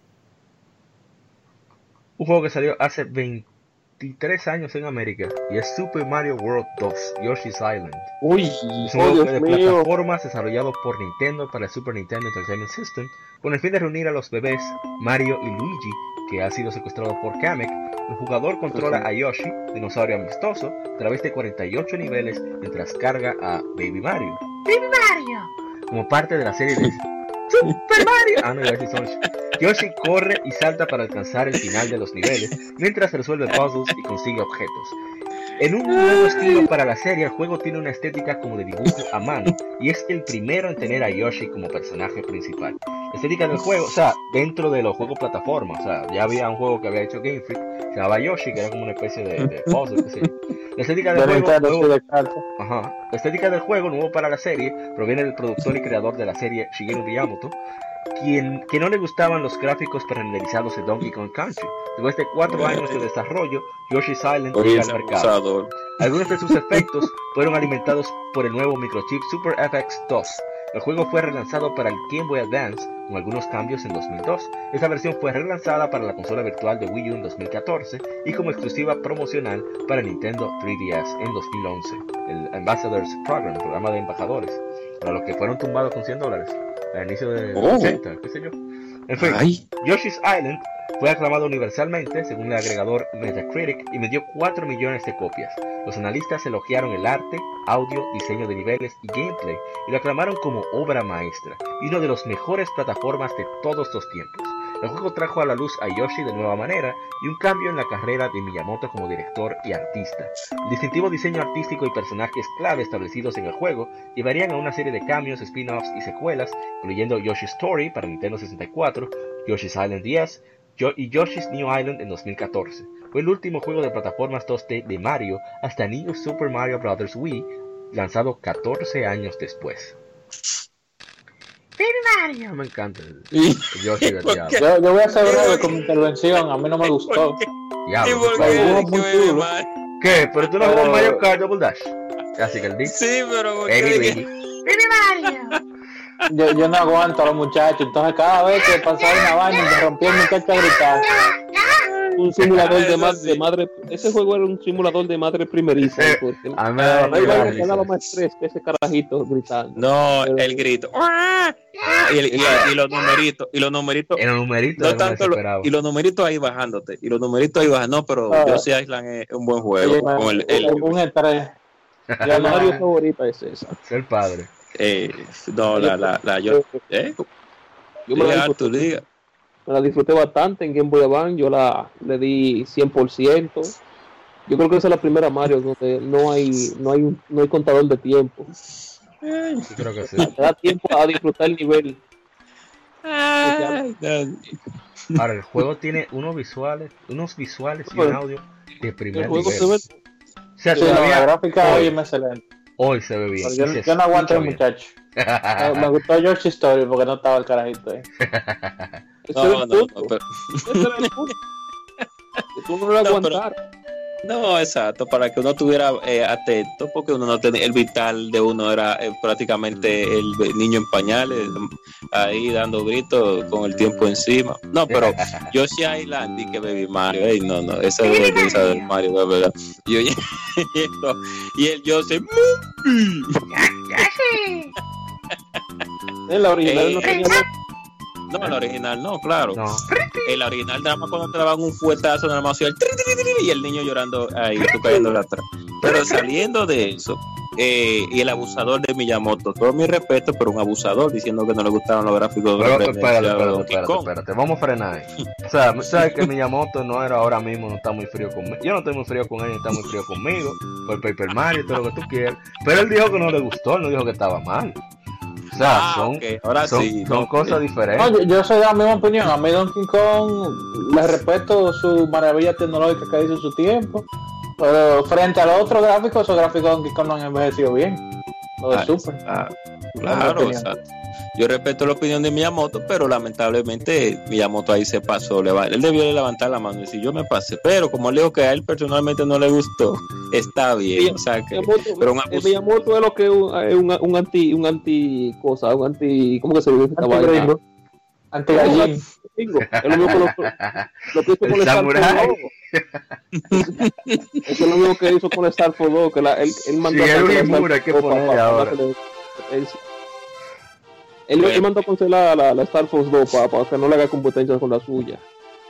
Un juego que salió hace 23 años en América y es Super Mario World 2 Yoshi's Island. Uy, Es un oh juego de mío. plataformas desarrollado por Nintendo para el Super Nintendo Entertainment System con el fin de reunir a los bebés Mario y Luigi, que ha sido secuestrado por Kamek. El jugador controla a Yoshi, dinosaurio amistoso, a través de 48 niveles mientras carga a Baby Mario. ¡Baby Mario! Como parte de la serie de Super Mario. Ah, no, iba a decir Sonic. Yoshi corre y salta para alcanzar el final de los niveles mientras resuelve puzzles y consigue objetos. En un nuevo estilo para la serie, el juego tiene una estética como de dibujo a mano y es el primero en tener a Yoshi como personaje principal. La estética del juego, o sea, dentro de los juegos plataforma, o sea, ya había un juego que había hecho Game Freak, se llamaba Yoshi, que era como una especie de, de puzzle, qué sé yo. La estética del De juego, nuevo- de. Ajá. La estética del juego, nuevo para la serie, proviene del productor y creador de la serie Shigeru Miyamoto, quien que no le gustaban los gráficos prerenderizados de Donkey Kong Country. Después de cuatro años de desarrollo, Yoshi's Island llega al mercado. abusador. Algunos de sus (laughs) efectos fueron alimentados por el nuevo microchip Super FX 2. El juego fue relanzado para el Game Boy Advance con algunos cambios en 2002. Esta versión fue relanzada para la consola virtual de Wii U en 2014 y como exclusiva promocional para Nintendo 3DS en 2011. El Ambassadors Program, el programa de embajadores, para los que fueron tumbados con 100 dólares al inicio de Oh. 80, qué sé yo. En fin, Ay, Yoshi's Island fue aclamado universalmente según el agregador Metacritic y vendió 4 millones de copias. Los analistas elogiaron el arte, audio, diseño de niveles y gameplay y lo aclamaron como obra maestra y uno de los mejores plataformas de todos los tiempos. El juego trajo a la luz a Yoshi de nueva manera y un cambio en la carrera de Miyamoto como director y artista. El distintivo diseño artístico y personajes clave establecidos en el juego llevarían a una serie de cambios, spin-offs y secuelas, incluyendo Yoshi's Story para Nintendo 64, Yoshi's Island 10 Yo- y Yoshi's New Island en 2014. Fue el último juego de plataformas 2D de Mario hasta New Super Mario Bros. Wii, lanzado 14 años después. Baby Mario, me encanta el, y- el Yoshi del ¿Por diablo. qué? Yo, yo voy a hacer breve con mi intervención, a mí no me gustó. Diablo, ¿Y por qué qué? ¿Pero tú no Pero- juegas Mario Kart Double Dash? Así que el disco. Sí, pero ¿por Baby, baby. Yo, yo no aguanto a los muchachos, entonces cada vez que pasaba una vaina me rompía el muchacho a gritar. Un (laughs) simulador de, ma- sí. de madre. Ese juego era un simulador de madre primeriza. Porque A mí me daba más estrés que ese carajito gritando. No, Pero- el grito. ¡Ah! Y, el- y- y los numeritos, y los numeritos, En el numerito no tanto lo- y los numeritos ahí bajándote, y los numeritos ahí bajando, no, pero Ah. Yoshi Island es un buen juego. Oye, con el, el- un estrés. La (laughs) Mario favorita es esa. Ser padre. eh, no, la, la, la, yo, eh, Yo me diga, tú diga. Me la disfruté bastante en Game Boy Advance. Yo la le di 100%. Yo creo que esa es la primera Mario donde no hay no hay un- no hay contador de tiempo. Yo creo que sí. Te da tiempo a disfrutar el nivel. Ay. Ahora, el juego tiene unos visuales, unos visuales y un audio de primer El juego nivel. se ve O sea, Sí, la gráfica hoy, hoy es excelente. hoy se ve bien. Yo, yo no aguanto el muchacho. Me, me gustó George Story porque no estaba el carajito ahí. (laughs) No, no, no, pero- Ese era el punto. Tú no lo No, pero- aguantar. No, exacto, para que uno estuviera eh, atento, porque uno no tenía, el vital de uno era eh, prácticamente el niño en pañales, ahí dando gritos con el tiempo encima. No, pero Yoshi Island y que Baby Mario, ey, no, no, esa es la risa del Mario, de verdad. Y, oye, y, y el Yoshi, En la original Eh, no tenía voz. no, el original no, claro. No. El original nada más cuando te daban un fuetazo, nada más el y el niño llorando ahí, tú cayendo atrás. Pero saliendo de eso, eh, y el abusador de Miyamoto, todo mi respeto, pero un abusador diciendo que no le gustaban los gráficos de Pero, la espérate, de espérate, espérate, Kong. espérate, vamos a frenar ahí. O sea, sabes que Miyamoto no era ahora mismo, no está muy frío conmigo. Yo no estoy muy frío con él, ni está muy frío conmigo, por Paper Mario, todo lo que tú quieras. Pero él dijo que no le gustó, él no dijo que estaba mal. Sea, Ah, son, ahora son, sí. son no, cosas diferentes. No, yo, yo soy de la misma opinión. A mí Donkey Kong le respeto su maravilla tecnológica que hizo en su tiempo. Pero frente al otro gráfico, esos gráficos de Donkey Kong no han envejecido bien. Lo de Ah, Super. ah, claro, exacto. Yo respeto la opinión de Miyamoto, pero lamentablemente Miyamoto ahí se pasó. Leva- Él debió de levantar la mano y decir, yo me pasé. Pero como él dijo que a él personalmente no le gustó, está bien. O sea que, Miyamoto, pero un el abuso. Miyamoto es lo que es un, un, un anti, un anti cosa, un anti, ¿cómo que se dice? Anti-gringo. Anti-gallín. Gringo. Es lo mismo que lo, lo que hizo El (laughs) con el Star samurái. Fox 2. Eso es lo mismo que hizo con el Star Fox 2, que la, él, él mandó Sí, a era un Imura para- ahora. le- él, él, él mandó a cancelar la, la Star Fox 2 para, para que no le haga competencia con la suya.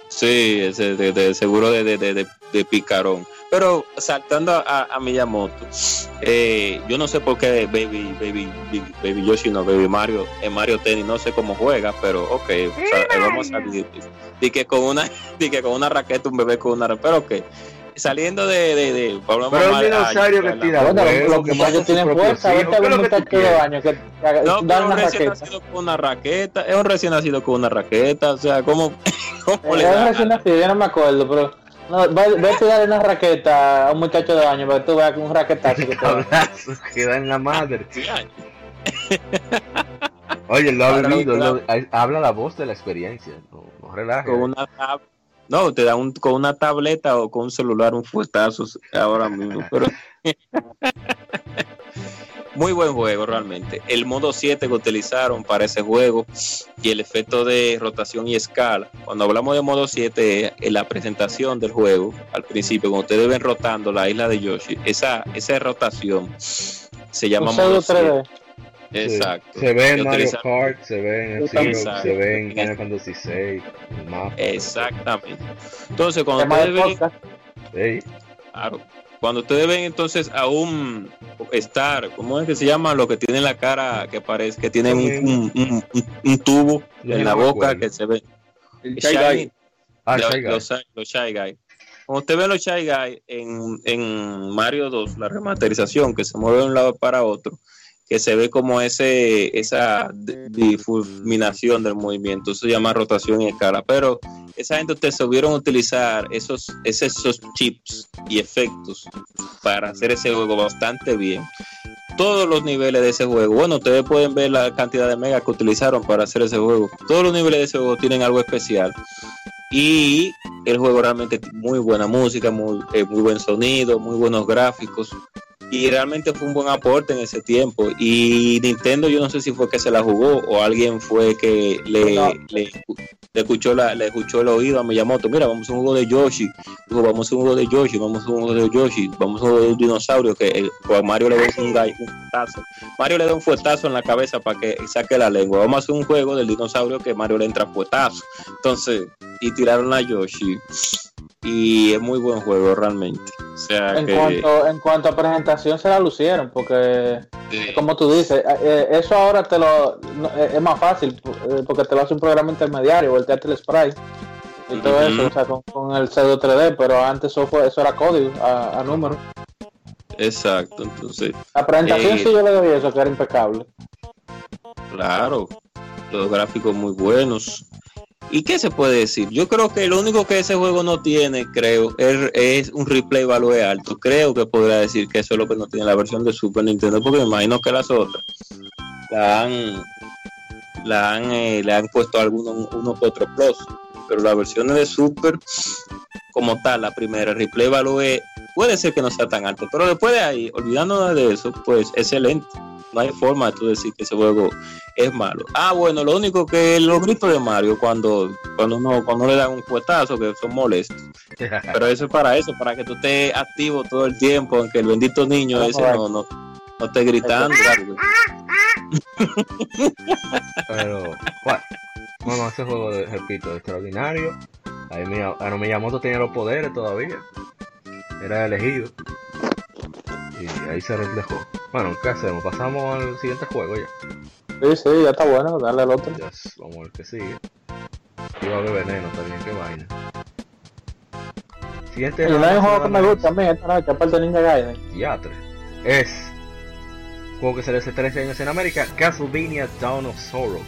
Sí, ese de, de- seguro de, de, de, de- de picarón. Pero saltando a, a Miyamoto, eh, yo no sé por qué Baby, Baby, Baby, Baby Yoshi, no Baby Mario, en Mario Tennis, no sé cómo juega, pero ok, o sea, eh, vamos a salir. Que con una, (laughs) di que con una raqueta, un bebé con una raqueta, pero ok. Saliendo de, de, de volvemos Pero a- un dinosaurio que tira Bueno, los que mata a muchachos sus tienen propios fuerza. hijos. Vete ¿Qué a es un lo que tú que que- No, dan un una recién raqueta. nacido con una raqueta, es un recién nacido con una raqueta, o sea, ¿cómo, (laughs) cómo le Es da? recién nacido, yo no me acuerdo, pero no, ve, vete a darle una raqueta a un muchacho de baño para que tú veas que un raquetazo que te da. Cabrazos que da en la madre. (laughs) Oye, lo ha vivido, lo- habla la voz de la experiencia. No, no relajes. con una no te da un con una tableta o con un celular un fuetazo ahora mismo pero (laughs) muy buen juego realmente el modo 7 que utilizaron para ese juego y el efecto de rotación y escala cuando hablamos de modo 7 en la presentación del juego al principio cuando ustedes ven rotando la isla de Yoshi esa esa rotación se llama modo 7 3D. Sí. Exacto Se ve en Mario Kart, se ve en el. Zero, se ve en Final Fantasy VI, el mapa. exactamente entonces cuando ustedes de ven Claro. Cuando ustedes ven entonces a un Star, ¿cómo es que se llama? Lo que tiene la cara que parece que tiene un, un- un- un- un tubo Yo en la boca que se ve. El Shy Guy. Ah, los, Shy Guy. los Shy- los Shy Guy. Cuando usted ve los Shy Guy en, en Mario 2, la remasterización, que se mueve de un lado para otro, que se ve como ese esa di- difuminación del movimiento, eso se llama rotación y escala, pero esa gente ustedes supieron utilizar esos, esos, chips y efectos para hacer ese juego bastante bien. Todos los niveles de ese juego, bueno, ustedes pueden ver la cantidad de megas que utilizaron para hacer ese juego. Todos los niveles de ese juego tienen algo especial. Y el juego realmente tiene muy buena música, muy, eh, muy buen sonido, muy buenos gráficos. Y realmente fue un buen aporte en ese tiempo. Y Nintendo, yo no sé si fue que se la jugó o alguien fue que le, No. le, le escuchó la, le escuchó el oído a Miyamoto. Mira, vamos a un juego de Yoshi. Dijo, vamos a un juego de Yoshi, vamos a un juego de Yoshi, vamos a un juego de un dinosaurio que el, a Mario le da un, gallo, un fuetazo. Mario le da un fuetazo en la cabeza para que saque la lengua. Vamos a hacer un juego del dinosaurio que Mario le entra fuetazo. Entonces, y tiraron a Yoshi. Y es muy buen juego realmente. O sea En que cuanto, en cuanto a presentación se la lucieron, porque sí, como tú dices, eh, eh, eso ahora te lo eh, es más fácil, porque te lo hace un programa intermediario, el sprite y todo eso, o sea, con, con el pseudo 3D, pero antes eso fue, eso era código a, a número. Exacto, entonces, La presentación Eh, sí yo le doy eso, que era impecable. claro, los gráficos muy buenos. ¿Y qué se puede decir? Yo creo que lo único que ese juego no tiene, creo, es, un replay value alto. Creo que podría decir que eso es lo que no tiene la versión de Super Nintendo, porque me imagino que las otras la han, la han, eh, le han puesto algunos uno que otro plus. Pero la versión de Super, como tal, la primera, replay value puede ser que no sea tan alto, pero después de ahí, olvidándonos de eso, pues excelente. No hay forma de tú decir que ese juego es malo. Ah, bueno, lo único que los gritos de Mario cuando cuando no cuando le dan un cuetazo que son molestos. (laughs) Pero eso es para eso, para que tú estés activo todo el tiempo, aunque el bendito niño ese no no, no esté gritando. algo. (laughs) Pero, bueno, bueno, ese juego, de- repito, extraordinario. Ahí mi, a Miyamoto tenía los poderes todavía. Era elegido. Y ahí se reflejó. Bueno, ¿qué hacemos? Pasamos al siguiente juego ya. Sí, sí, ya está bueno, darle al otro. Yes, vamos a ver qué sigue. Iba a haber veneno también, qué vaina. Siguiente hay un juego que me gusta a mí esta noche, aparte de Ninja Gaiden. Teatro. Es juego que salió hace 13 años en América, Castlevania Dawn of Sorrow.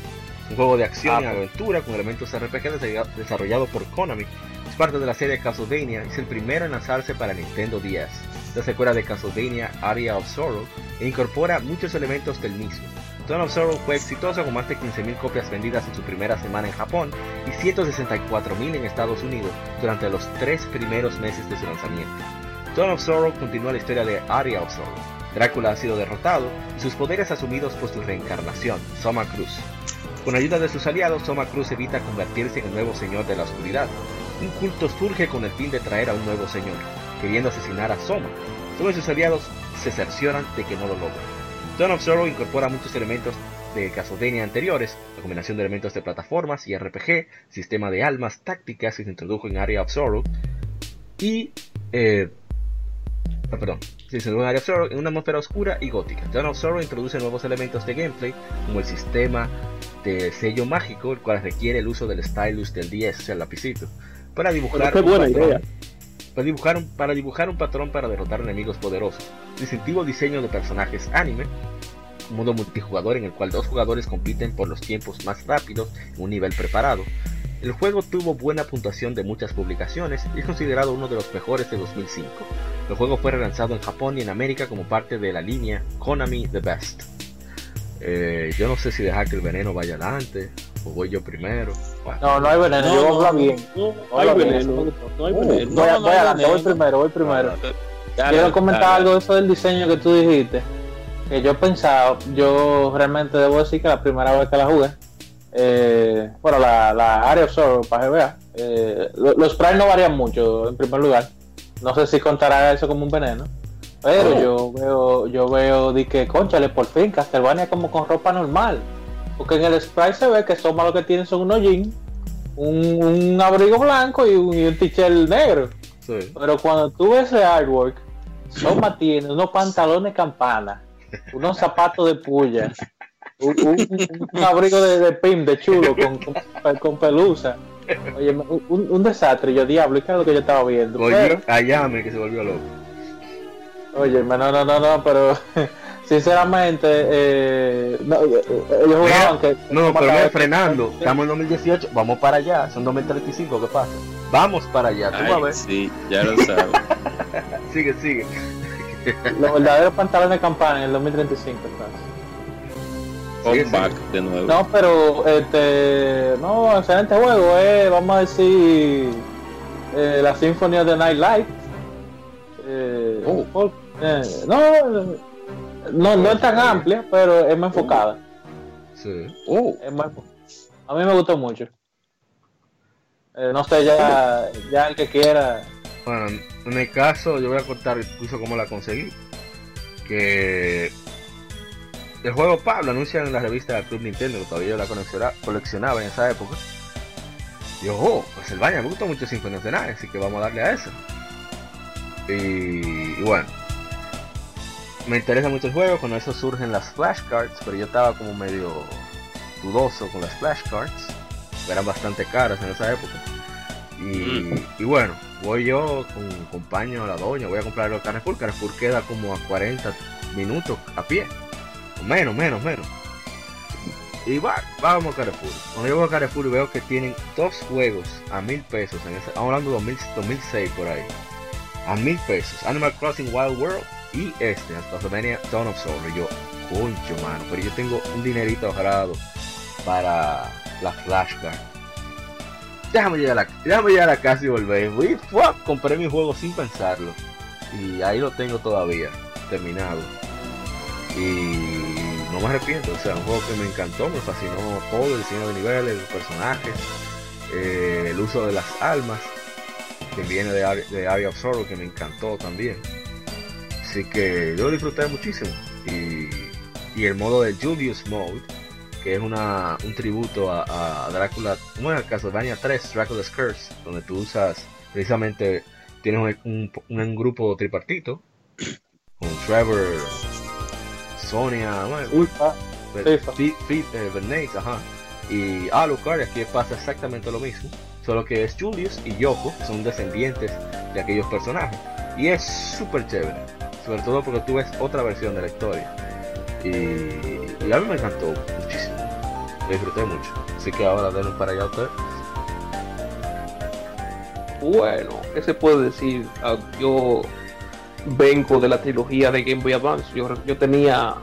Un juego de acción Ah, y pues. aventura con elementos RPG desarrolla- desarrollado por Konami. Es parte de la serie Castlevania y es el primero en lanzarse para Nintendo 10. La secuela de Castlevania Area of Sorrow e incorpora muchos elementos del mismo. Dawn of Sorrow fue exitoso con más de 15.000 copias vendidas en su primera semana en Japón y 164.000 en Estados Unidos durante los tres primeros meses de su lanzamiento. Dawn of Sorrow continúa la historia de Area of Sorrow. Drácula ha sido derrotado y sus poderes asumidos por su reencarnación, Soma Cruz. Con ayuda de sus aliados, Soma Cruz evita convertirse en el nuevo señor de la oscuridad. Un culto surge con el fin de traer a un nuevo señor, queriendo asesinar a Soma. Y sus aliados se cercioran de que no lo logren. Dawn of Sorrow incorpora muchos elementos de Castlevania anteriores, la combinación de elementos de plataformas y RPG, sistema de almas tácticas que se introdujo en Area of Sorrow, y eh, ah, perdón, se introdujo en Area of Sorrow en una atmósfera oscura y gótica. Dawn of Sorrow introduce nuevos elementos de gameplay, como el sistema de sello mágico, el cual requiere el uso del stylus del 10, o sea, el lapicito, para dibujar un buena patrón- idea. Para dibujar, un, para dibujar un patrón para derrotar enemigos poderosos. Distintivo diseño de personajes anime. Un modo multijugador en el cual dos jugadores compiten por los tiempos más rápidos en un nivel preparado. El juego tuvo buena puntuación de muchas publicaciones y es considerado uno de los mejores de 2005. El juego fue relanzado en Japón y en América como parte de la línea Konami The Best. Eh, yo no sé si dejar que el veneno vaya adelante o voy yo primero. Bueno, No, no hay veneno, No, yo voy a no, hablar bien. No, Voy a hay hablar bien. veneno. No hay Uh, veneno. voy, a- no voy hay adelante, voy primero, voy primero. Dale, Quiero comentar dale. algo de eso del diseño que tú dijiste. Que yo pensaba, yo realmente debo decir que la primera vez que la jugué, eh, bueno, la, la Area of Sorrow, para que vea, eh, lo- los sprites no varían mucho, en primer lugar. No sé si contará eso como un veneno. Pero Oh. yo veo, yo veo, di que, conchale, por fin, Castlevania como con ropa normal. Porque en el sprite se ve que Soma lo que tienen son unos jeans, un, un abrigo blanco y un, un t-shirt negro. sí. Pero cuando tú ves ese artwork, Soma tiene unos pantalones campana, unos zapatos de puya, un, un- un abrigo de, de pim, de chulo, con, con, con pelusa. Oye, un, un desastre. Yo, diablo, ¿y qué es lo que yo estaba viendo? Volvió Pero, a Yame que se volvió loco. Oye, no, no, no, no, pero (laughs) sinceramente, eh, no, eh, ellos jugaban que. No, pero frenando. Estamos en 2018, vamos para allá. Son 2035, ¿qué pasa? Vamos para allá, tú Ay, vas a ver. sí, ya lo sabes. (laughs) Sigue, sigue. Los verdaderos pantalones campana en el 2035, entonces. Sí, Come back de nuevo. No, pero este, no, excelente juego, eh, vamos a decir eh, la Sinfonía de Nightlight. Eh, Oh. Eh, no, no, no es tan amplia, pero es más enfocada. Sí. Oh, Es más a mí me gustó mucho. Eh, no sé, ya, ya el que quiera. Bueno, en mi caso, yo voy a contar incluso cómo la conseguí. Que el juego Pablo anuncian en la revista Club Nintendo, que todavía yo la colecciona- coleccionaba en esa época. Y yo, oh, pues el baño me gusta mucho de Night, así que vamos a darle a eso. Y, y bueno, me interesa mucho el juego, con eso surgen las flashcards, pero yo estaba como medio dudoso con las flashcards, eran bastante caras en esa época. Y, y bueno, voy yo con compañero a la doña, voy a comprar el Carrefour. Carrefour queda como a 40 minutos a pie. O menos, menos, menos. Y va, vamos a Carrefour. Cuando yo voy a Carrefour veo que tienen dos juegos a mil pesos. En ese, hablando de 2000 2006 por ahí. A mil pesos. Animal Crossing Wild World y este, Castlevania Dawn of Sorrow. Y yo, concho, mano. Pero yo tengo un dinerito ahorrado para la flashback. Déjame llegar a déjame llegar a casa y volver. Compré mi juego sin pensarlo. Y ahí lo tengo todavía, terminado. Y no me arrepiento, o sea, un juego que me encantó, me fascinó todo, el diseño de niveles, los personajes, eh, el uso de las almas, que viene de, de Area of Sorrow, que me encantó también. Así que yo lo disfruté muchísimo. Y, y el modo de Julius Mode, que es una, un tributo a, a Drácula, el Castlevania 3, Dracula's Curse, donde tú usas precisamente, tienes un, un- un grupo tripartito, con Trevor, Sonia, bueno, Fi- eh, Bernays, ajá. Y Alucard, aquí pasa exactamente lo mismo. Solo que es Julius y Yoko, son descendientes de aquellos personajes. Y es súper chévere. Sobre todo porque tú ves otra versión de la historia. Y, y a mí me encantó muchísimo. Lo disfruté mucho. Así que ahora denle para allá a usted. Bueno, ¿qué se puede decir? Ah, yo vengo de la trilogía de Game Boy Advance. Yo, yo tenía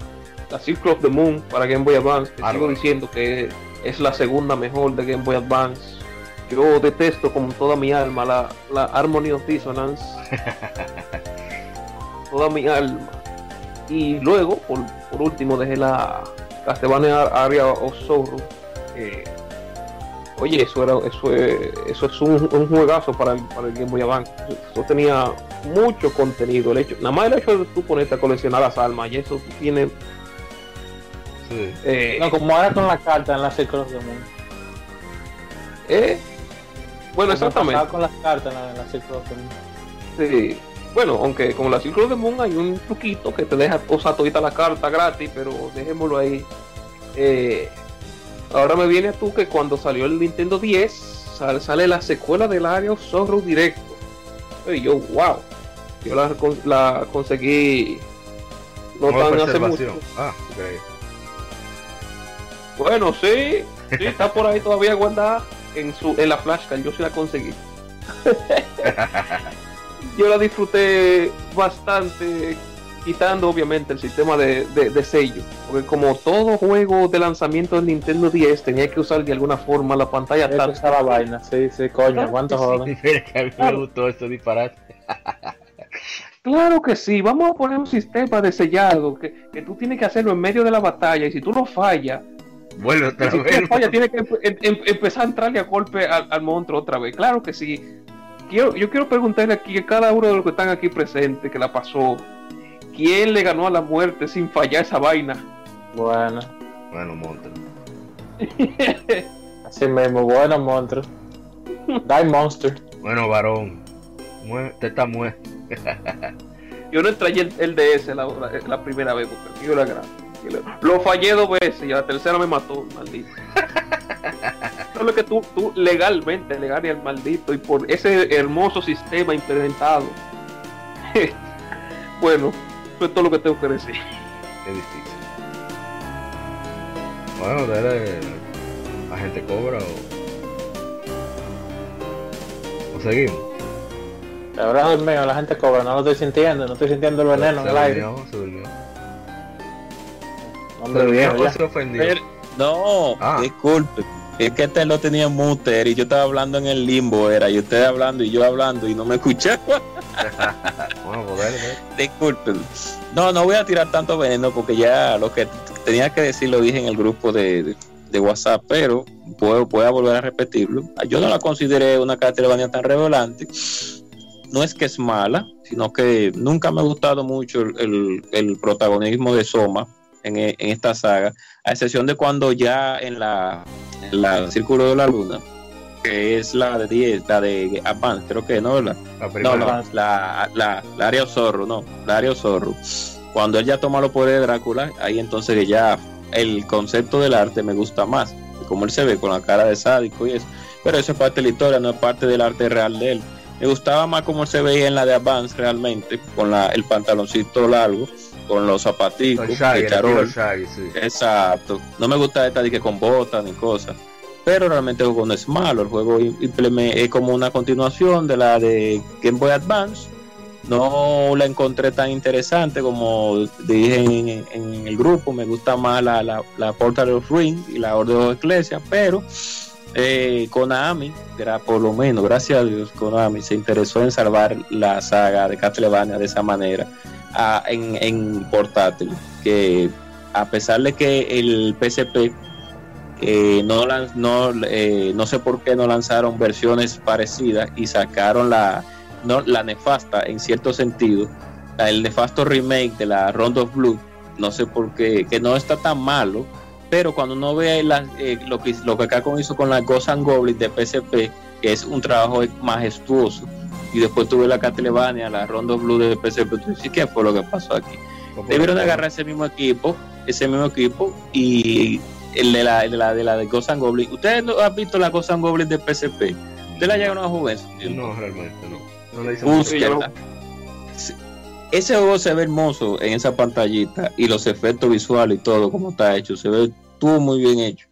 la Circle of the Moon para Game Boy Advance, que sigo diciendo que es la segunda mejor de Game Boy Advance. Yo detesto con toda mi alma la, la Harmony of Dissonance. (laughs) toda mi alma. Y luego, por, por último, dejé la Castlevania Area of Sorrow. eh, Oye, eso era, eso es, eso es un, un juegazo para el, para el Game Boy Advance. Eso tenía mucho contenido. El hecho, nada más el hecho de tú ponerte a coleccionar las almas, y eso tiene. Sí. eh, No, como era con la carta en la Circle of the Moon. eh, bueno, Como exactamente. con las cartas en la, en la. Sí. Bueno, aunque con la of the Moon hay un truquito que te deja usar todita la carta gratis, pero dejémoslo ahí. Eh, ahora me viene a tú que cuando salió el Nintendo 10 sale, sale la secuela del Area of Sorrow directo. Y yo, wow. Yo la, con- la conseguí no tan hace mucho. Ah, ok. Bueno, sí, sí, está por ahí todavía guardada en su en la flashcard, yo sí la conseguí. (laughs) yo la disfruté bastante, quitando obviamente el sistema de, de- de sello, porque como todo juego de lanzamiento del Nintendo 10 tenía que usar de alguna forma la pantalla Esa táctil. es la vaina, sí, sí, coño, cuánto joden. Mira que (laughs) a mí me gustó ese disparate. (laughs) Claro que sí, vamos a poner un sistema de sellado que, que tú tienes que hacerlo en medio de la batalla y si tú no fallas, otra Si tú vez. fallas, tienes que em- em- empezar a entrarle a golpe al, al monstruo otra vez. Claro que sí. Quiero, yo quiero preguntarle aquí a cada uno de los que están aquí presentes que la pasó. ¿Quién le ganó a la muerte sin fallar esa vaina? Bueno, Bueno, monte. (laughs) así mismo, bueno, monstruo. Die Monster. Bueno, varón. Mue- Te está muerto. (laughs) Yo no extrañé el, el DS la, la- la primera vez porque yo era grande. Y Lo, lo fallé dos veces y a la tercera me mató, maldito. (laughs) Solo que tú, tú legalmente le ganas al maldito y por ese hermoso sistema implementado. (laughs) bueno, eso es todo lo que tengo que decir. Qué difícil. Bueno, dale. Agente cobra o. O seguimos. Ahora dormido, la gente cobra, no lo estoy sintiendo, no estoy sintiendo el veneno en el aire. durmió, se durmió. Hombre, Se viejo, durmió o ya. se ofendió. Pero- no, Ah. disculpe. Es que este lo tenía muter y yo estaba hablando en el limbo, era, y usted hablando y yo hablando y no me escuchaba. (laughs) Bueno, pues dale, dale. Disculpen. No, no voy a tirar tanto veneno porque ya lo que tenía que decir lo dije en el grupo de, de- de WhatsApp, pero puedo, voy a volver a repetirlo. Yo no la consideré una Castlevania tan revelante. No es que es mala, sino que nunca me ha gustado mucho el, el- el protagonismo de Soma en, e- en esta saga, a excepción de cuando ya en la, en la Círculo de la Luna, que es la de 10, la de Advance, creo que no, ¿verdad? La No, la, la, la área Zorro, no, la área Zorro. Cuando él ya toma los poderes de Drácula, ahí entonces ya el concepto del arte me gusta más, de cómo él se ve con la cara de sádico y eso. Pero eso es parte de la historia, no es parte del arte real de él. Me gustaba más como se veía en la de Advance realmente, con la, el pantaloncito largo, con los zapaticos, El Shaggy, de charol. estilo Shaggy, sí. Exacto. No me gusta esta de que con botas ni cosas. Pero realmente el juego no es malo. El juego es como una continuación de la de Game Boy Advance. No la encontré tan interesante como dije en, en el grupo. Me gusta más la, la, la Portal of Ring y la Order of Ecclesia. Pero eh, Konami, por lo menos, gracias a Dios, Konami se interesó en salvar la saga de Castlevania de esa manera ah, en, portátil. Que a pesar de que el PSP eh, no, no, eh, no sé por qué no lanzaron versiones parecidas y sacaron la, no, la nefasta en cierto sentido, el nefasto remake de la Round of Blue, no sé por qué, que no está tan malo, pero cuando uno ve la- eh, lo, que, lo que Capcom hizo con la Ghost and Goblins de PSP, que es un trabajo majestuoso, y después tuve la Castlevania, la Round of Blue de tú dices, ¿qué fue lo que pasó aquí? Debieron de agarrar ese mismo equipo, ese mismo equipo y el de la, el de la de la de Ghost and Goblin. ¿Ustedes no han visto la Ghost and Goblin de PSP? ¿Ustedes la llegaron a jugar? No, realmente no. No. Sí. Ese juego se ve hermoso en esa pantallita y los efectos visuales y todo como está hecho, se ve todo muy bien hecho.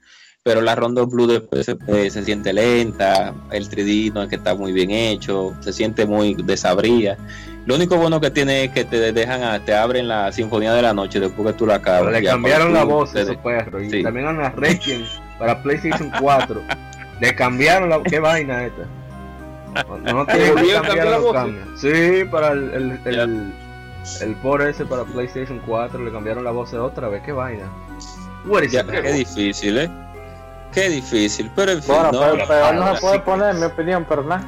Pero la Ronda Blue de PSP se siente lenta, el 3D no es que está muy bien hecho, se siente muy desabría. Lo único bueno que tiene es que te dejan, a- te abren la Sinfonía de la Noche después que tú la acabas. le cambiaron la voz a esos perros. Y Sí. también a la Requiem para PlayStation (laughs) 4. le cambiaron la. ¿Qué vaina esta? No, no cambiar cambiar la voz? cambios. Sí, para el. El, el, el ese para PlayStation 4 le cambiaron la voz otra vez. ¿Qué vaina? Ya, qué difícil, ¿eh? Qué difícil, pero en fin. Bueno, no, pero, pero no se puede poner, en mi opinión, pero nada.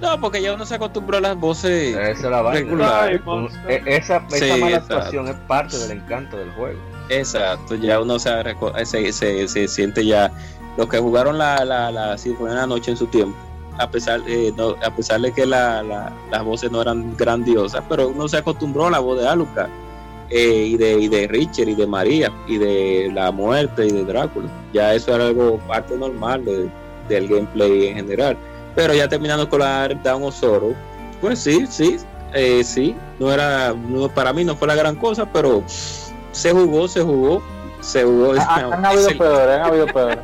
No, porque ya uno se acostumbró a las voces Esa es la regulares. Un- e- esa esa Sí, mala exacto. actuación es parte del encanto del juego. Exacto, ya uno se, se, se, se siente ya. Los que jugaron la, la, la Sinfonía de la Noche en su tiempo, a pesar, eh, no, a pesar de que la, la- las voces no eran grandiosas, pero uno se acostumbró a la voz de Alucard eh, y, de, y de Richard y de María y de la muerte y de Drácula. Ya eso era algo parte normal de- del gameplay en general. Pero ya terminando con la Down of Sorrow, pues sí, sí, eh, sí, no era, no- para mí no fue la gran cosa, pero se jugó, se jugó, se jugó. Han, han habido peores, han habido peores.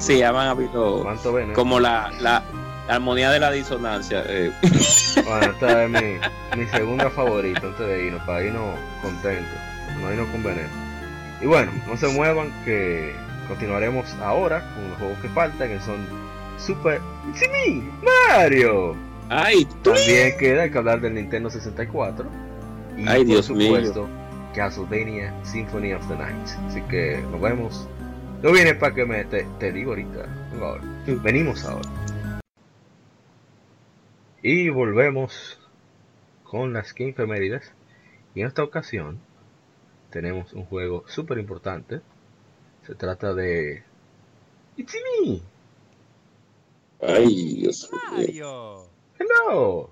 Sí, ya han habido como la armonía de la disonancia. eh, Bueno, esta es mi, mi segunda favorita antes de irnos, para irnos contentos, no irnos con veneno. Y bueno, no se muevan que continuaremos ahora con los juegos que faltan, que son Super me, Mario. Ay. También queda que hablar del Nintendo 64. Y Ay, por Dios mío. supuesto, Castlevania Symphony of the Night. Así que nos vemos. No viene para que me te, te digo ahorita. Venimos ahora. Y volvemos con las Game Femérides. Y en esta ocasión tenemos un juego súper importante. Se trata de It's me. Ay, Dios mío. Mario. Hello.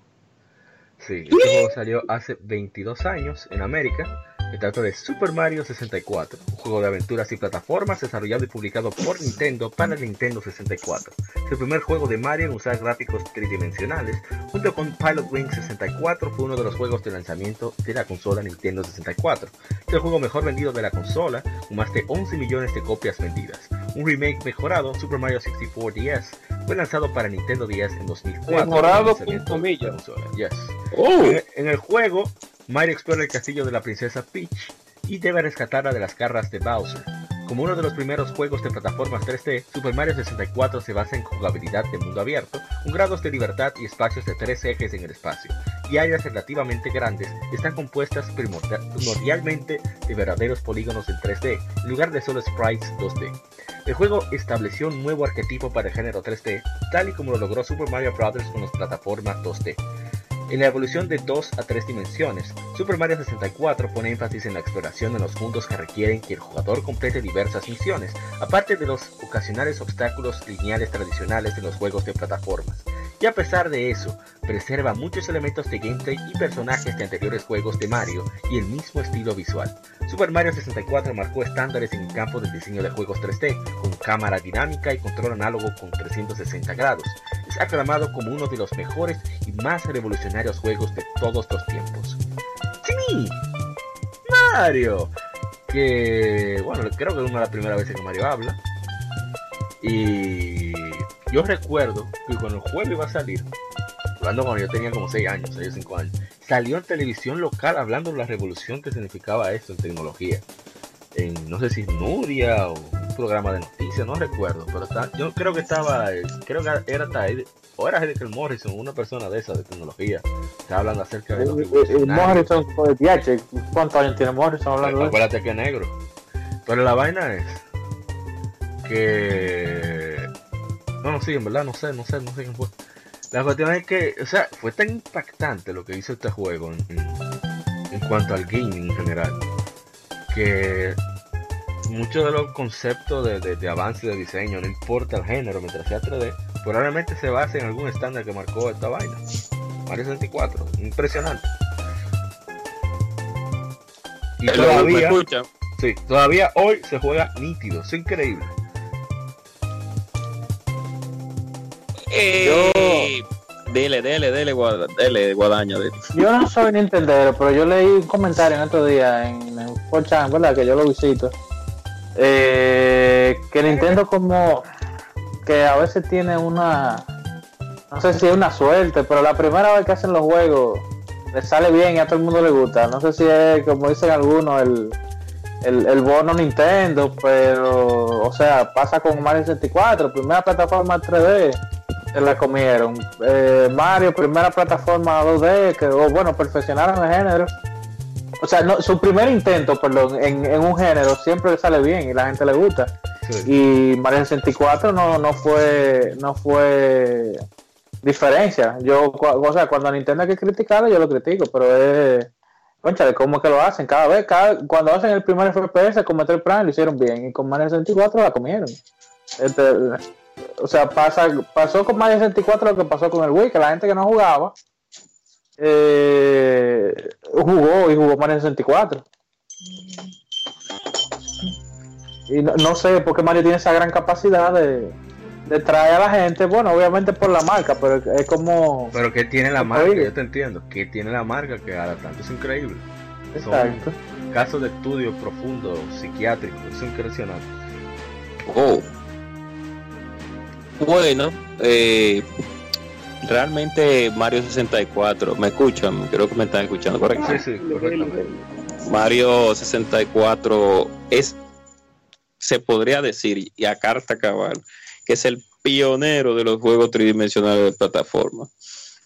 Sí, este juego salió hace 22 años en América. Se trata de Super Mario 64, un juego de aventuras y plataformas desarrollado y publicado por Nintendo para Nintendo 64. Es el primer juego de Mario en usar gráficos tridimensionales, junto con Pilot Wing 64 fue uno de los juegos de lanzamiento de la consola Nintendo 64. Es el juego mejor vendido de la consola, con más de 11 millones de copias vendidas. Un remake mejorado, Super Mario 64 DS, fue lanzado para Nintendo DS en 2004. Mejorado, con comillas. Yes. Oh, En, en el juego, Mario explora el castillo de la princesa Peach y debe rescatarla de las garras de Bowser. Como uno de los primeros juegos de plataformas 3D, Super Mario 64 se basa en jugabilidad de mundo abierto, con grados de libertad y espacios de tres ejes en el espacio, y áreas relativamente grandes están compuestas primordia- primordialmente de verdaderos polígonos en 3D, en lugar de solo sprites 2D. El juego estableció un nuevo arquetipo para el género 3D, tal y como lo logró Super Mario Bros. con las plataformas 2D. En la evolución de 2 a 3 dimensiones, Super Mario 64 pone énfasis en la exploración de los mundos que requieren que el jugador complete diversas misiones, aparte de los ocasionales obstáculos lineales tradicionales de los juegos de plataformas. Y a pesar de eso, preserva muchos elementos de gameplay y personajes de anteriores juegos de Mario y el mismo estilo visual. Super Mario 64 marcó estándares en el campo del diseño de juegos 3D, con cámara dinámica y control análogo con 360 grados. es aclamado como uno de los mejores y más revolucionarios juegos de todos los tiempos. ¡Sí! Mario, que bueno, creo que es una de las primeras veces que Mario habla. Y yo recuerdo que cuando el juego iba a salir, hablando cuando yo tenía como 6 años, 6 o 5 años, salió en televisión local hablando de la revolución que significaba esto en tecnología. En, no sé si Nuria o un programa de noticias, no recuerdo, pero está, yo creo que estaba, eh, creo que era o era Heidegger Morrison, una persona de esa de tecnología, que hablando acerca de los El. Morrison, el DH, ¿cuántos años tiene Morrison hablando de eso? Acuérdate que es negro. Pero la vaina es que. No, no, sí, en verdad, no sé, no sé, no sé quién fue. La cuestión es que, o sea, fue tan impactante lo que hizo este juego en cuanto al gaming en general, que muchos de los conceptos de, de, de avance de diseño, no importa el género, mientras sea 3D, probablemente se base en algún estándar que marcó esta vaina. Mario 64, impresionante. Y Hello, ¿Me todavía, sí, todavía hoy se juega nítido, es increíble. Eh, Dele, dele, dele, guada- dele, guadaña. dele. Yo no soy Nintendero, pero yo leí un comentario en otro día en, en 4chan, ¿verdad? Que yo lo visito. Eh, que Nintendo como que a veces tiene una, no sé si es una suerte, pero la primera vez que hacen los juegos le sale bien y a todo el mundo le gusta. No sé si es como dicen algunos el, el, el bono Nintendo, pero o sea, pasa con Mario 64, primera plataforma 3D se la comieron. Eh, Mario, primera plataforma 2D, que o, bueno, perfeccionaron el género. O sea, no, su primer intento, perdón, en, en un género siempre le sale bien y la gente le gusta. Y Mario 64 no, no fue no fue diferencia. Yo, o sea, cuando Nintendo hay que criticarlo, yo lo critico, pero es. Conchale, ¿cómo que lo hacen? Cada vez, cada, cuando hacen el primer FPS con Metroid Prime lo hicieron bien y con Mario 64 la comieron. Este, o sea, pasa, pasó con Mario 64 lo que pasó con el Wii, que la gente que no jugaba eh, jugó y jugó Mario 64. Y no, no sé por qué Mario tiene esa gran capacidad de, de traer a la gente, bueno, obviamente por la marca, pero es como... Pero que tiene la marca, yo te entiendo, que tiene la marca que haga tanto, es increíble. Son Exacto. casos de estudio profundo, psiquiátrico, es impresionante. Oh. Bueno, eh, realmente Mario 64, ¿me escuchan? Creo que me están escuchando, correcto. Sí, sí, correctamente. Mario 64 es, se podría decir, y a carta cabal, que es el pionero de los juegos tridimensionales de plataforma.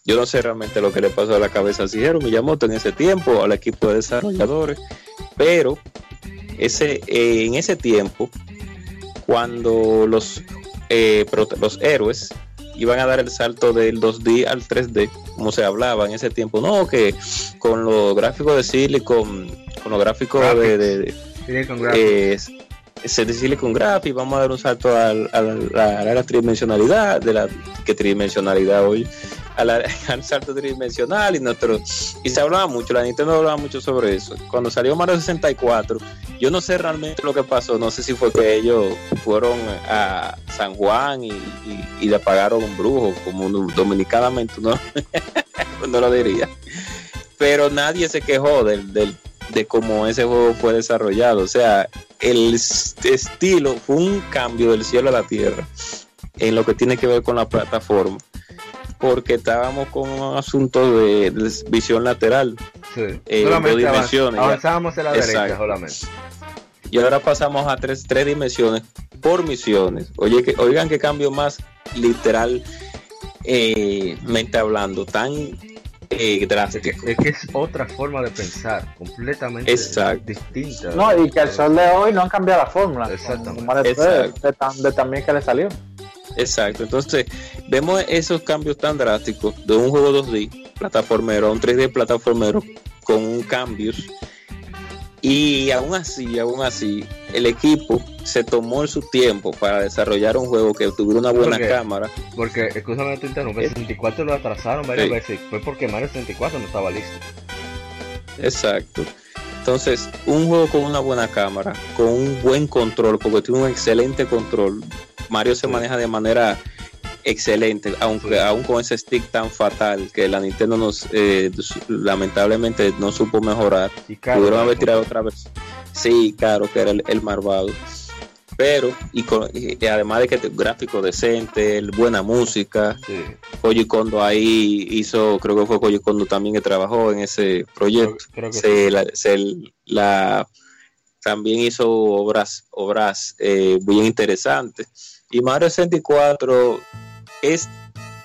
Yo no sé realmente lo que le pasó a la cabeza a Shigeru Miyamoto en ese tiempo, al equipo de desarrolladores, pero ese, eh, en ese tiempo, cuando los, eh, los héroes iban a dar el salto del 2D al 3D, como se hablaba en ese tiempo, no, que con los gráficos de Silicon, con los gráficos de, de- de- eh, se de Silicon Graphics, vamos a dar un salto al- al- a la, tridimensionalidad, de la que tridimensionalidad hoy, (laughs) al salto tridimensional y nuestro y se hablaba mucho, la Nintendo hablaba mucho sobre eso. Cuando salió Mario 64, yo no sé realmente lo que pasó, no sé si fue que ellos fueron a San Juan y, y- y le pagaron un brujo, como dominicanamente uno, uno (laughs) lo diría. Pero nadie se quejó del, del- de cómo ese juego fue desarrollado. O sea, el estilo fue un cambio del cielo a la tierra en lo que tiene que ver con la plataforma. Porque estábamos con un asunto de, de visión lateral Sí. eh, dos dimensiones, avanzábamos a la Exacto. derecha solamente. y ahora pasamos a tres, tres dimensiones por misiones. Oye, que, oigan qué cambio más literal eh, mente hablando, tan eh, Es que, es que es otra forma de pensar, completamente Exacto. distinta. No, y que al sol de hoy no han cambiado la fórmula. Exactamente. Con Mario 3, Exacto. de, tan, de tan bien que le salió. Exacto, entonces vemos esos cambios tan drásticos de un juego 2D plataformero a un 3D plataformero con cambios y aún así, aún así, el equipo se tomó su tiempo para desarrollar un juego que tuviera una buena Porque- cámara. Porque, escúchame, te interrumpo, el 64 lo atrasaron varias Sí. veces, fue porque Mario 64 no estaba listo. Exacto. Entonces, un juego con una buena cámara, con un buen control, porque tiene un excelente control. Mario se Sí. maneja de manera excelente, aunque aún con ese stick tan fatal que la Nintendo nos eh, lamentablemente no supo mejorar. Y caro, Pudieron haber tirado otra vez. Sí, claro, que era el, el malvado. Pero, y, con- y además de que te- gráfico decente, el- buena música, Sí. Koji Kondo ahí hizo, creo que fue Koji Kondo también que trabajó en ese proyecto. Creo, creo que Se la, se la- también hizo obras, obras eh, muy interesantes. Y Mario 64 es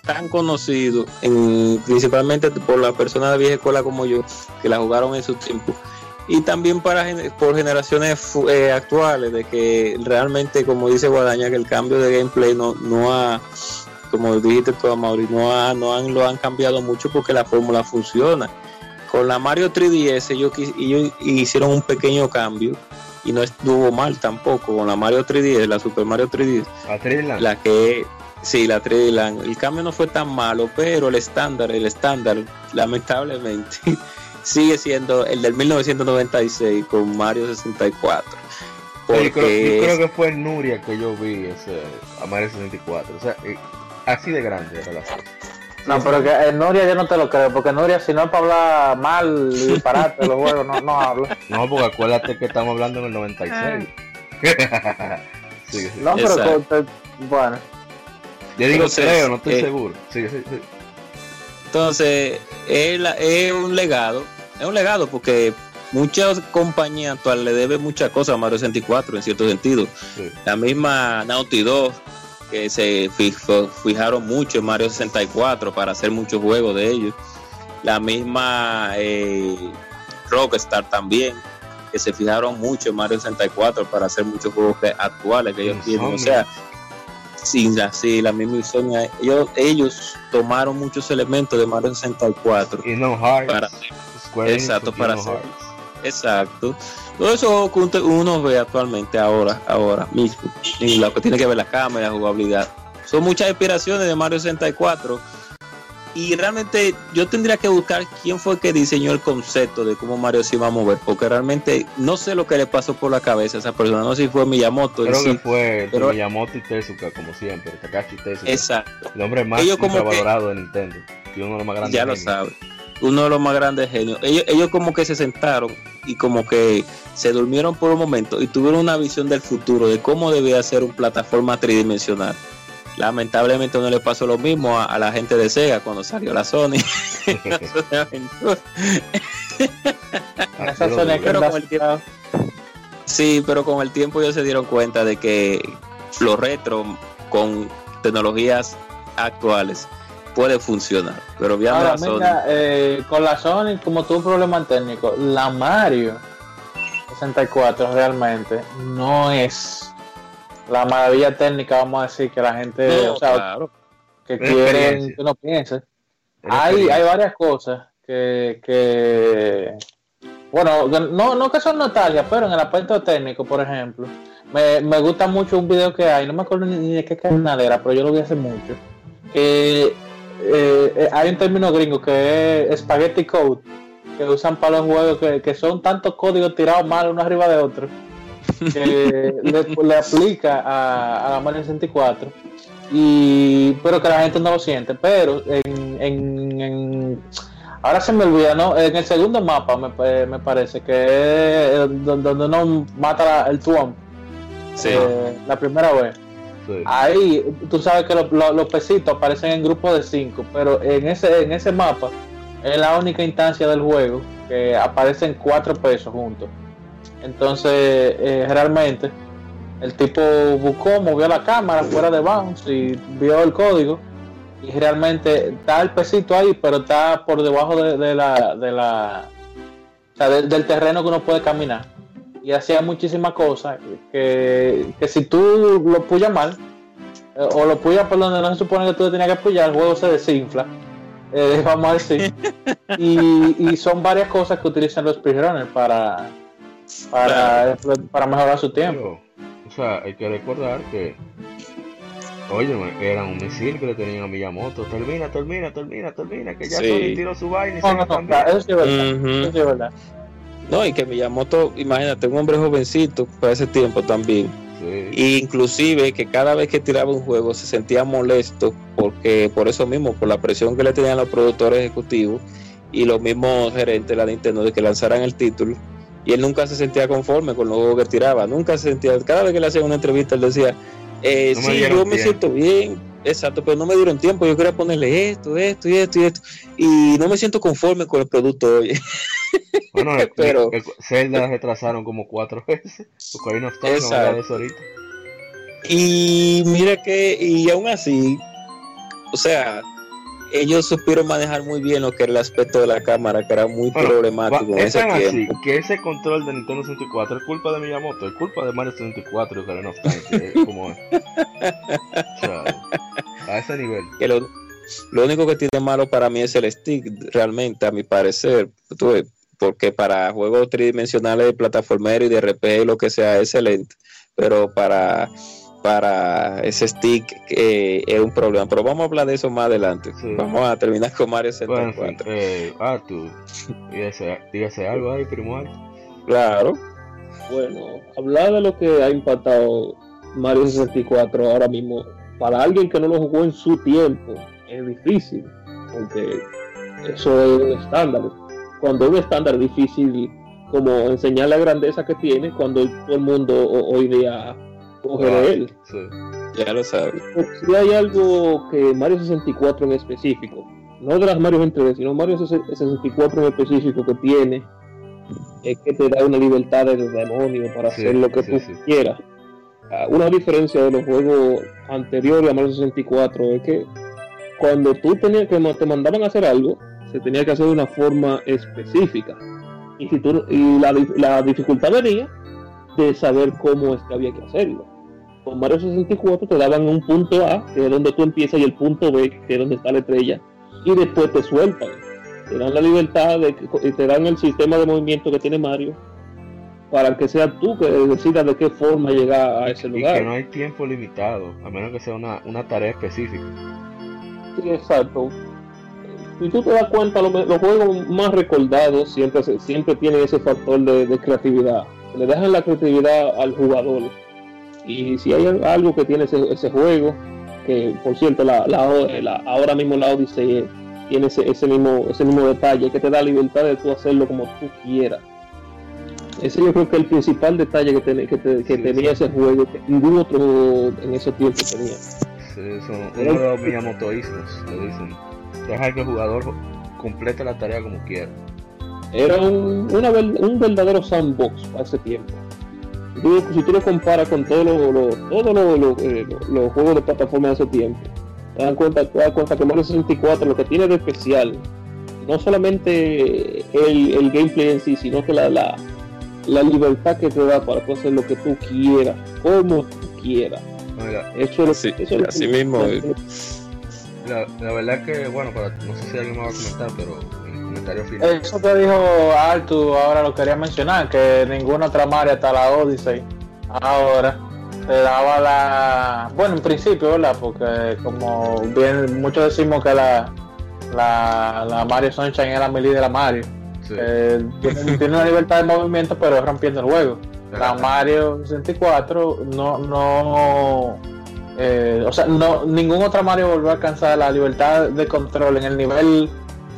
tan conocido, en- principalmente por las personas de vieja escuela como yo, que la jugaron en su tiempo. Y también para por generaciones eh, actuales, de que realmente, como dice Guadaña, que el cambio de gameplay no, no ha, como dijiste tú, Mauri, no, ha- no han, lo han cambiado mucho porque la fórmula funciona. Con la Mario 3DS ellos, ellos hicieron un pequeño cambio y no estuvo mal tampoco con la Mario 3DS, la Super Mario 3DS, A Trilland. la que sí, la 3D Land. El cambio no fue tan malo, pero el estándar, el estándar, lamentablemente, (laughs) sigue siendo el del 1996 con Mario 64. Sí, Porque creo, yo creo que fue en Nuria que yo vi ese a Mario 64. O sea, eh, así de grande era la. No, pero que en Nuria yo no te lo creo, porque Nuria si no es para hablar mal y disparate los juegos, no, no hablo. (laughs) No, porque acuérdate que estamos hablando en el 96. (laughs) sí, sí. No, pero te- bueno. Yo digo Entonces, creo, no estoy eh, seguro. Sí, sí, sí. Entonces, es, la- es un legado, es un legado porque muchas compañías actuales le deben muchas cosas a Mario 64 en cierto sentido. La misma Naughty Dog, que se fijaron mucho en Mario 64 para hacer muchos juegos de ellos. La misma eh, Rockstar también, que se fijaron mucho en Mario 64 para hacer muchos juegos que- actuales que ellos tienen. O Insomnia. Sea, sin así, la misma Insomnia, ellos, ellos tomaron muchos elementos de Mario 64 Y no Hearts. para Square Exacto, para hacer- Hearts. Exacto. Todo eso que uno ve actualmente ahora, ahora mismo, en lo que tiene que ver la cámara, la jugabilidad. Son muchas inspiraciones de Mario 64 y realmente yo tendría que buscar quién fue que diseñó el concepto de cómo Mario se iba a mover, porque realmente no sé lo que le pasó por la cabeza a esa persona, no sé si fue Miyamoto Creo sí. que fue pero- Miyamoto y Tezuka, como siempre. Takashi Tezuka. Exacto, El hombre más infravalorado de Nintendo. Y uno de los más grandes. ya lo sabe. Uno de los más grandes genios. Ellos, ellos como que se sentaron y como que se durmieron por un momento y tuvieron una visión del futuro de cómo debía ser una plataforma tridimensional. Lamentablemente no le pasó lo mismo a, a la gente de Sega cuando salió la Sony. (laughs) Pero con el tiempo- Sí, pero con el tiempo ellos se dieron cuenta de que lo retro con tecnologías actuales puede funcionar. Pero viendo Ahora, la Sony. mira, eh, con la Sony, como tuvo un problema técnico, la Mario 64 realmente no es la maravilla técnica, vamos a decir, que la gente, No, o sea, claro. que quieren que uno piense. Hay, hay varias cosas que, que bueno, no, no que son nostalgia, pero en el aspecto técnico, por ejemplo, me, me gusta mucho un video que hay, no me acuerdo ni, ni de qué canal era, pero yo lo vi hace mucho. Que eh, eh, hay un término gringo que es spaghetti code, que usan para los juegos que, que son tantos códigos tirados mal uno arriba de otro, que le, le aplica a, a la Mario 64 y pero que la gente no lo siente pero en, en, en- ahora se me olvida no en el segundo mapa me, pa- me parece que es donde, uno mata la- el tuom Sí. eh, la primera vez Sí. ahí tú sabes que lo- lo- los pesitos aparecen en grupos de cinco pero en ese en ese mapa es la única instancia del juego que aparecen cuatro pesos juntos entonces eh, realmente el tipo buscó, movió la cámara fuera de bounds y vio el código. Y realmente está el pesito ahí, pero está por debajo de, la, de la o sea, del terreno que uno puede caminar. Y hacía muchísimas cosas que, que si tú lo puyas mal, eh, o lo puyas por donde no se supone que tú tenías que puyar, el juego se desinfla. eh, (laughs) vamos a decir. y, y son varias cosas que utilizan los speedrunners para, para, para mejorar su tiempo. Pero, o sea, hay que recordar que, oye, era un misil que le tenían a Miyamoto. Termina, termina, termina, termina, que ya Sí. Sony tiró su vaina y No, se no, no, también. claro, eso sí es verdad. Eso sí es verdad. No, y que Miyamoto, imagínate, un hombre jovencito para ese tiempo también. Sí. Sí. E inclusive que cada vez que tiraba un juego se sentía molesto porque por eso mismo, por la presión que le tenían los productores ejecutivos y los mismos gerentes de la Nintendo de que lanzaran el título y él nunca se sentía conforme con los juegos que tiraba, nunca se sentía, cada vez que le hacían una entrevista él decía, eh, No sí, yo me tiempo". siento bien, exacto, pero no me dieron tiempo, yo quería ponerle esto, esto y esto y esto, y no me siento conforme con el producto hoy. (laughs) Bueno, Pero- el- Zelda retrasaron como cuatro (laughs) veces. Time, no de eso ahorita. Y mira que, y aún así, o sea, ellos supieron manejar muy bien lo que era el aspecto de la cámara, que era muy Bueno, problemático Va- en es ese así tiempo. que ese control de Nintendo 64 es culpa de Miyamoto, es culpa de Mario 64 y Ocarina of Time, que es como es. (laughs) O sea, a ese nivel. Que lo, lo único que tiene malo para mí es el stick, realmente, a mi parecer, tú ves, porque para juegos tridimensionales de plataformero y de RPG y lo que sea, es excelente, pero para para ese stick eh, es un problema. Pero vamos a hablar de eso más adelante. Sí. Vamos a terminar con Mario Bueno, en 64. fin, eh, Arthur, dígase, dígase algo ahí, primo Arthur. Claro. Bueno, hablar de lo que ha impactado Mario 64 ahora mismo, para alguien que no lo jugó en su tiempo, es difícil, porque eso es un estándar. Cuando un estándar difícil, como enseñar la grandeza que tiene, cuando todo el mundo ho- hoy día coge de él. Sí. Ya lo sabes. Si hay algo que Mario 64 en específico, no de las Mario en 3D, sino Mario 64 en específico que tiene, es que te da una libertad del demonio para Sí, hacer lo que sí, tú quieras. Ah, Una diferencia de los juegos anteriores a Mario 64 es que cuando tú tenías que te mandaban a hacer algo, se tenía que hacer de una forma específica. Y, si tú, y la, la dificultad venía de saber cómo es que había que hacerlo con Mario 64 te daban un punto A, que es donde tú empiezas, y el punto B, que es donde está la estrella, y después te sueltan. Te dan la libertad de, te dan el sistema de movimiento que tiene Mario para que sea tú que decidas de qué forma llegar a ese Y que lugar. no hay tiempo limitado, a menos que sea una, una tarea específica. Sí, exacto. Si tú te das cuenta, lo- los, juegos más recordados siempre, siempre tienen ese factor de, de creatividad. Le dejan la creatividad al jugador. Y si hay algo que tiene ese, ese juego, que por cierto, la, la, la- ahora mismo la Odyssey tiene ese, ese, mismo, ese mismo detalle, que te da libertad de tú hacerlo como tú quieras. Ese yo creo que es el principal detalle que, ten- que, te- que Sí, tenía sí. ese juego, que ningún otro en ese tiempo tenía. Sí, son uno de los miyamotoísmos, lo dicen. Deja que el jugador complete la tarea como quiera. Era un, una un verdadero sandbox para ese tiempo. Tú- si tú lo comparas con todos los los- todos los- los, eh, los- juegos de plataforma de ese tiempo, te das cuenta, te das cuenta que Mario 64 lo que tiene de especial, no solamente el, el gameplay en sí, sino que la, la, la libertad que te da para hacer lo que tú quieras, como tú quieras. Mira, Eso es lo- Sí, eso es lo así que- mismo. la, la verdad que, bueno, para, no sé si alguien me va a comentar, pero comentario final. Eso que dijo Artu, ahora lo quería mencionar, que ninguna otra Mario hasta la Odyssey ahora te daba la... Bueno, en principio, ¿verdad? Porque como bien muchos decimos que la, la, la Mario Sunshine la melee de la Mario. Sí. Eh, tiene, tiene una libertad de movimiento, pero es rompiendo el juego. La Mario 64 no, no, eh, o sea, no, ningún otro Mario volvió a alcanzar la libertad de control en el nivel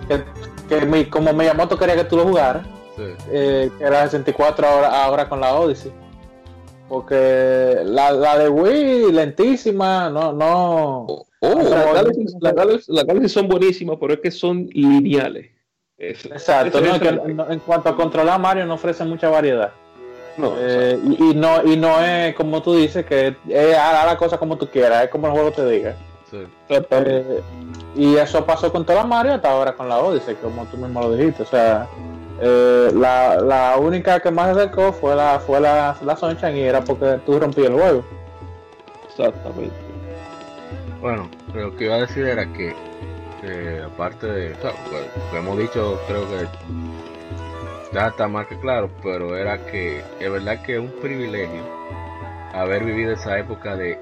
que, que mi- como Miyamoto quería que tú lo jugaras, Sí. eh, que era 64 ahora, ahora con la Odyssey. Porque la, la de Wii, lentísima, no, no. Oh, Otra las. Galaxies, las son buenísimas, pero es que son lineales. Eso- Exacto, eso no, es que no- en cuanto a controlar Mario no ofrece mucha variedad. no, Eh, y, y no y no es como tú dices que es haz la cosa como tú quieras, es como el juego te diga. Sí. Eh, y eso pasó con toda Mario hasta ahora con la Odyssey, como tú mismo lo dijiste. O sea, eh, la, la única que más se acercó fue la fue la, la Sunshine y era porque tú rompías el juego. exactamente. Bueno, lo que iba a decir era que, que aparte de, o sea, pues, hemos dicho, creo que ya está más que claro, pero era que es verdad que es un privilegio haber vivido esa época de,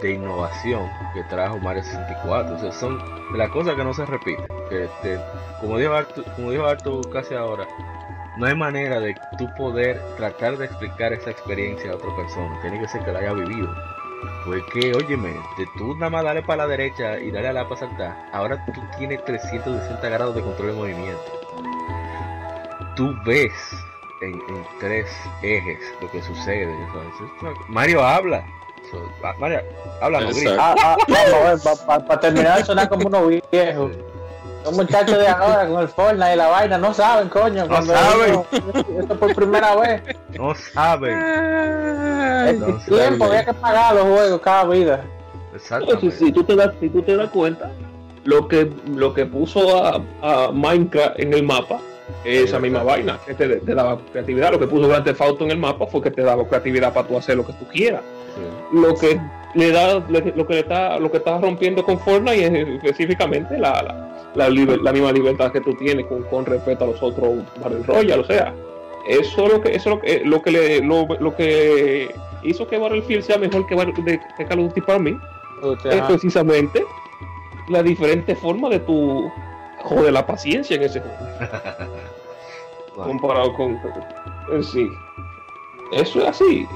de innovación que trajo Mario 64. O son de las cosas que no se repiten. Este, como dijo Artu, como dijo Artu casi ahora, no hay manera de tú poder tratar de explicar esa experiencia a otra persona. Tiene que ser que la haya vivido. Porque, óyeme, de tú nada más darle para la derecha y darle a la para saltar, ahora tú tienes 360 grados de control de movimiento. Tú ves en, tres ejes lo que sucede. Entonces, Mario habla. No grita. Exacto. Ah, ah, vamos a ver, para terminar de sonar como unos viejos. Los muchachos de ahora con el Fortnite y la vaina no saben, coño. cuando saben. Esto, por primera vez. No saben. El Entonces, tiempo, había que pagar los juegos cada vida. Si, Exactamente. si tú te das, si tú te das cuenta, lo que, lo que puso a, a Minecraft en el mapa es esa misma vaina, que te, te daba creatividad. Lo que puso Grand Theft Auto en el mapa fue que te daba creatividad para tú hacer lo que tú quieras. Sí. Lo que le da, le- lo que le está, lo que estás rompiendo con Fortnite es específicamente la, la, la, liber- la misma libertad que tú tienes con, con respecto a los otros Battle Royale. O sea, eso lo que, eso lo que, lo que le, lo, lo que hizo que Battlefield sea mejor que, de- que Call of Duty para mí Usted, es precisamente la diferente forma de tu joder la paciencia en ese juego (laughs) comparado con en sí eso es así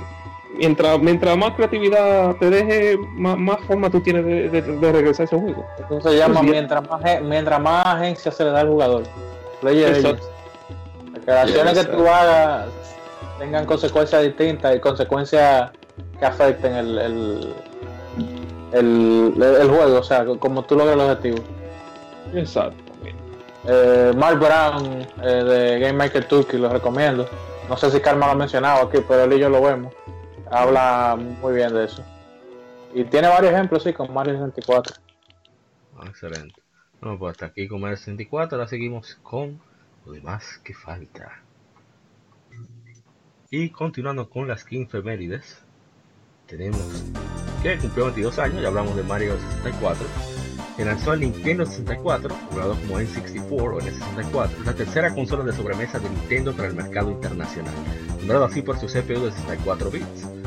mientras mientras más creatividad te deje más, más forma tú tienes de, de- de regresar a ese juego Eso se llama Pues mientras más, mientras más agencia se le da al jugador. Player las acciones que tú hagas tengan consecuencias distintas y consecuencias que afecten el, el, el, el juego, o sea, como tú logras el objetivo. exacto Eh, Mark Brown eh, de Game Maker Turkey, lo recomiendo. No sé si Karma lo ha mencionado aquí, pero él y yo lo vemos. Habla muy bien de eso. Y tiene varios ejemplos, sí, con Mario 64. ah, excelente. Bueno, pues hasta aquí con Mario 64. Ahora seguimos con lo demás que falta. Y continuando con las 15 efemérides, tenemos que cumplió 22 años, ya hablamos de Mario 64, que lanzó el Nintendo 64, jugado como N64 o N64, la tercera consola de sobremesa de Nintendo para el mercado internacional, nombrado así por su CPU de 64 bits.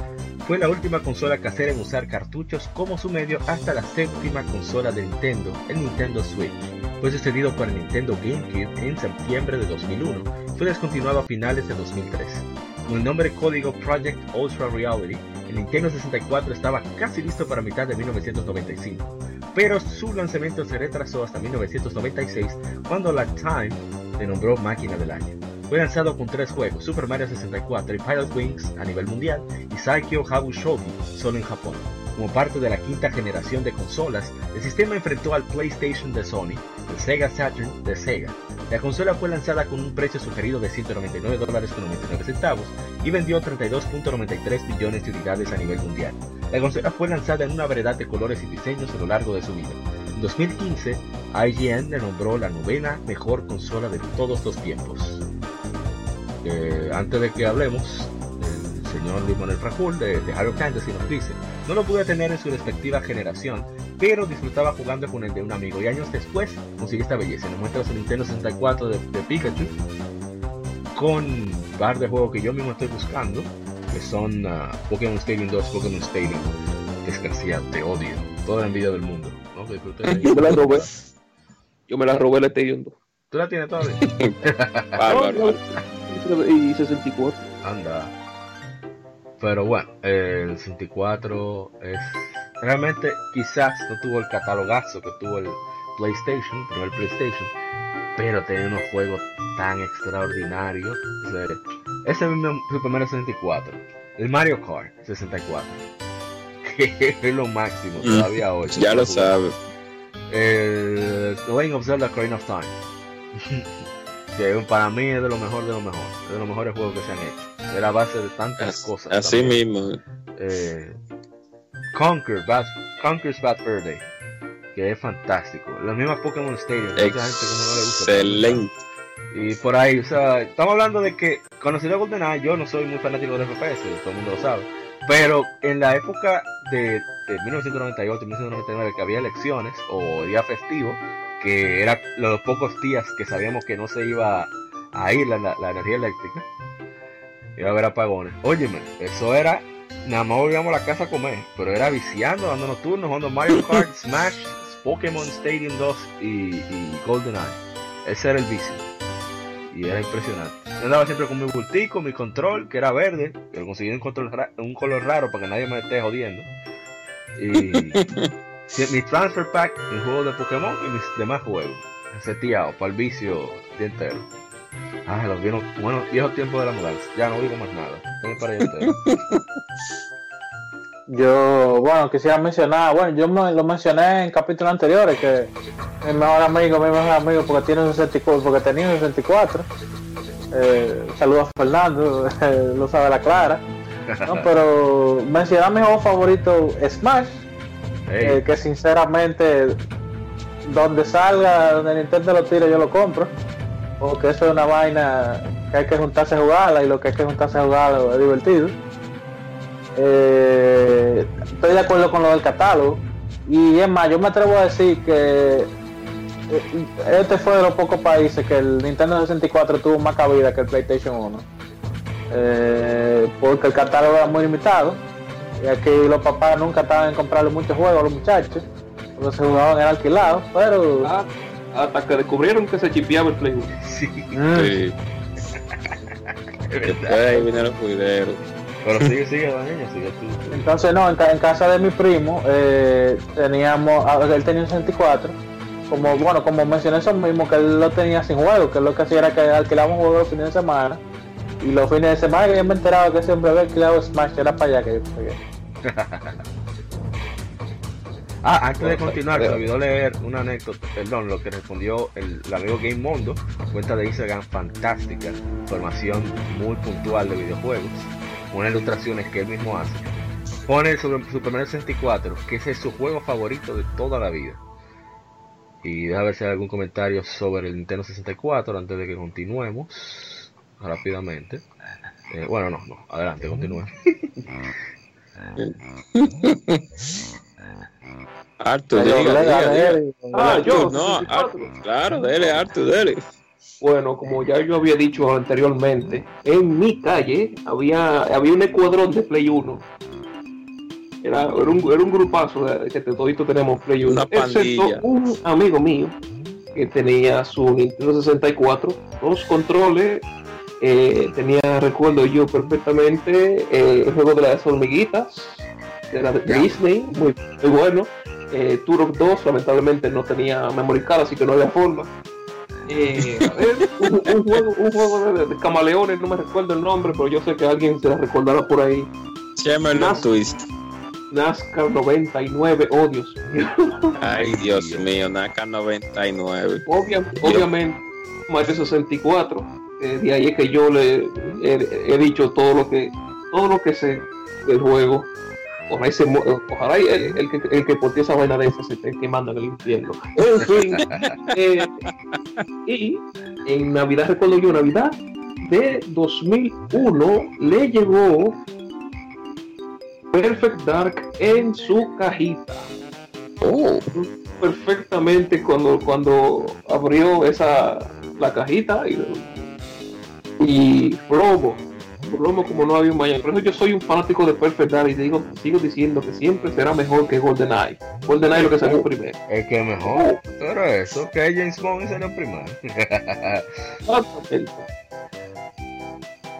Fue la última consola casera en usar cartuchos como su medio hasta la séptima consola de Nintendo, el Nintendo Switch. Fue sucedido por el Nintendo GameCube en septiembre de 2001 y fue descontinuado a finales de 2003. Con el nombre código Project Ultra Reality, el Nintendo 64 estaba casi listo para mitad de 1995, pero su lanzamiento se retrasó hasta 1996 cuando la Time le nombró máquina del año. Fue lanzado con tres juegos, Super Mario 64 y Pilot Wings a nivel mundial y Saikyo Habushogi solo en Japón. Como parte de la quinta generación de consolas, el sistema enfrentó al PlayStation de Sony, el Sega Saturn de Sega. La consola fue lanzada con un precio sugerido de 199 dólares con 99 centavos y vendió 32.93 millones de unidades a nivel mundial. La consola fue lanzada en una variedad de colores y diseños a lo largo de su vida. En 2015, IGN le nombró la novena mejor consola de todos los tiempos. Eh, antes de que hablemos, el señor Luis Manuel Frajul de, de Halo Fantasy nos dice, no lo pude tener en su respectiva generación, pero disfrutaba jugando con el de un amigo y años después conseguí esta belleza. Nos muestra su Nintendo 64 de, de Pikachu con par de juegos que yo mismo estoy buscando, que son ah, Pokémon Stadium 2, Pokémon Stadium. Desgraciado, te odio. Toda la envidia del mundo. ¿no? Que de (laughs) yo me la robé yo me la robé el Stadium 2 ¿Tú la tienes todavía? (laughs) Bárbaro. (laughs) y 64 Anda. Pero bueno, el 64 es. Realmente, quizás no tuvo el catalogazo que tuvo el PlayStation, el primer PlayStation, pero tenía unos juegos tan extraordinarios. O sea, ese mismo Super Mario 64, el Mario Kart 64, que (laughs) es lo máximo Mm, todavía hoy. Ya lo sabes. El The Legend of Zelda Ocarina of Time. (laughs) que para mí es de lo mejor de lo mejor, es de los mejores juegos que se han hecho. Es la base de tantas As- cosas. Así también. mismo. Eh, Conquer, Bad, Conquer's Bad Fur Day, que es fantástico. Los mismos Pokémon Stadium, mucha gente como no le gusta. Excelente. Y por ahí, o sea, estamos hablando de que, conocido a GoldenEye, yo no soy muy fanático de FPS, todo el mundo lo sabe. Pero en la época de, de 1998 1999 que había elecciones o día festivo, que era los pocos días que sabíamos que no se iba a ir la, la- la energía eléctrica, iba a haber apagones. Óyeme, eso era, nada más volvíamos a la casa a comer, pero era viciando, dándonos turnos, jugando Mario Kart, (laughs) Smash, Pokémon Stadium 2 y, y GoldenEye. Ese era el vicio. Y era impresionante. Yo andaba siempre con mi bultico, mi control, que era verde, que lo conseguí un, control ra- un color raro para que nadie me esté jodiendo. Y (laughs) mi transfer pack, mi juego de Pokémon y mis demás juegos. Seteado para el vicio día entero. Ah, los viejos, bueno, viejos tiempos de la mudanza. Ya no digo más nada. (laughs) Yo, bueno, quisiera mencionar, bueno, yo me- lo mencioné en capítulos anteriores, que mi mejor amigo, mi mejor amigo, porque tiene un 64, porque tenía un 64. Eh, saludos a Fernando, (laughs) lo sabe la clara. ¿no? Pero mencionar mi juego favorito, Smash, eh, que sinceramente, donde salga, donde Nintendo lo tire, yo lo compro. Porque eso es una vaina que hay que juntarse a jugarla y lo que hay que juntarse a jugarlo es divertido. Eh, estoy de acuerdo con lo del catálogo. Y es más, yo me atrevo a decir que eh, este fue de los pocos países que el Nintendo 64 tuvo más cabida que el PlayStation 1. Eh, porque el catálogo era muy limitado. Y aquí los papás nunca estaban en comprarle muchos juegos a los muchachos. Los se jugaban era alquilado, pero... Ah, hasta que descubrieron que se chipeaba el Play 1. (laughs) sí, Mm. Sí. (laughs) es Después verdad. ahí vinieron los cuideros. Pero sigue, sigue, la niña, sigue tú. Entonces, no, en, ca- en casa de mi primo eh, teníamos, él tenía un 64. Como, bueno, como mencioné eso mismo, que él lo tenía sin juego, que lo que hacía era que alquilábamos juegos los fines de semana. Y los fines de semana que yo me enteraba que siempre había alquilado Smash, era para allá que yo pegué. (laughs) Ah, antes de continuar, se me olvidó leer una anécdota, perdón, lo que respondió el, el amigo Game Mondo, cuenta de Instagram fantástica, información muy puntual de videojuegos, unas ilustraciones que él mismo hace. Pone sobre Super Mario 64, que ese es su juego favorito de toda la vida. Y deja ver si hay algún comentario sobre el Nintendo 64 antes de que continuemos rápidamente. Eh, bueno, no, no, adelante, continúe. (laughs) Arthur, diga, diga, diga. Ah, yo, no, 64. Arthur, claro, dele, Arthur, dele. Bueno, como ya yo había dicho anteriormente, en mi calle había, había un escuadrón de Play 1. Era, era, un, era un grupazo de, que todito tenemos Play 1. Una excepto un amigo mío que tenía su Nintendo 64, dos controles. Eh, tenía, recuerdo yo perfectamente, eh, el juego de las hormiguitas, de la de Disney, muy, muy bueno. Eh, Turok 2, lamentablemente no tenía memory card, así que no había forma. Eh, (laughs) un, un juego, un juego de, de camaleones, no me recuerdo el nombre, pero yo sé que alguien se la recordará por ahí. Chamberlain Nas- Twist. NASCAR 99, oh Dios mío. Ay, (laughs) Dios mío, Naka 99. Obvia- obviamente, Mario 64. Eh, de ahí es que yo le he, he dicho todo lo que todo lo que sé del juego. Ojalá, se mu- ojalá el, el que, el que porte esa vaina de esa se esté quemando en el infierno. En fin. (laughs) eh, y en Navidad, recuerdo yo, Navidad de 2001, le llegó Perfect Dark en su cajita Oh, perfectamente cuando cuando abrió esa la cajita y, y Robo Robo como no había un mañana por eso yo soy un fanático de Perfect Dark y digo sigo diciendo que siempre será mejor que GoldenEye. GoldenEye es lo que salió primero. Es que mejor, pero eso, que James Bond el primero.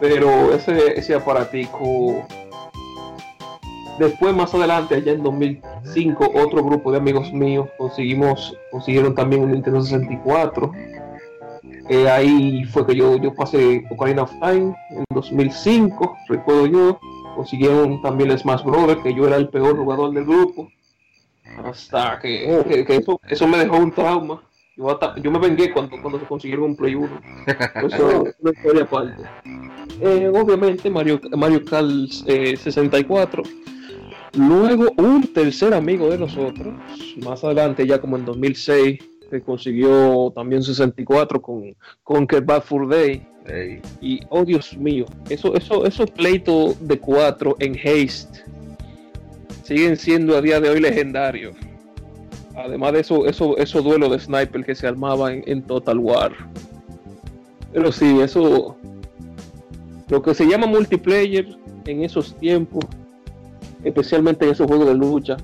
Pero ese ese aparatico Después, más adelante, allá en 2005, otro grupo de amigos míos conseguimos, consiguieron también un Nintendo 64. Eh, ahí fue que yo, yo pasé Ocarina of Time en 2005, recuerdo yo. Consiguieron también el Smash Brothers, que yo era el peor jugador del grupo. Hasta que, que- que eso, eso me dejó un trauma. Yo, hasta- yo me vengué cuando, cuando se consiguieron un Play 1. (laughs) Eso es una historia aparte. Eh, obviamente Mario, Mario Kart eh, 64. Luego un tercer amigo de nosotros, más adelante ya como en 2006, que consiguió también 64 con, con Get Bad Fur Day. Y oh Dios mío, eso, eso, esos pleitos de 4 en Haste siguen siendo a día de hoy legendarios. Además de eso, eso, esos duelos de sniper que se armaban en, en Total War. Pero sí, eso. Lo que se llama multiplayer en esos tiempos, especialmente en esos juegos de lucha,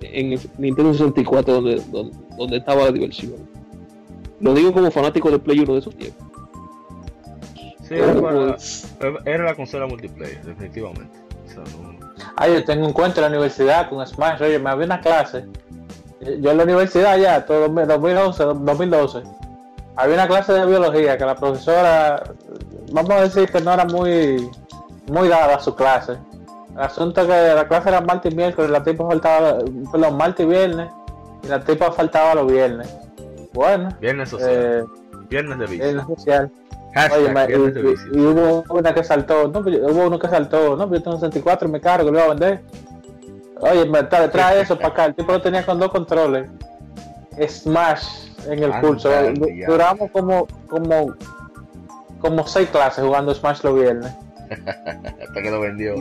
en el Nintendo 64, donde, donde, donde estaba la diversión. Lo digo como fanático de Play 1 de esos tiempos. Sí, era, para- era la consola multiplayer, definitivamente. O sea, no- Ay, yo tengo un cuento en la universidad con Smash. Oye, me había una clase. Yo en la universidad ya, todo 2011, 2012. Había una clase de biología que la profesora, vamos a decir que no era muy, muy dada a su clase. El asunto es que la clase era martes y miércoles, la tipa faltaba, perdón, martes y viernes, la tipa faltaba los viernes. Bueno, Viernes social. eh, viernes de vicio. en social. Hashtag Oye, y, viernes hubo una que saltó, no, hubo uno que saltó, no, pero yo tengo un 64 y me cargo, que lo voy a vender. Oye, me trae, trae eso para acá, el tipo lo tenía con dos controles. Smash en el curso. Duramos como, como, como seis clases jugando Smash los viernes. (laughs) Hasta que lo vendió.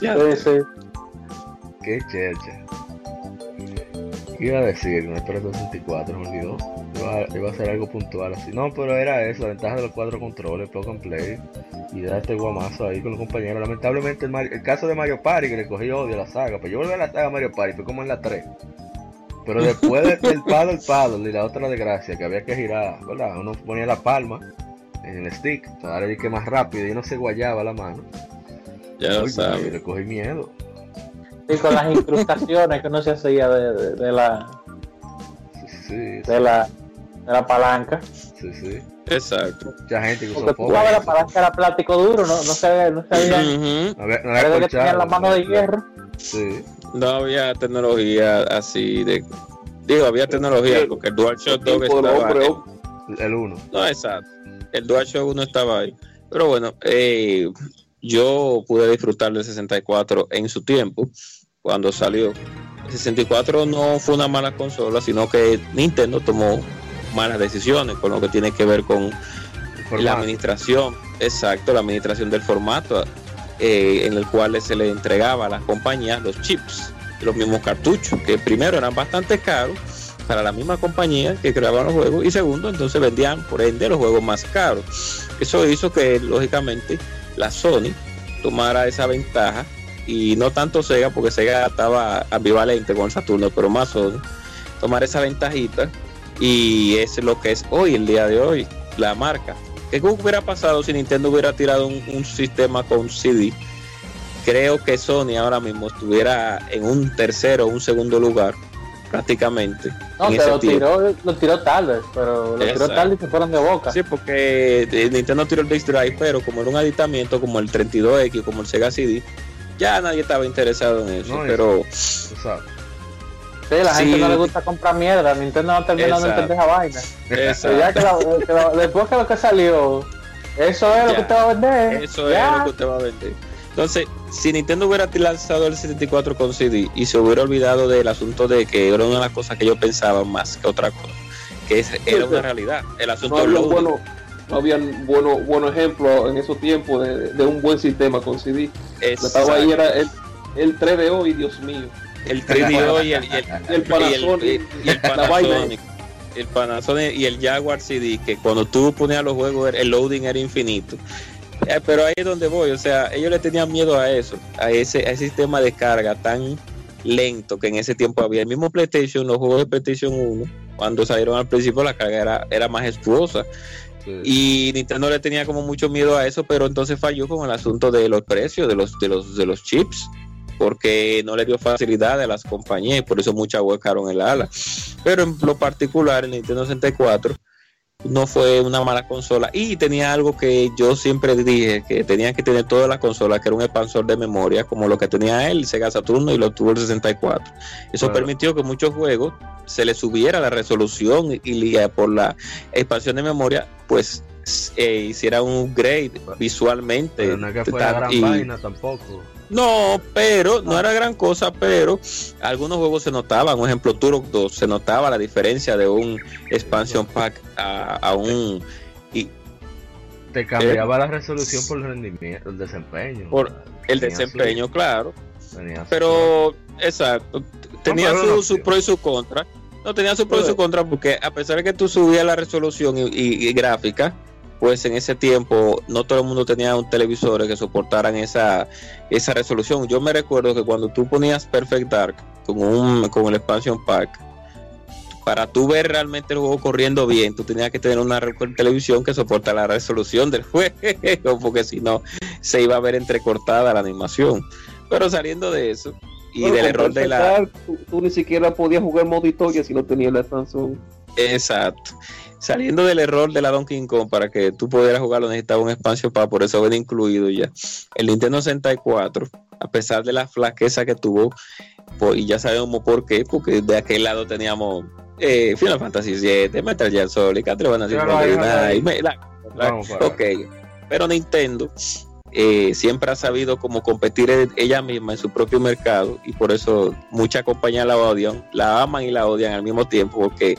Sí, sí. Qué cheche. ¿Qué iba a decir? No espero 64, me olvidó. Iba, iba a ser algo puntual así. No, pero era eso, la ventaja de los cuatro controles, plug and play. Y dar este guamazo ahí con los compañeros. Lamentablemente el, Mario- el caso de Mario Party, que le cogí odio a la saga. Pues yo volví a la saga Mario Party, fue como en la 3. Pero después de- del palo, el palo y la otra desgracia, que había que girar, ¿verdad? Uno ponía la palma en el stick para darle que más rápido y no se guayaba la mano. Ya lo Oye, sabes. le cogí miedo. Y con las incrustaciones que no se hacía de, de- de la, Sí, sí, de la, de la palanca. sí, sí. Exacto. Mucha gente que usó Porque tú poco. sabes, la palanca era plástico duro, no, no se, no se veía. Ujú. No había, no había que tenían la mano de hierro. Sí. No había tecnología así de. Digo, había tecnología porque el DualShock 2 Tiempo del estaba. hombre, ahí. hombre. El 1. No, exacto. El DualShock 1 estaba ahí. Pero bueno, eh, yo pude disfrutar del 64 en su tiempo, cuando salió. El 64 no fue una mala consola, sino que Nintendo tomó malas decisiones con lo que tiene que ver con la administración, exacto, la administración del formato eh, en el cual se le entregaba a las compañías los chips, los mismos cartuchos, que primero eran bastante caros para la misma compañía que creaban los juegos y segundo, entonces vendían por ende los juegos más caros. Eso hizo que lógicamente la Sony tomara esa ventaja y no tanto Sega, porque Sega estaba ambivalente con Saturno, pero más Sony, tomar esa ventajita y es lo que es hoy, el día de hoy, la marca. ¿Qué hubiera pasado si Nintendo hubiera tirado un, un sistema con CD? Creo que Sony ahora mismo estuviera en un tercero o un segundo lugar, prácticamente. No, ese lo tiempo. tiró, lo tiró tarde, pero lo tiró Exacto. tarde y se fueron de boca. Sí, porque eh, Nintendo tiró el disc drive, pero como era un aditamiento, como el 32X, como el Sega CD, ya nadie estaba interesado en eso. No, pero sabes. Sí, la Sí. gente no le gusta comprar mierda. Nintendo no terminó de Exacto. entender esa vaina. Exacto. Ya que la- que la- después que lo que salió, eso es lo que usted va a vender. Eso Ya. es lo que usted va a vender. Entonces, si Nintendo hubiera lanzado el 74 con CD y se hubiera olvidado del asunto de que era una de las cosas que yo pensaba más que otra cosa, que es- era una realidad, el No asunto loading. bueno, no habían bueno, buenos ejemplos en esos tiempos de, de un buen sistema con CD. Estaba ahí era el, el 3DO y Dios mío. el 3DO y el, y el, (laughs) Y el Panasonic. y el- y el (laughs) La vaina. Panasonic. El Panasonic y el Jaguar CD, que cuando tú ponías los juegos, el loading era infinito. Eh, pero ahí es donde voy, o sea, ellos le tenían miedo a eso, a ese, a ese sistema de carga tan lento que en ese tiempo había. El mismo PlayStation, los juegos de PlayStation 1, cuando salieron al principio, la carga era, era majestuosa. Sí. Y Nintendo le tenía como mucho miedo a eso, pero entonces falló con el asunto de los precios de los, de los, de los chips, porque no le dio facilidad a las compañías y por eso muchas huecaron el ala. Pero en lo particular, el Nintendo 64 no fue una mala consola y tenía algo que yo siempre dije que tenía que tener todas las consolas, que era un expansor de memoria, como lo que tenía él, Sega Saturno y lo tuvo el 64. Eso Claro. permitió que muchos juegos se le subiera la resolución y, por la expansión de memoria, pues eh, hiciera un upgrade visualmente. Pero no es que fuera Tan- gran y- vaina tampoco. No, pero no era gran cosa, pero algunos juegos se notaban, por ejemplo, Turok 2, se notaba la diferencia de un expansion pack a, a un y Te cambiaba la resolución por el rendimiento, el desempeño. Por el su- desempeño, claro. Pero, exacto, tenía pero su, su pro y su contra. No tenía su pro y su Pero- contra porque a pesar de que tú subías la resolución y, y- y gráfica, pues en ese tiempo no todo el mundo tenía un televisor que soportaran esa, esa resolución. Yo me recuerdo que cuando tú ponías Perfect Dark con un con el expansion pack, para tú ver realmente el juego corriendo bien, tú tenías que tener una televisión que soporta la resolución del (laughs) juego, porque si no se iba a ver entrecortada la animación. Pero saliendo de eso y del error de la... Tú, ni siquiera podías jugar modo historia si no tenías la expansión. Exacto. Saliendo del error de la Donkey Kong para que tú pudieras jugarlo necesitaba un espacio para por eso haber incluido ya. El Nintendo 64, a pesar de la flaqueza que tuvo, y ya sabemos por qué, porque de aquel lado teníamos eh, Final Fantasy VII, Metal Gear Solid, Castlevania, ok, pero Nintendo eh, siempre ha sabido cómo competir e-, ella misma en su propio mercado y por eso muchas compañías la odian, la aman y la odian al mismo tiempo porque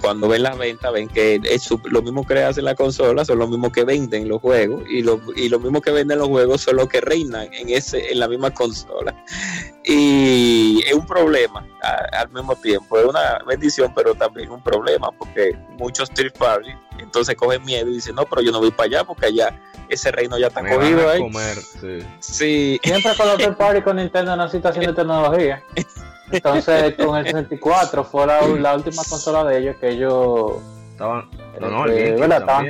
cuando ven las ventas ven que es lo mismo que hacen la consola son lo mismo que venden los juegos y lo, y lo mismo que venden los juegos son los que reinan en ese en la misma consola. Y es un problema al mismo tiempo es una bendición pero también un problema porque muchos third party entonces cogen miedo y dicen no pero yo no voy para allá porque allá ese reino ya está cogido ahí. sí. Siempre con los (laughs) party con Nintendo una situación de tecnología. Entonces, con el 64 fue la, última consola de ellos que ellos. Estaban. No, no, el este, Estaban,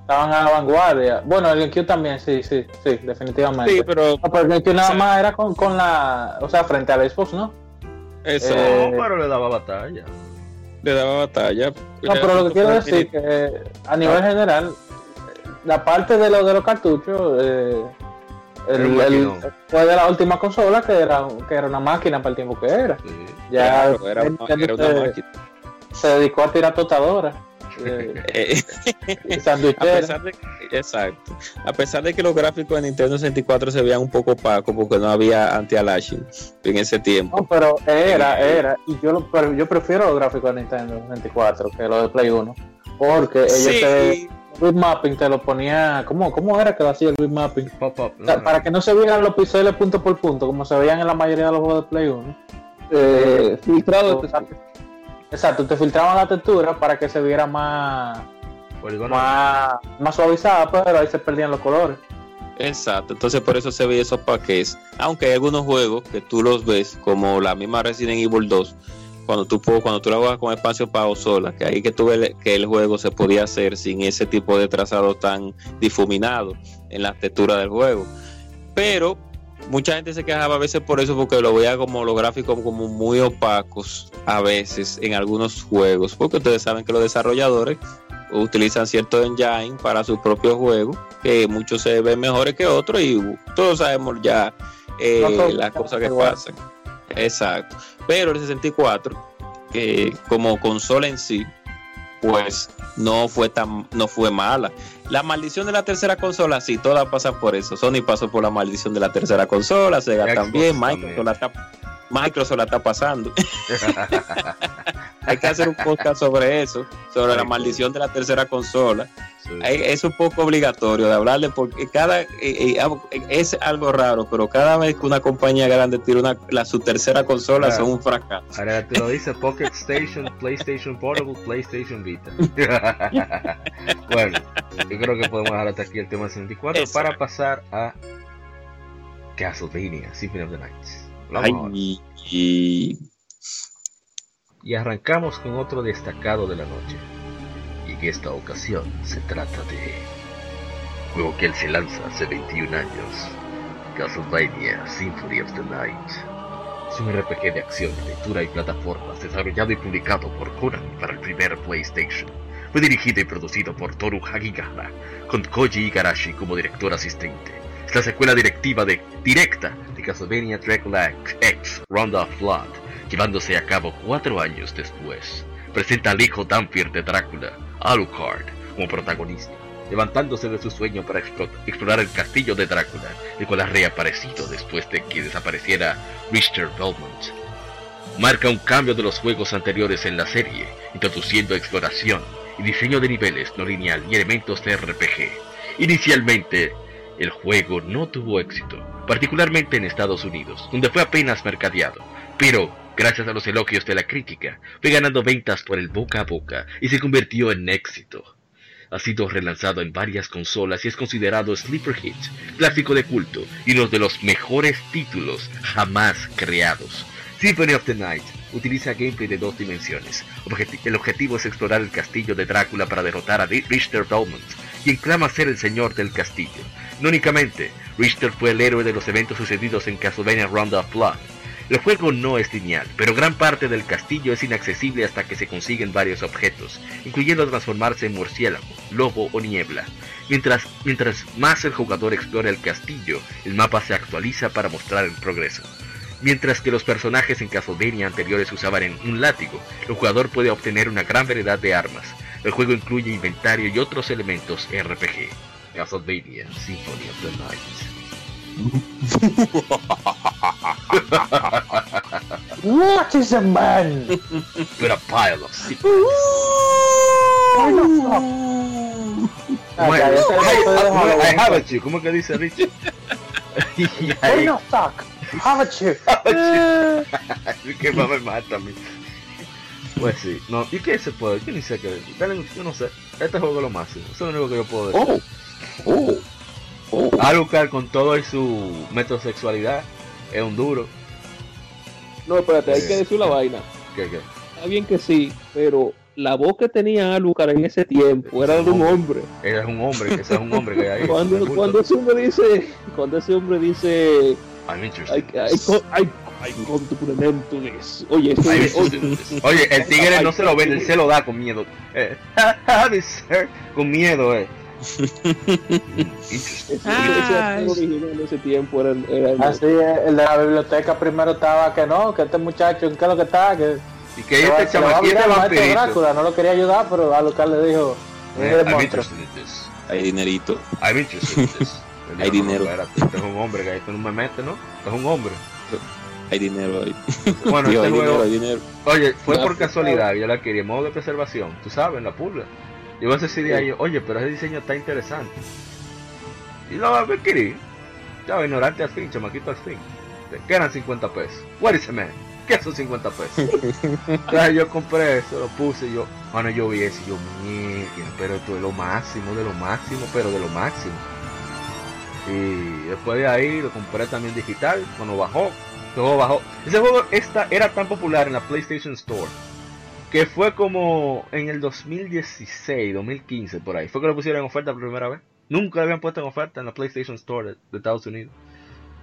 estaban, a la vanguardia. Bueno, el GameCube también, sí, sí, sí, definitivamente. Sí, pero. No, pero el GameCube nada más era con, con la. O sea, frente al Xbox, ¿no? Eso. Eh, no, pero le daba batalla. Le daba batalla. No, pero lo que quiero decir que a nivel ah. general, la parte de, lo, de los cartuchos, eh, fue de la última consola que era, que era una máquina para el tiempo que era. ya era, una máquina. Se dedicó a tirar tostadoras. Eh, (laughs) exacto. A pesar de que los gráficos de Nintendo 64 se veían un poco opacos porque no había anti-aliasing en ese tiempo. No, pero era, eh, era. Y yo, yo prefiero los gráficos de Nintendo 64 que los de Play 1. Porque ellos se mapping te lo ponía. ¿Cómo, cómo era que lo hacía el bitmapping? para que no se vieran los píxeles punto por punto, como se veían en la mayoría de los juegos de Play 1. Eh, filtrado. Exacto, te filtraban la textura para que se viera más. Más, más suavizada, pero ahí se perdían los colores. Exacto, entonces por eso se ve esos paquetes. Aunque hay algunos juegos que tú los ves, como la misma Resident Evil 2, cuando tú cuando tú la juegas con espacio para sola, que ahí que tú ves que el juego se podía hacer sin ese tipo de trazado tan difuminado en la textura del juego. Pero mucha gente se quejaba a veces por eso porque lo veía como los gráficos como muy opacos a veces en algunos juegos, porque ustedes saben que los desarrolladores utilizan cierto engine para sus propios juegos, que muchos se ven mejores que otros y todos sabemos ya eh, las cosas que pasan. Exacto. Pero el 64, que como consola en sí, pues no fue tan, no fue mala. La maldición de la tercera consola, sí, todas pasan por eso. Sony pasó por la maldición de la tercera consola, Sega también, Microsoft la, Microsoft la está pasando. (laughs) Hay que hacer un podcast sobre eso, sobre la maldición de la tercera consola. Es un poco obligatorio de hablarle porque cada eh, eh, es algo raro, pero cada vez que una compañía grande tira una, la, su tercera consola son un fracaso. Ahora te lo dice Pocket Station, (laughs) PlayStation Portable, PlayStation Vita. (laughs) bueno, yo creo que podemos dejar hasta aquí el tema 64 para pasar a Castlevania Symphony of the Nights. Y... y arrancamos con otro destacado de la noche en esta ocasión se trata de juego que él se lanza hace 21 años, Castlevania Symphony of the Night. Es un RPG de acción, lectura y plataformas desarrollado y publicado por Konami para el primer PlayStation. Fue dirigido y producido por Toru Hagigara, con Koji Igarashi como director asistente. La secuela directiva de directa de Castlevania Dracula X Round of Blood, llevándose a cabo cuatro años después. Presenta al hijo Dampier de Drácula, Alucard como protagonista, levantándose de su sueño para explorar el castillo de Drácula, el cual ha reaparecido después de que desapareciera Richter Belmont. Marca un cambio de los juegos anteriores en la serie, introduciendo exploración y diseño de niveles no lineal y elementos de RPG. Inicialmente, el juego no tuvo éxito, particularmente en Estados Unidos, donde fue apenas mercadeado, pero Gracias a los elogios de la crítica, fue ganando ventas por el boca a boca y se convirtió en éxito. Ha sido relanzado en varias consolas y es considerado Sleeper Hit, clásico de culto y uno de los mejores títulos jamás creados. Symphony of the Night utiliza gameplay de dos dimensiones. El objetivo es explorar el castillo de Drácula para derrotar a Ri- Richter Belmont, quien clama ser el señor del castillo. No únicamente, Richter fue el héroe de los eventos sucedidos en Castlevania Round of Blood. El juego no es lineal, pero gran parte del castillo es inaccesible hasta que se consiguen varios objetos, incluyendo transformarse en murciélago, lobo o niebla. Mientras, mientras más el jugador explora el castillo, el mapa se actualiza para mostrar el progreso. Mientras que los personajes en Castlevania anteriores usaban un látigo, el jugador puede obtener una gran variedad de armas. El juego incluye inventario y otros elementos RPG. Castlevania Symphony of the Night. (laughs) What is a man? With a pile of secrets. Ah, you. ¿Cómo que dice Richie? Why (laughs) not fuck? Haven't you? (laughs) que mata a mí. Pues sí, no, ¿y qué se puede? Yo ni sé qué. Dale, yo no sé. Este juego es lo máximo. Eso es lo único que yo puedo decir. Oh, oh, oh. Alucard con todo y su metrosexualidad es un duro. No, espérate, hay Eh. que decir la vaina. ¿Qué, qué? Está bien que sí, pero la voz que tenía Alucard en ese tiempo era de un hombre. Es un hombre, ese es un hombre que hay ahí. Cuando, cuando ese hombre dice, cuando ese hombre dice, I'm interested. hay, hay, co- hay, hay complemento de eso. Oye, eso I'm es- oye, this. Oye, el tigre no se lo vende, él se lo da con miedo. Eh, (laughs) con miedo, eh. Ese- ese actor original en ese tiempo era, el- era el- Así, el de la biblioteca primero estaba que no, que este muchacho, ¿en qué es lo que está? Que Y que este se le va a chama, y este virar el maestro vampirito. Drácula, no lo quería ayudar, pero a Lucas le dijo, Eh, "Eres I'm monstruo". interested in this. Hay dinerito. Hay (laughs) dinero. este es un hombre, que esto no me mete, ¿no? Este es un hombre. Hay dinero ahí. (laughs) Bueno, este hay dinero, juego, hay dinero. oye, fue por casualidad, yo la quería, modo de preservación, tú sabes, en la pulga. Y vos ese día yo, oye, pero ese diseño está interesante. Y lo adquirí. Ya, ignorante al fin, chamaquito al fin. ¿Qué eran 50 pesos? What is a man? ¿Qué son 50 pesos? (laughs) Entonces yo compré eso, lo puse y yo, bueno, yo vi eso y yo, mierda, pero esto es lo máximo, de lo máximo, pero de lo máximo. Y después de ahí lo compré también digital, cuando bajó, todo bajó. Ese juego esta, era tan popular en la PlayStation Store que fue como en el 2016, 2015 por ahí. Fue que lo pusieron en oferta por primera vez. Nunca lo habían puesto en oferta en la PlayStation Store de, de Estados Unidos.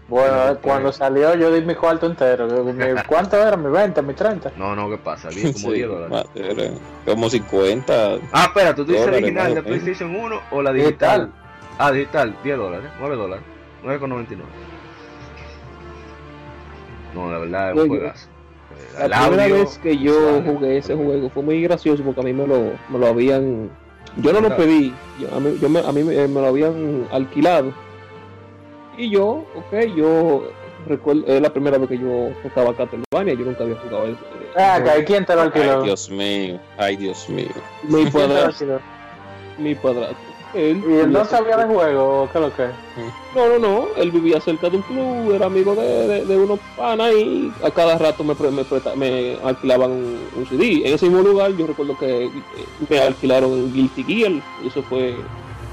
Bueno, No, eh, cuando pues. salió yo di mi cuarto entero. (laughs) ¿Cuánto era? ¿Mi 20? ¿Mi 30? No, no, ¿qué pasa? Bien, (laughs) como Sí, 10 dólares. Como 50. Ah, espera, ¿tú dices original de. PlayStation 1 o la digital? Digital. Ah, digital, 10 dólares, 9 dólares, 9,99. No, la verdad es un Oye, juegazo. El La primera audio, vez que yo jugué ese juego fue muy gracioso porque a mí me lo, me lo habían. Yo no lo pedí, yo- a mí, yo me, a mí me, me lo habían alquilado. Y yo, ok, yo recuerdo, es la primera vez que yo tocaba Castlevania, yo nunca había jugado el, Ah, que ¿quién te lo alquiló? Ay, Dios mío. Ay, Dios mío. mi ¿Quién te lo padrastro. Mi padrastro. Él, ¿Y él no sabía de juego o qué es lo que? No, no, no. Él vivía cerca de un club, era amigo de, de, de unos panas y a cada rato me, pre- me, presta- me alquilaban un, un CD. En ese mismo lugar yo recuerdo que eh, me alquilaron Guilty Gear. y Eso fue.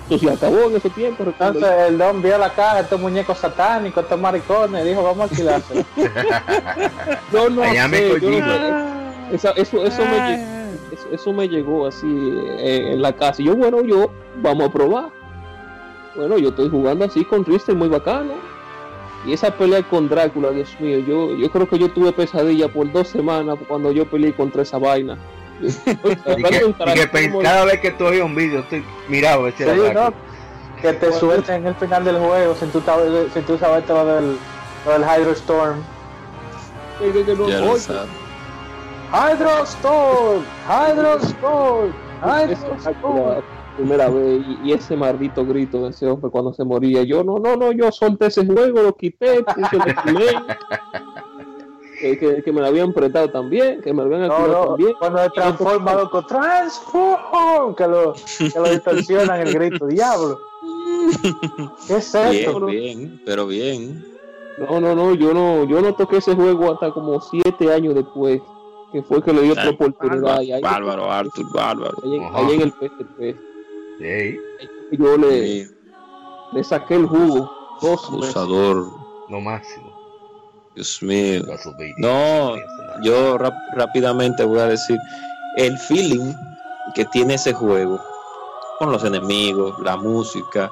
Eso se acabó en ese tiempo. recuerdo. Entonces el don vio la caja, estos muñecos satánicos, estos maricones, dijo, vamos a alquilárselo. (laughs) yo no Allá me yo no. Esa- eso, eso, me, eso, eso me llegó así eh, en la casa. Y yo, bueno, yo, vamos a probar. Bueno, yo estoy jugando así con Richter, muy bacano. Y esa pelea con Drácula, Dios mío, yo, yo creo que yo tuve pesadilla por dos semanas cuando yo peleé contra esa vaina. (laughs) Yo- Y que, y que pen- cada vez que tú oías un vídeo, estoy mirado. Que te suelten en el final del juego sin tú, sin tú saber todo del, del Hydro Storm. Que- que- que no- Ya lo oye, sabe. Hydro Storm, Hydro Storm, Hydro esa Storm. la primera vez y, y ese maldito grito de ese hombre cuando se moría yo no no no yo solté ese juego lo quité puse (laughs) que, que, que me lo habían prestado también que me lo habían no, también cuando se transforma loco, transform, que lo, que lo distorsionan el grito, (laughs) diablo. ¿Qué es esto? Bien, bien, pero bien. no no no yo no yo no toqué ese juego hasta como siete años después que fue que le dio otra oportunidad y ahí, Bárbaro, Arthur, bárbaro. ahí, en- Ajá. ahí en el PSP Sí, yo le, Sí, le saqué el jugo dos abusador. lo máximo. Dios mío. No, yo rap- rápidamente voy a decir el feeling que tiene ese juego con los enemigos, la música,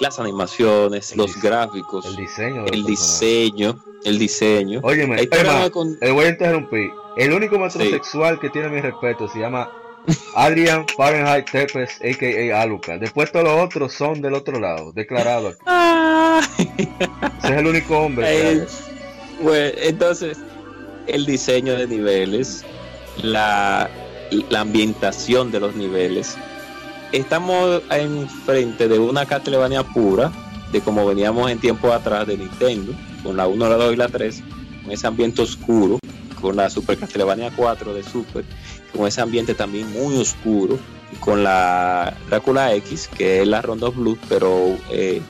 las animaciones, El los gráficos, El diseño. el diseño, el diseño. Óyeme, van con- le voy a interrumpir. El único metrosexual que tiene mi respeto se llama Adrian Fahrenheit Tepes, a.k.a. Aluka. Después todos los otros son del otro lado, declarado. aquí. (laughs) Ah. Ese es el único hombre Eh, hay. bueno, entonces, el diseño de niveles, la, la ambientación de los niveles. Estamos enfrente de una Castlevania pura, de como veníamos en tiempo atrás de Nintendo, con la 1, la 2 y la 3, con ese ambiente oscuro, con la Super Castlevania 4 de Super, con ese ambiente también muy oscuro, con la Drácula X, que es la Rondo Blue, pero eh,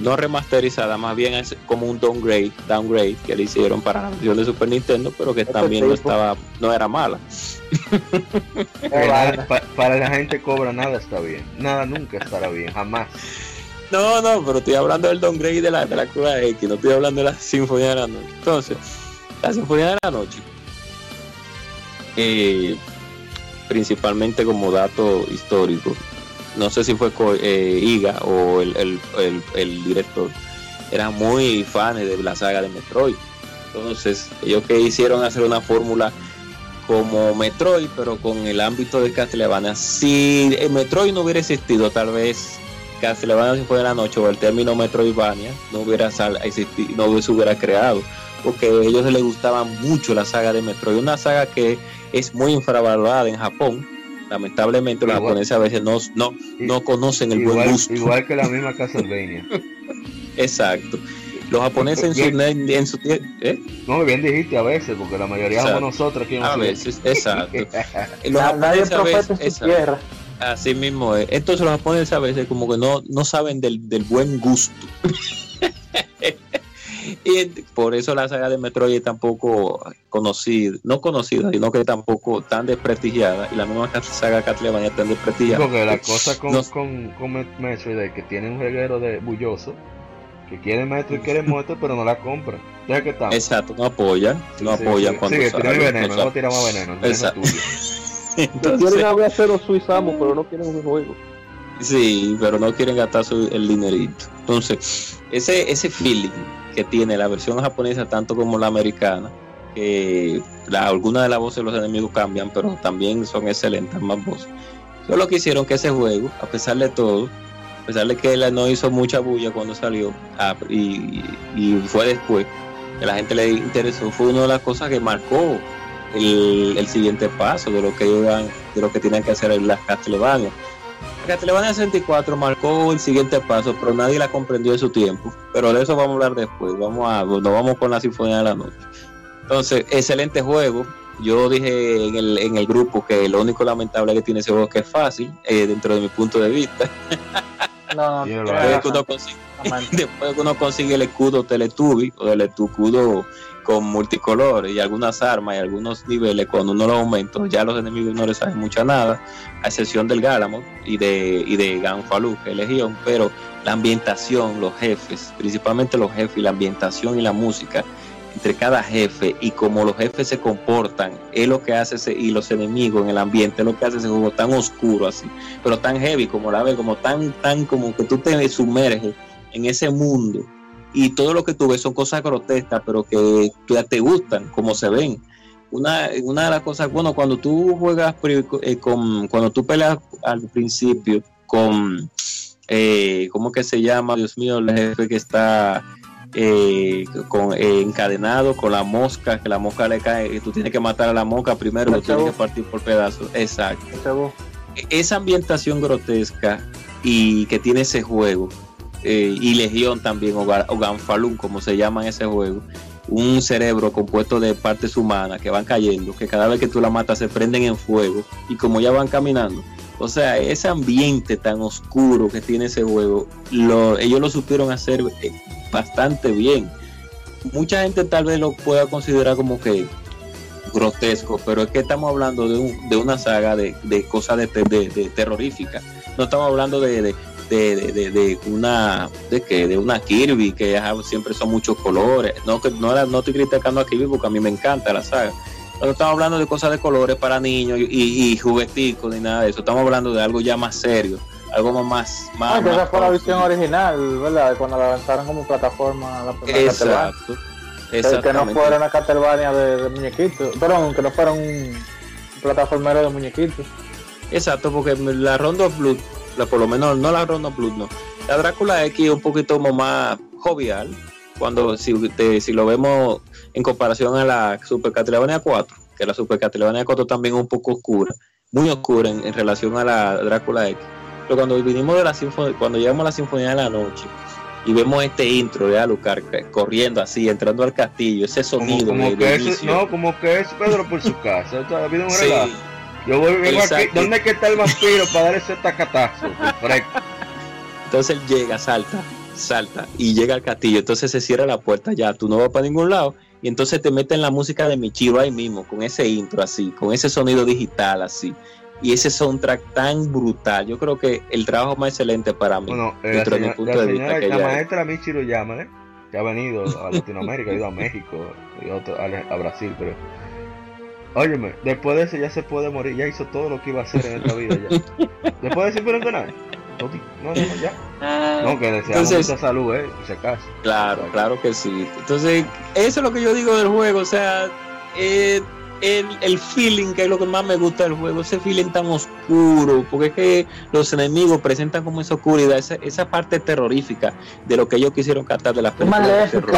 no remasterizada, más bien es como un downgrade, downgrade que le hicieron para la versión de Super Nintendo, pero que también no estaba, no era mala. (laughs) Para la gente cobra nada está bien. Nada nunca estará bien, jamás. No, no, pero estoy hablando del downgrade de la Drácula X, no estoy hablando de la Sinfonía de la Noche. Entonces, la Sinfonía de la Noche, eh, principalmente como dato histórico, no sé si fue eh, Iga o el, el- el- director, eran muy fans de la saga de Metroid. Entonces, ellos que hicieron hacer una fórmula como Metroid, pero con el ámbito de Castlevania. Si el Metroid no hubiera existido, tal vez Castlevania si fue de la noche o el término Metroidvania no hubiera sal- existi- no se hubiera creado porque a ellos les gustaba mucho la saga de Metroid una saga que es muy infravalorada en Japón lamentablemente los Igual. japoneses a veces no, no, no conocen el buen gusto igual que la misma (laughs) Castlevania. exacto los japoneses en su, Bien. en su ¿eh? No, bien dijiste a veces, porque la mayoría Exacto. somos nosotros aquí en a veces exacto (laughs) Los Nadie es japoneses a veces- profeta en su exacto. tierra. Así mismo es. Entonces los japoneses a veces como que no, no saben del, del buen gusto. (laughs) y por eso la saga de Metroid es tampoco conocida, no conocida, sino que tampoco tan desprestigiada. Y la misma saga Castlevania tan desprestigiada. Porque la cosa con, No- con, con Met- Metroid es que tiene un reguero de bulloso que quiere Metro y quiere (laughs) muerte, pero no la compra. Ya que estamos. Exacto, no apoyan, no Sí, apoyan sí, cuando Sigue, sale, tiene veneno, no no tirar más veneno. Exacto. (laughs) Entonces, Quieren hablar cero Suizamo, pero no quieren un juego. Sí, pero no quieren gastar su- el dinerito. Entonces, ese, ese feeling que tiene la versión japonesa, tanto como la americana, que la, algunas de las voces de los enemigos cambian, pero también son excelentes ambas voces. Solo que hicieron que ese juego, a pesar de todo, a pesar de que no hizo mucha bulla cuando salió, ah, y, fue después, que la gente le interesó, fue una de las cosas que marcó el, siguiente paso de lo que iban, de lo que tenían que hacer en las Castlevania. Castlevania 64 marcó el siguiente paso, pero nadie la comprendió en su tiempo. Pero de eso vamos a hablar después. Vamos a, nos vamos con la Sinfonía de la Noche. Entonces, excelente juego. Yo dije en el, en el grupo que lo único lamentable que tiene ese juego es que es fácil, eh, dentro de mi punto de vista. (laughs) No, Después que uno consigue, (laughs) después que uno consigue el escudo Teletubby o el escudo con multicolores y algunas armas y algunos niveles, cuando uno los aumenta, ya los enemigos no les saben mucho nada, a excepción del Galamon y de, y de Ganfalú, que es Legión, pero la ambientación, los jefes, principalmente los jefes y la ambientación y la música entre cada jefe y cómo los jefes se comportan, es lo que hace ese, y los enemigos en el ambiente, es lo que hace ese juego tan oscuro así, pero tan heavy como la ves, como tan, tan como que tú te sumerges en ese mundo y todo lo que tú ves son cosas grotescas, pero que ya te gustan, como se ven. Una, una de las cosas, bueno, cuando tú juegas eh, con, cuando tú peleas al principio con, eh, ¿cómo que se llama? Dios mío, el jefe que está eh, con, eh, encadenado con la mosca, que la mosca le cae, y tú tienes que matar a la mosca primero, lo tienes que partir por pedazos. Exacto bus. esa ambientación grotesca y que tiene ese juego, eh, y Legión también, o, Ga- como se llama en ese juego, un cerebro compuesto de partes humanas que van cayendo, que cada vez que tú la matas se prenden en fuego, y como ya van caminando. O sea, ese ambiente tan oscuro que tiene ese juego, lo- ellos lo supieron hacer eh, bastante bien. Mucha gente tal vez lo pueda considerar como que grotesco, pero es que estamos hablando de, un- de una saga de, cosas de, de-. No estamos hablando de, de- de, de, una de que de una Kirby que siempre son muchos colores no que no, no estoy criticando a Kirby porque a mí me encanta la saga no estamos hablando de cosas de colores para niños y, y jugueticos ni nada de eso estamos hablando de algo ya más serio algo más más, más Ah, que esa más fue la visión original, ¿verdad? Cuando la lanzaron como plataforma la primera exacto Que- no fuera una Castlevania de, de muñequitos. Perdón, que no fuera un plataformero de muñequitos. Exacto, porque la Rondo Blood, la, por lo menos no la Rondo Blood, no. La Drácula X es un poquito como más jovial, cuando si, te- si lo vemos en comparación a la Super Castlevania 4, que la Super Castlevania 4 también es un poco oscura, muy oscura en, en relación a la Drácula X. Pero cuando vinimos de la sinfonía, cuando llegamos a la Sinfonía de la Noche y vemos este intro de Alucard corriendo así, entrando al castillo, ese Como, sonido como de- que de es, no, como que es Pedro por su casa. Un Sí, relajo. Yo voy, vengo aquí. ¿Dónde es que está el vampiro para dar ese tacatazo? Entonces él llega, salta, salta y llega al castillo. Entonces se cierra la puerta ya, tú no vas para ningún lado. Y entonces te meten la música de Michiro ahí mismo, con ese intro así, con ese sonido digital así. Y ese soundtrack tan brutal. Yo creo que el trabajo más excelente para mí, Bueno, eh, la, dentro de mi punto la de vista, que la maestra Michiro ¿eh? que ha venido a Latinoamérica, ha ido a México a- a Brasil, pero. Óyeme, después de eso ya se puede morir, ya hizo todo lo que iba a hacer en esta vida ya. (laughs) Después de ese pero nada. No, no, no, ya. No, que deseamos Entonces- mucha salud, eh, si acaso. Claro, claro que sí. Entonces, eso es lo que yo digo del juego. O sea, eh, el, el feeling, que es lo que más me gusta del juego, ese feeling tan oscuro, porque es que los enemigos presentan como esa oscuridad, esa, esa parte terrorífica de lo que ellos quisieron captar de las películas maléfico.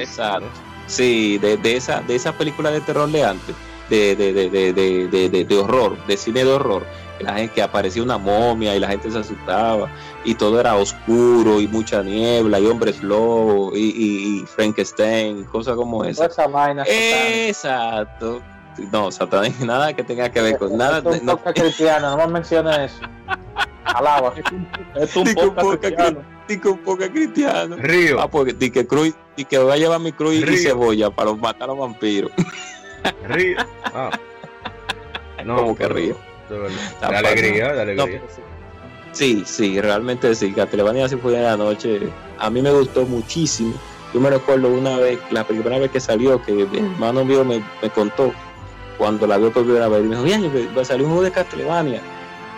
Exacto. Sí, de, de esa de esa película de terror de antes, de, de, de, de, de, de, de- de horror, de cine de horror, que la gente que aparecía una momia y la gente se asustaba y todo era oscuro y mucha niebla y hombres lobos y, y, y Frankenstein, cosas como esa. esa vaina. Exacto. No, Satanás, (laughs) nada que tenga que ver con nada. Es un no- cristiano, no me menciones eso. (laughs) Alaba. Es un que un podcast cristiano. Di que un poco cristiano. Río. Ah, porque di que cruz, di que voy a llevar mi cruz y cebolla para matar a los vampiros. (laughs) Río. Ah. (laughs) Como que río. De padre. alegría, de No, alegría. sí. Sí, realmente sí. Castlevania Sinfonía de la Noche a mí me gustó muchísimo. Yo me recuerdo una vez, la primera vez que salió, que mi hermano mío me, me contó cuando la vio por primera vez. Me dijo, oye, va a salir un juego de Castlevania.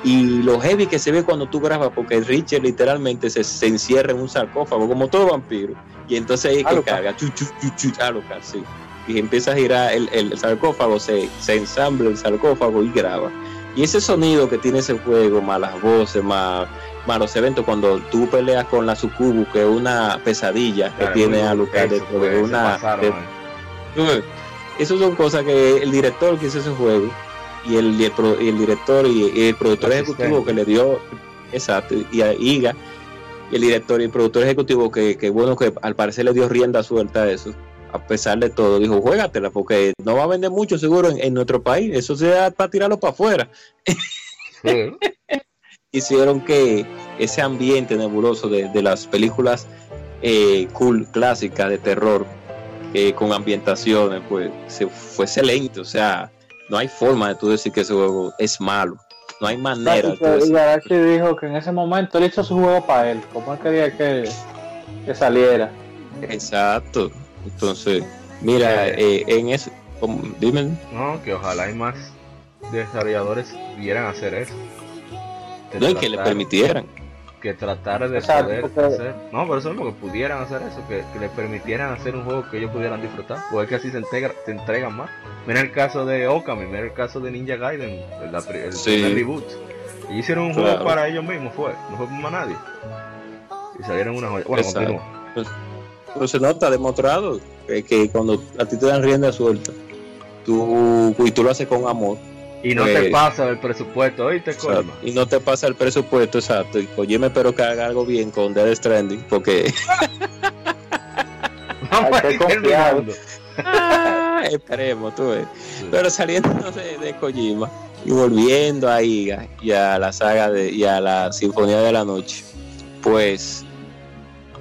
Y lo heavy que se ve cuando tú grabas, porque Richard literalmente se, se encierra en un sarcófago, como todo vampiro. Y entonces ahí que Alucard. carga, chu, chu, chu, chu, Alucard, sí. Y empieza a girar el, el sarcófago, se, se ensambla el sarcófago y graba. Y ese sonido que tiene ese juego, más las voces, más, más los eventos, cuando tú peleas con la Sucubu, que es una pesadilla que tiene a Lucas dentro de una. pasaron, de- man. esas son cosas que el director que hizo ese juego y el, y el, pro- y el director y, y el productor El ejecutivo que le dio, exacto, y a Iga, y el director y el productor ejecutivo que, que bueno que al parecer le dio rienda suelta a eso, a pesar de todo, dijo, juégatela, porque no va a vender mucho seguro en, en nuestro país, eso sea para tirarlo para afuera. Sí. (laughs) Hicieron que ese ambiente nebuloso de, de las películas eh, cool, clásicas de terror, eh, con ambientaciones, pues se, fue excelente, o sea, no hay forma de tú decir que ese juego es malo, no hay manera. de tú Y decir- Garachi dijo que en ese momento él hizo su juego para él, como él quería que, que saliera. Exacto. Entonces, mira, eh, en eso, dime. No, que ojalá hay más desarrolladores vieran hacer eso. No, y que le permitieran. Que tratar de Exacto, poder porque- hacer. No, pero eso es lo que pudieran hacer eso, que, que le permitieran hacer un juego que ellos pudieran disfrutar. Porque es que así se, integra, se entregan más. Mira el caso de Okami, mira el caso de Ninja Gaiden, el, pri- el Sí. primer reboot. Y hicieron un Claro. juego para ellos mismos, fue, no fue para más nadie. Y salieron una joya. Bueno, Exacto. continúa. Pero se nota demostrado que, que cuando a ti te dan rienda suelta, tú, y tú lo haces con amor, Y no Pues- te pasa el presupuesto, oíste, Colma. y no te pasa el presupuesto exacto. Y oye, me espero que haga algo bien con Dead Stranding, porque Vamos a ir terminando. Ah, esperemos, tú ves. Pero saliendo de, de Kojima y volviendo a Iga y a la saga de, y a la Sinfonía de la Noche, pues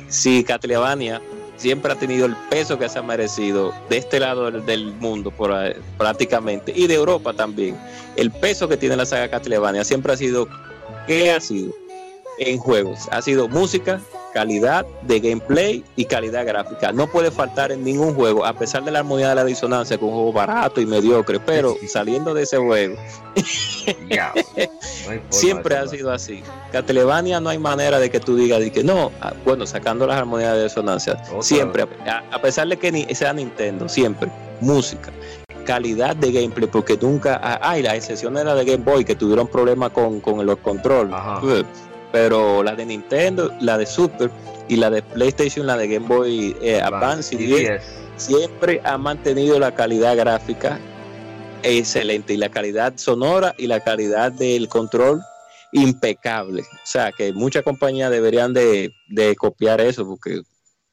sí, Castlevania siempre ha tenido el peso que se ha merecido de este lado del, del mundo por, ahí, prácticamente y de Europa también. El peso que tiene la saga Castlevania siempre ha sido, ¿qué ha sido? En juegos. Ha sido música, calidad de gameplay y calidad gráfica. No puede faltar en ningún juego, a pesar de la armonía de la disonancia, con un juego barato y mediocre, pero saliendo de ese juego, (laughs) no hay siempre ha sido así. Castlevania no hay manera de que tú digas de que no, ah, bueno, sacando las armonías de disonancia, Otra siempre, a, a pesar de que ni sea Nintendo, siempre, música. Calidad de gameplay, porque nunca. ah, Ay, la excepción era de Game Boy, que tuvieron problemas con, con los controles. Pero la de Nintendo, la de Super y la de PlayStation, la de Game Boy eh, Advance y 10, 10. siempre ha mantenido la calidad gráfica excelente y la calidad sonora y la calidad del control impecable. O sea, que muchas compañías deberían de, de copiar eso porque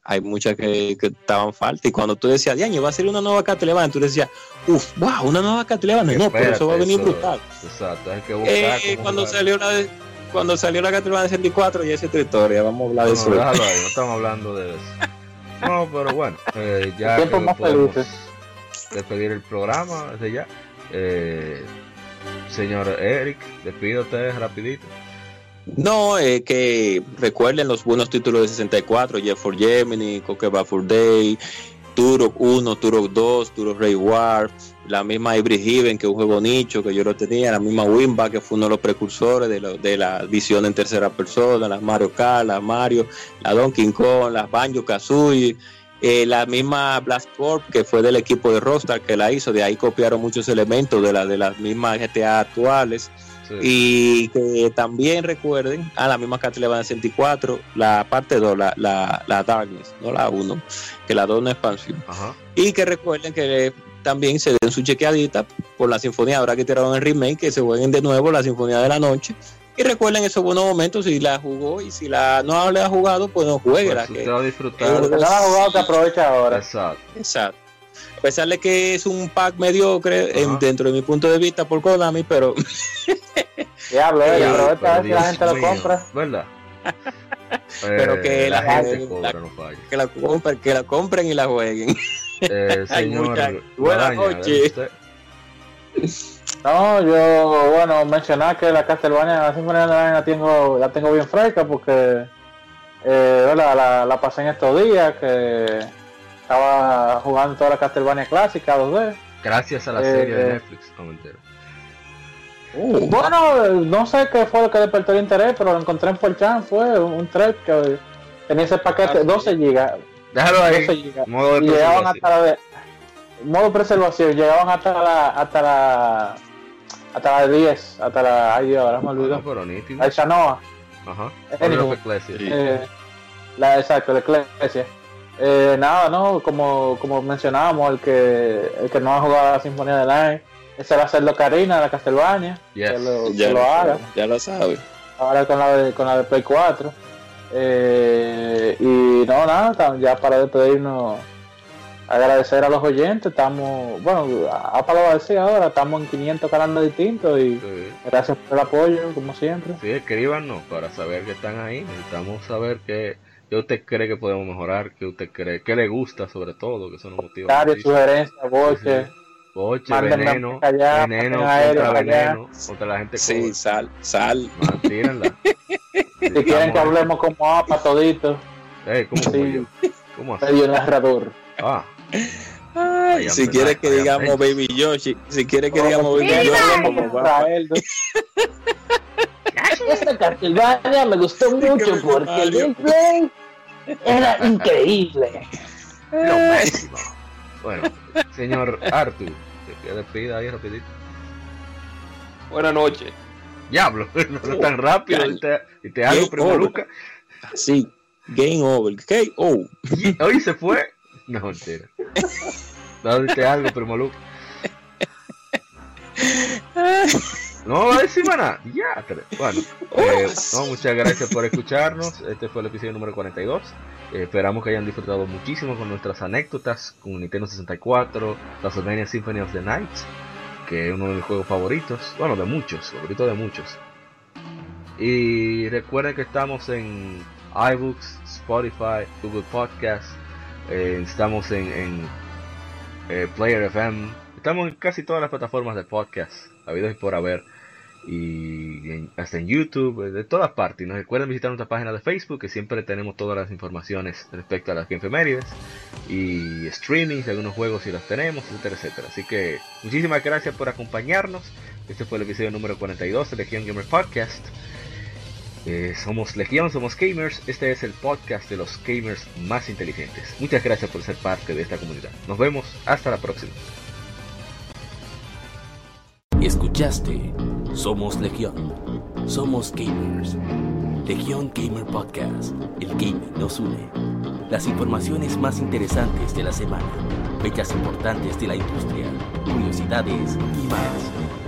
hay muchas que, que estaban falta. Y cuando tú decías, Diaño, va a ser una nueva Castlevania, tú decías, uff, wow, una nueva Castlevania. No, pero eso va a venir brutal. Exacto, hay que buscar. Eh, cuando salió la de, cuando salió la Castlevania 64 ya es otra historia, vamos a hablar de No, eso. no, déjalo ahí, no estamos hablando de eso. No, pero bueno, eh, ya que más podemos felices. despedir el programa desde ya. Eh, señor Eric, despídate rapidito. No, eh, que recuerden los buenos títulos de 64, Jeff for Gemini, Coque for Day, Turok 1, Turok 2, Turok Ray War, la misma Hybrid Heaven, que es un juego nicho que yo lo tenía, la misma Wimba, que fue uno de los precursores de, lo- de la visión en tercera persona, las Mario Kart, las Mario, la Donkey Kong, las Banjo Kazooie, eh, la misma Blast Corp, que fue del equipo de Rockstar que la hizo, de ahí copiaron muchos elementos de, la, de las mismas GTA actuales. Sí. Y que también recuerden a la misma Castlevania 64, la parte 2, la, la, la Darkness, no la 1, que la 2 es una expansión. Ajá. Y que recuerden que también se den su chequeadita por la sinfonía, ahora que tiraron el remake, que se jueguen de nuevo la sinfonía de la noche. Y recuerden esos buenos momentos, si la jugó y si la no la ha jugado, pues no juegue. Pues usted va a disfrutar. Eh, Si no la has jugado, te aprovecha ahora. Exacto. Exacto. A pesar de que es un pack mediocre en- dentro de mi punto de vista por Konami, pero Diablo, eh, Pero, aprovecha a ver si la gente lo compra. ¿Verdad? Pero que Eh, la, la- gente la- cobra, no falla. que la compren, que la compren y la jueguen. Eh, (laughs) señor buenas noches. No, yo, bueno, mencionar que la Castlevania, la Sinfonía de la Night la tengo, la tengo bien fresca porque eh, la, la, la pasé en estos días que estaba jugando toda la Castlevania clásica 2D. Gracias a la Eh, serie de eh. Netflix, no me entero. Bueno, no sé qué fue lo que despertó el interés, pero lo encontré en 4chan, fue un thread que tenía ese paquete, Ah, sí. 12 gigas, Déjalo ahí. 12 gigas. Modo de y llegaban hasta la de modo preservación, llegaban hasta la hasta la hasta la 10, hasta la ay Dios, ahora me Ah, olvidó. La Shanoa, Ajá. Eh, la exacto, la iglesia. Eh, nada, no, como, como mencionábamos, el que el que no ha jugado la Sinfonía del Aire, ese va a hacerlo Karina de la Castlevania, Yes. que lo, que ya, lo haga. ya lo sabe. ahora con la de, con la de Play 4. Eh, y no, nada, ya para despedirnos, agradecer a los oyentes. Estamos, bueno, a Palo va a decir ahora, estamos en 500 canales distintos y Sí. gracias por el apoyo, como siempre. Sí, escríbanos para saber que están ahí. Necesitamos saber qué, qué usted cree que podemos mejorar, qué usted cree, qué le gusta sobre todo, que eso nos motiva. Muchísimo. sugerencias, voces. Boche, mándenme veneno, allá, veneno contra allá. veneno, contra la gente Sí, sal, sal. Man, tírenla. (laughs) Si quieren que hablemos como APA todito, Ey, ¿cómo Sí. yo? ¿Cómo así? medio narrador. Ah, Ay, si Vayan, quiere que digamos. Baby Yoshi, si quiere que digamos Baby Yoshi. (laughs) Esta Castlevania me gustó mucho porque el gameplay era increíble. lo (laughs) máximo. Bueno, (laughs) señor Arthur, que despida ahí rapidito. Buenas noches. Diablo, (laughs) no es tan rápido. Dale. Y te, y te hago over. Luca. Sí, game over. KO. Y hoy se fue. No, mentira. (laughs) Date algo, primo Luca. No va a decir nada. Ya, tres. Bueno, eh, no, muchas gracias por escucharnos. Este fue el episodio número 42. Esperamos que hayan disfrutado muchísimo con nuestras anécdotas con Nintendo 64, Castlevania Symphony of the Night, que es uno de mis juegos favoritos. Bueno, de muchos, favorito de muchos. Y recuerden que estamos en iBooks, Spotify, Google Podcast, eh, estamos en, eh, Player FM, estamos en casi todas las plataformas de podcast, habidos y por haber. Y hasta en YouTube, eh, de todas partes. Y nos recuerden visitar nuestra página de Facebook, que siempre tenemos todas las informaciones respecto a las efemérides y streamings de algunos juegos si los tenemos, etcétera, etcétera. Así que muchísimas gracias por acompañarnos. Este fue el episodio número 42 de Legion Gamer Podcast. Eh, somos Legión, somos gamers. Este es el podcast de los gamers más inteligentes. Muchas gracias por ser parte de esta comunidad. Nos vemos hasta la próxima. Escuchaste Somos Legión. Somos gamers. Legión Gamer Podcast. El gaming nos une. Las informaciones más interesantes de la semana. Fechas importantes de la industria. Curiosidades y más.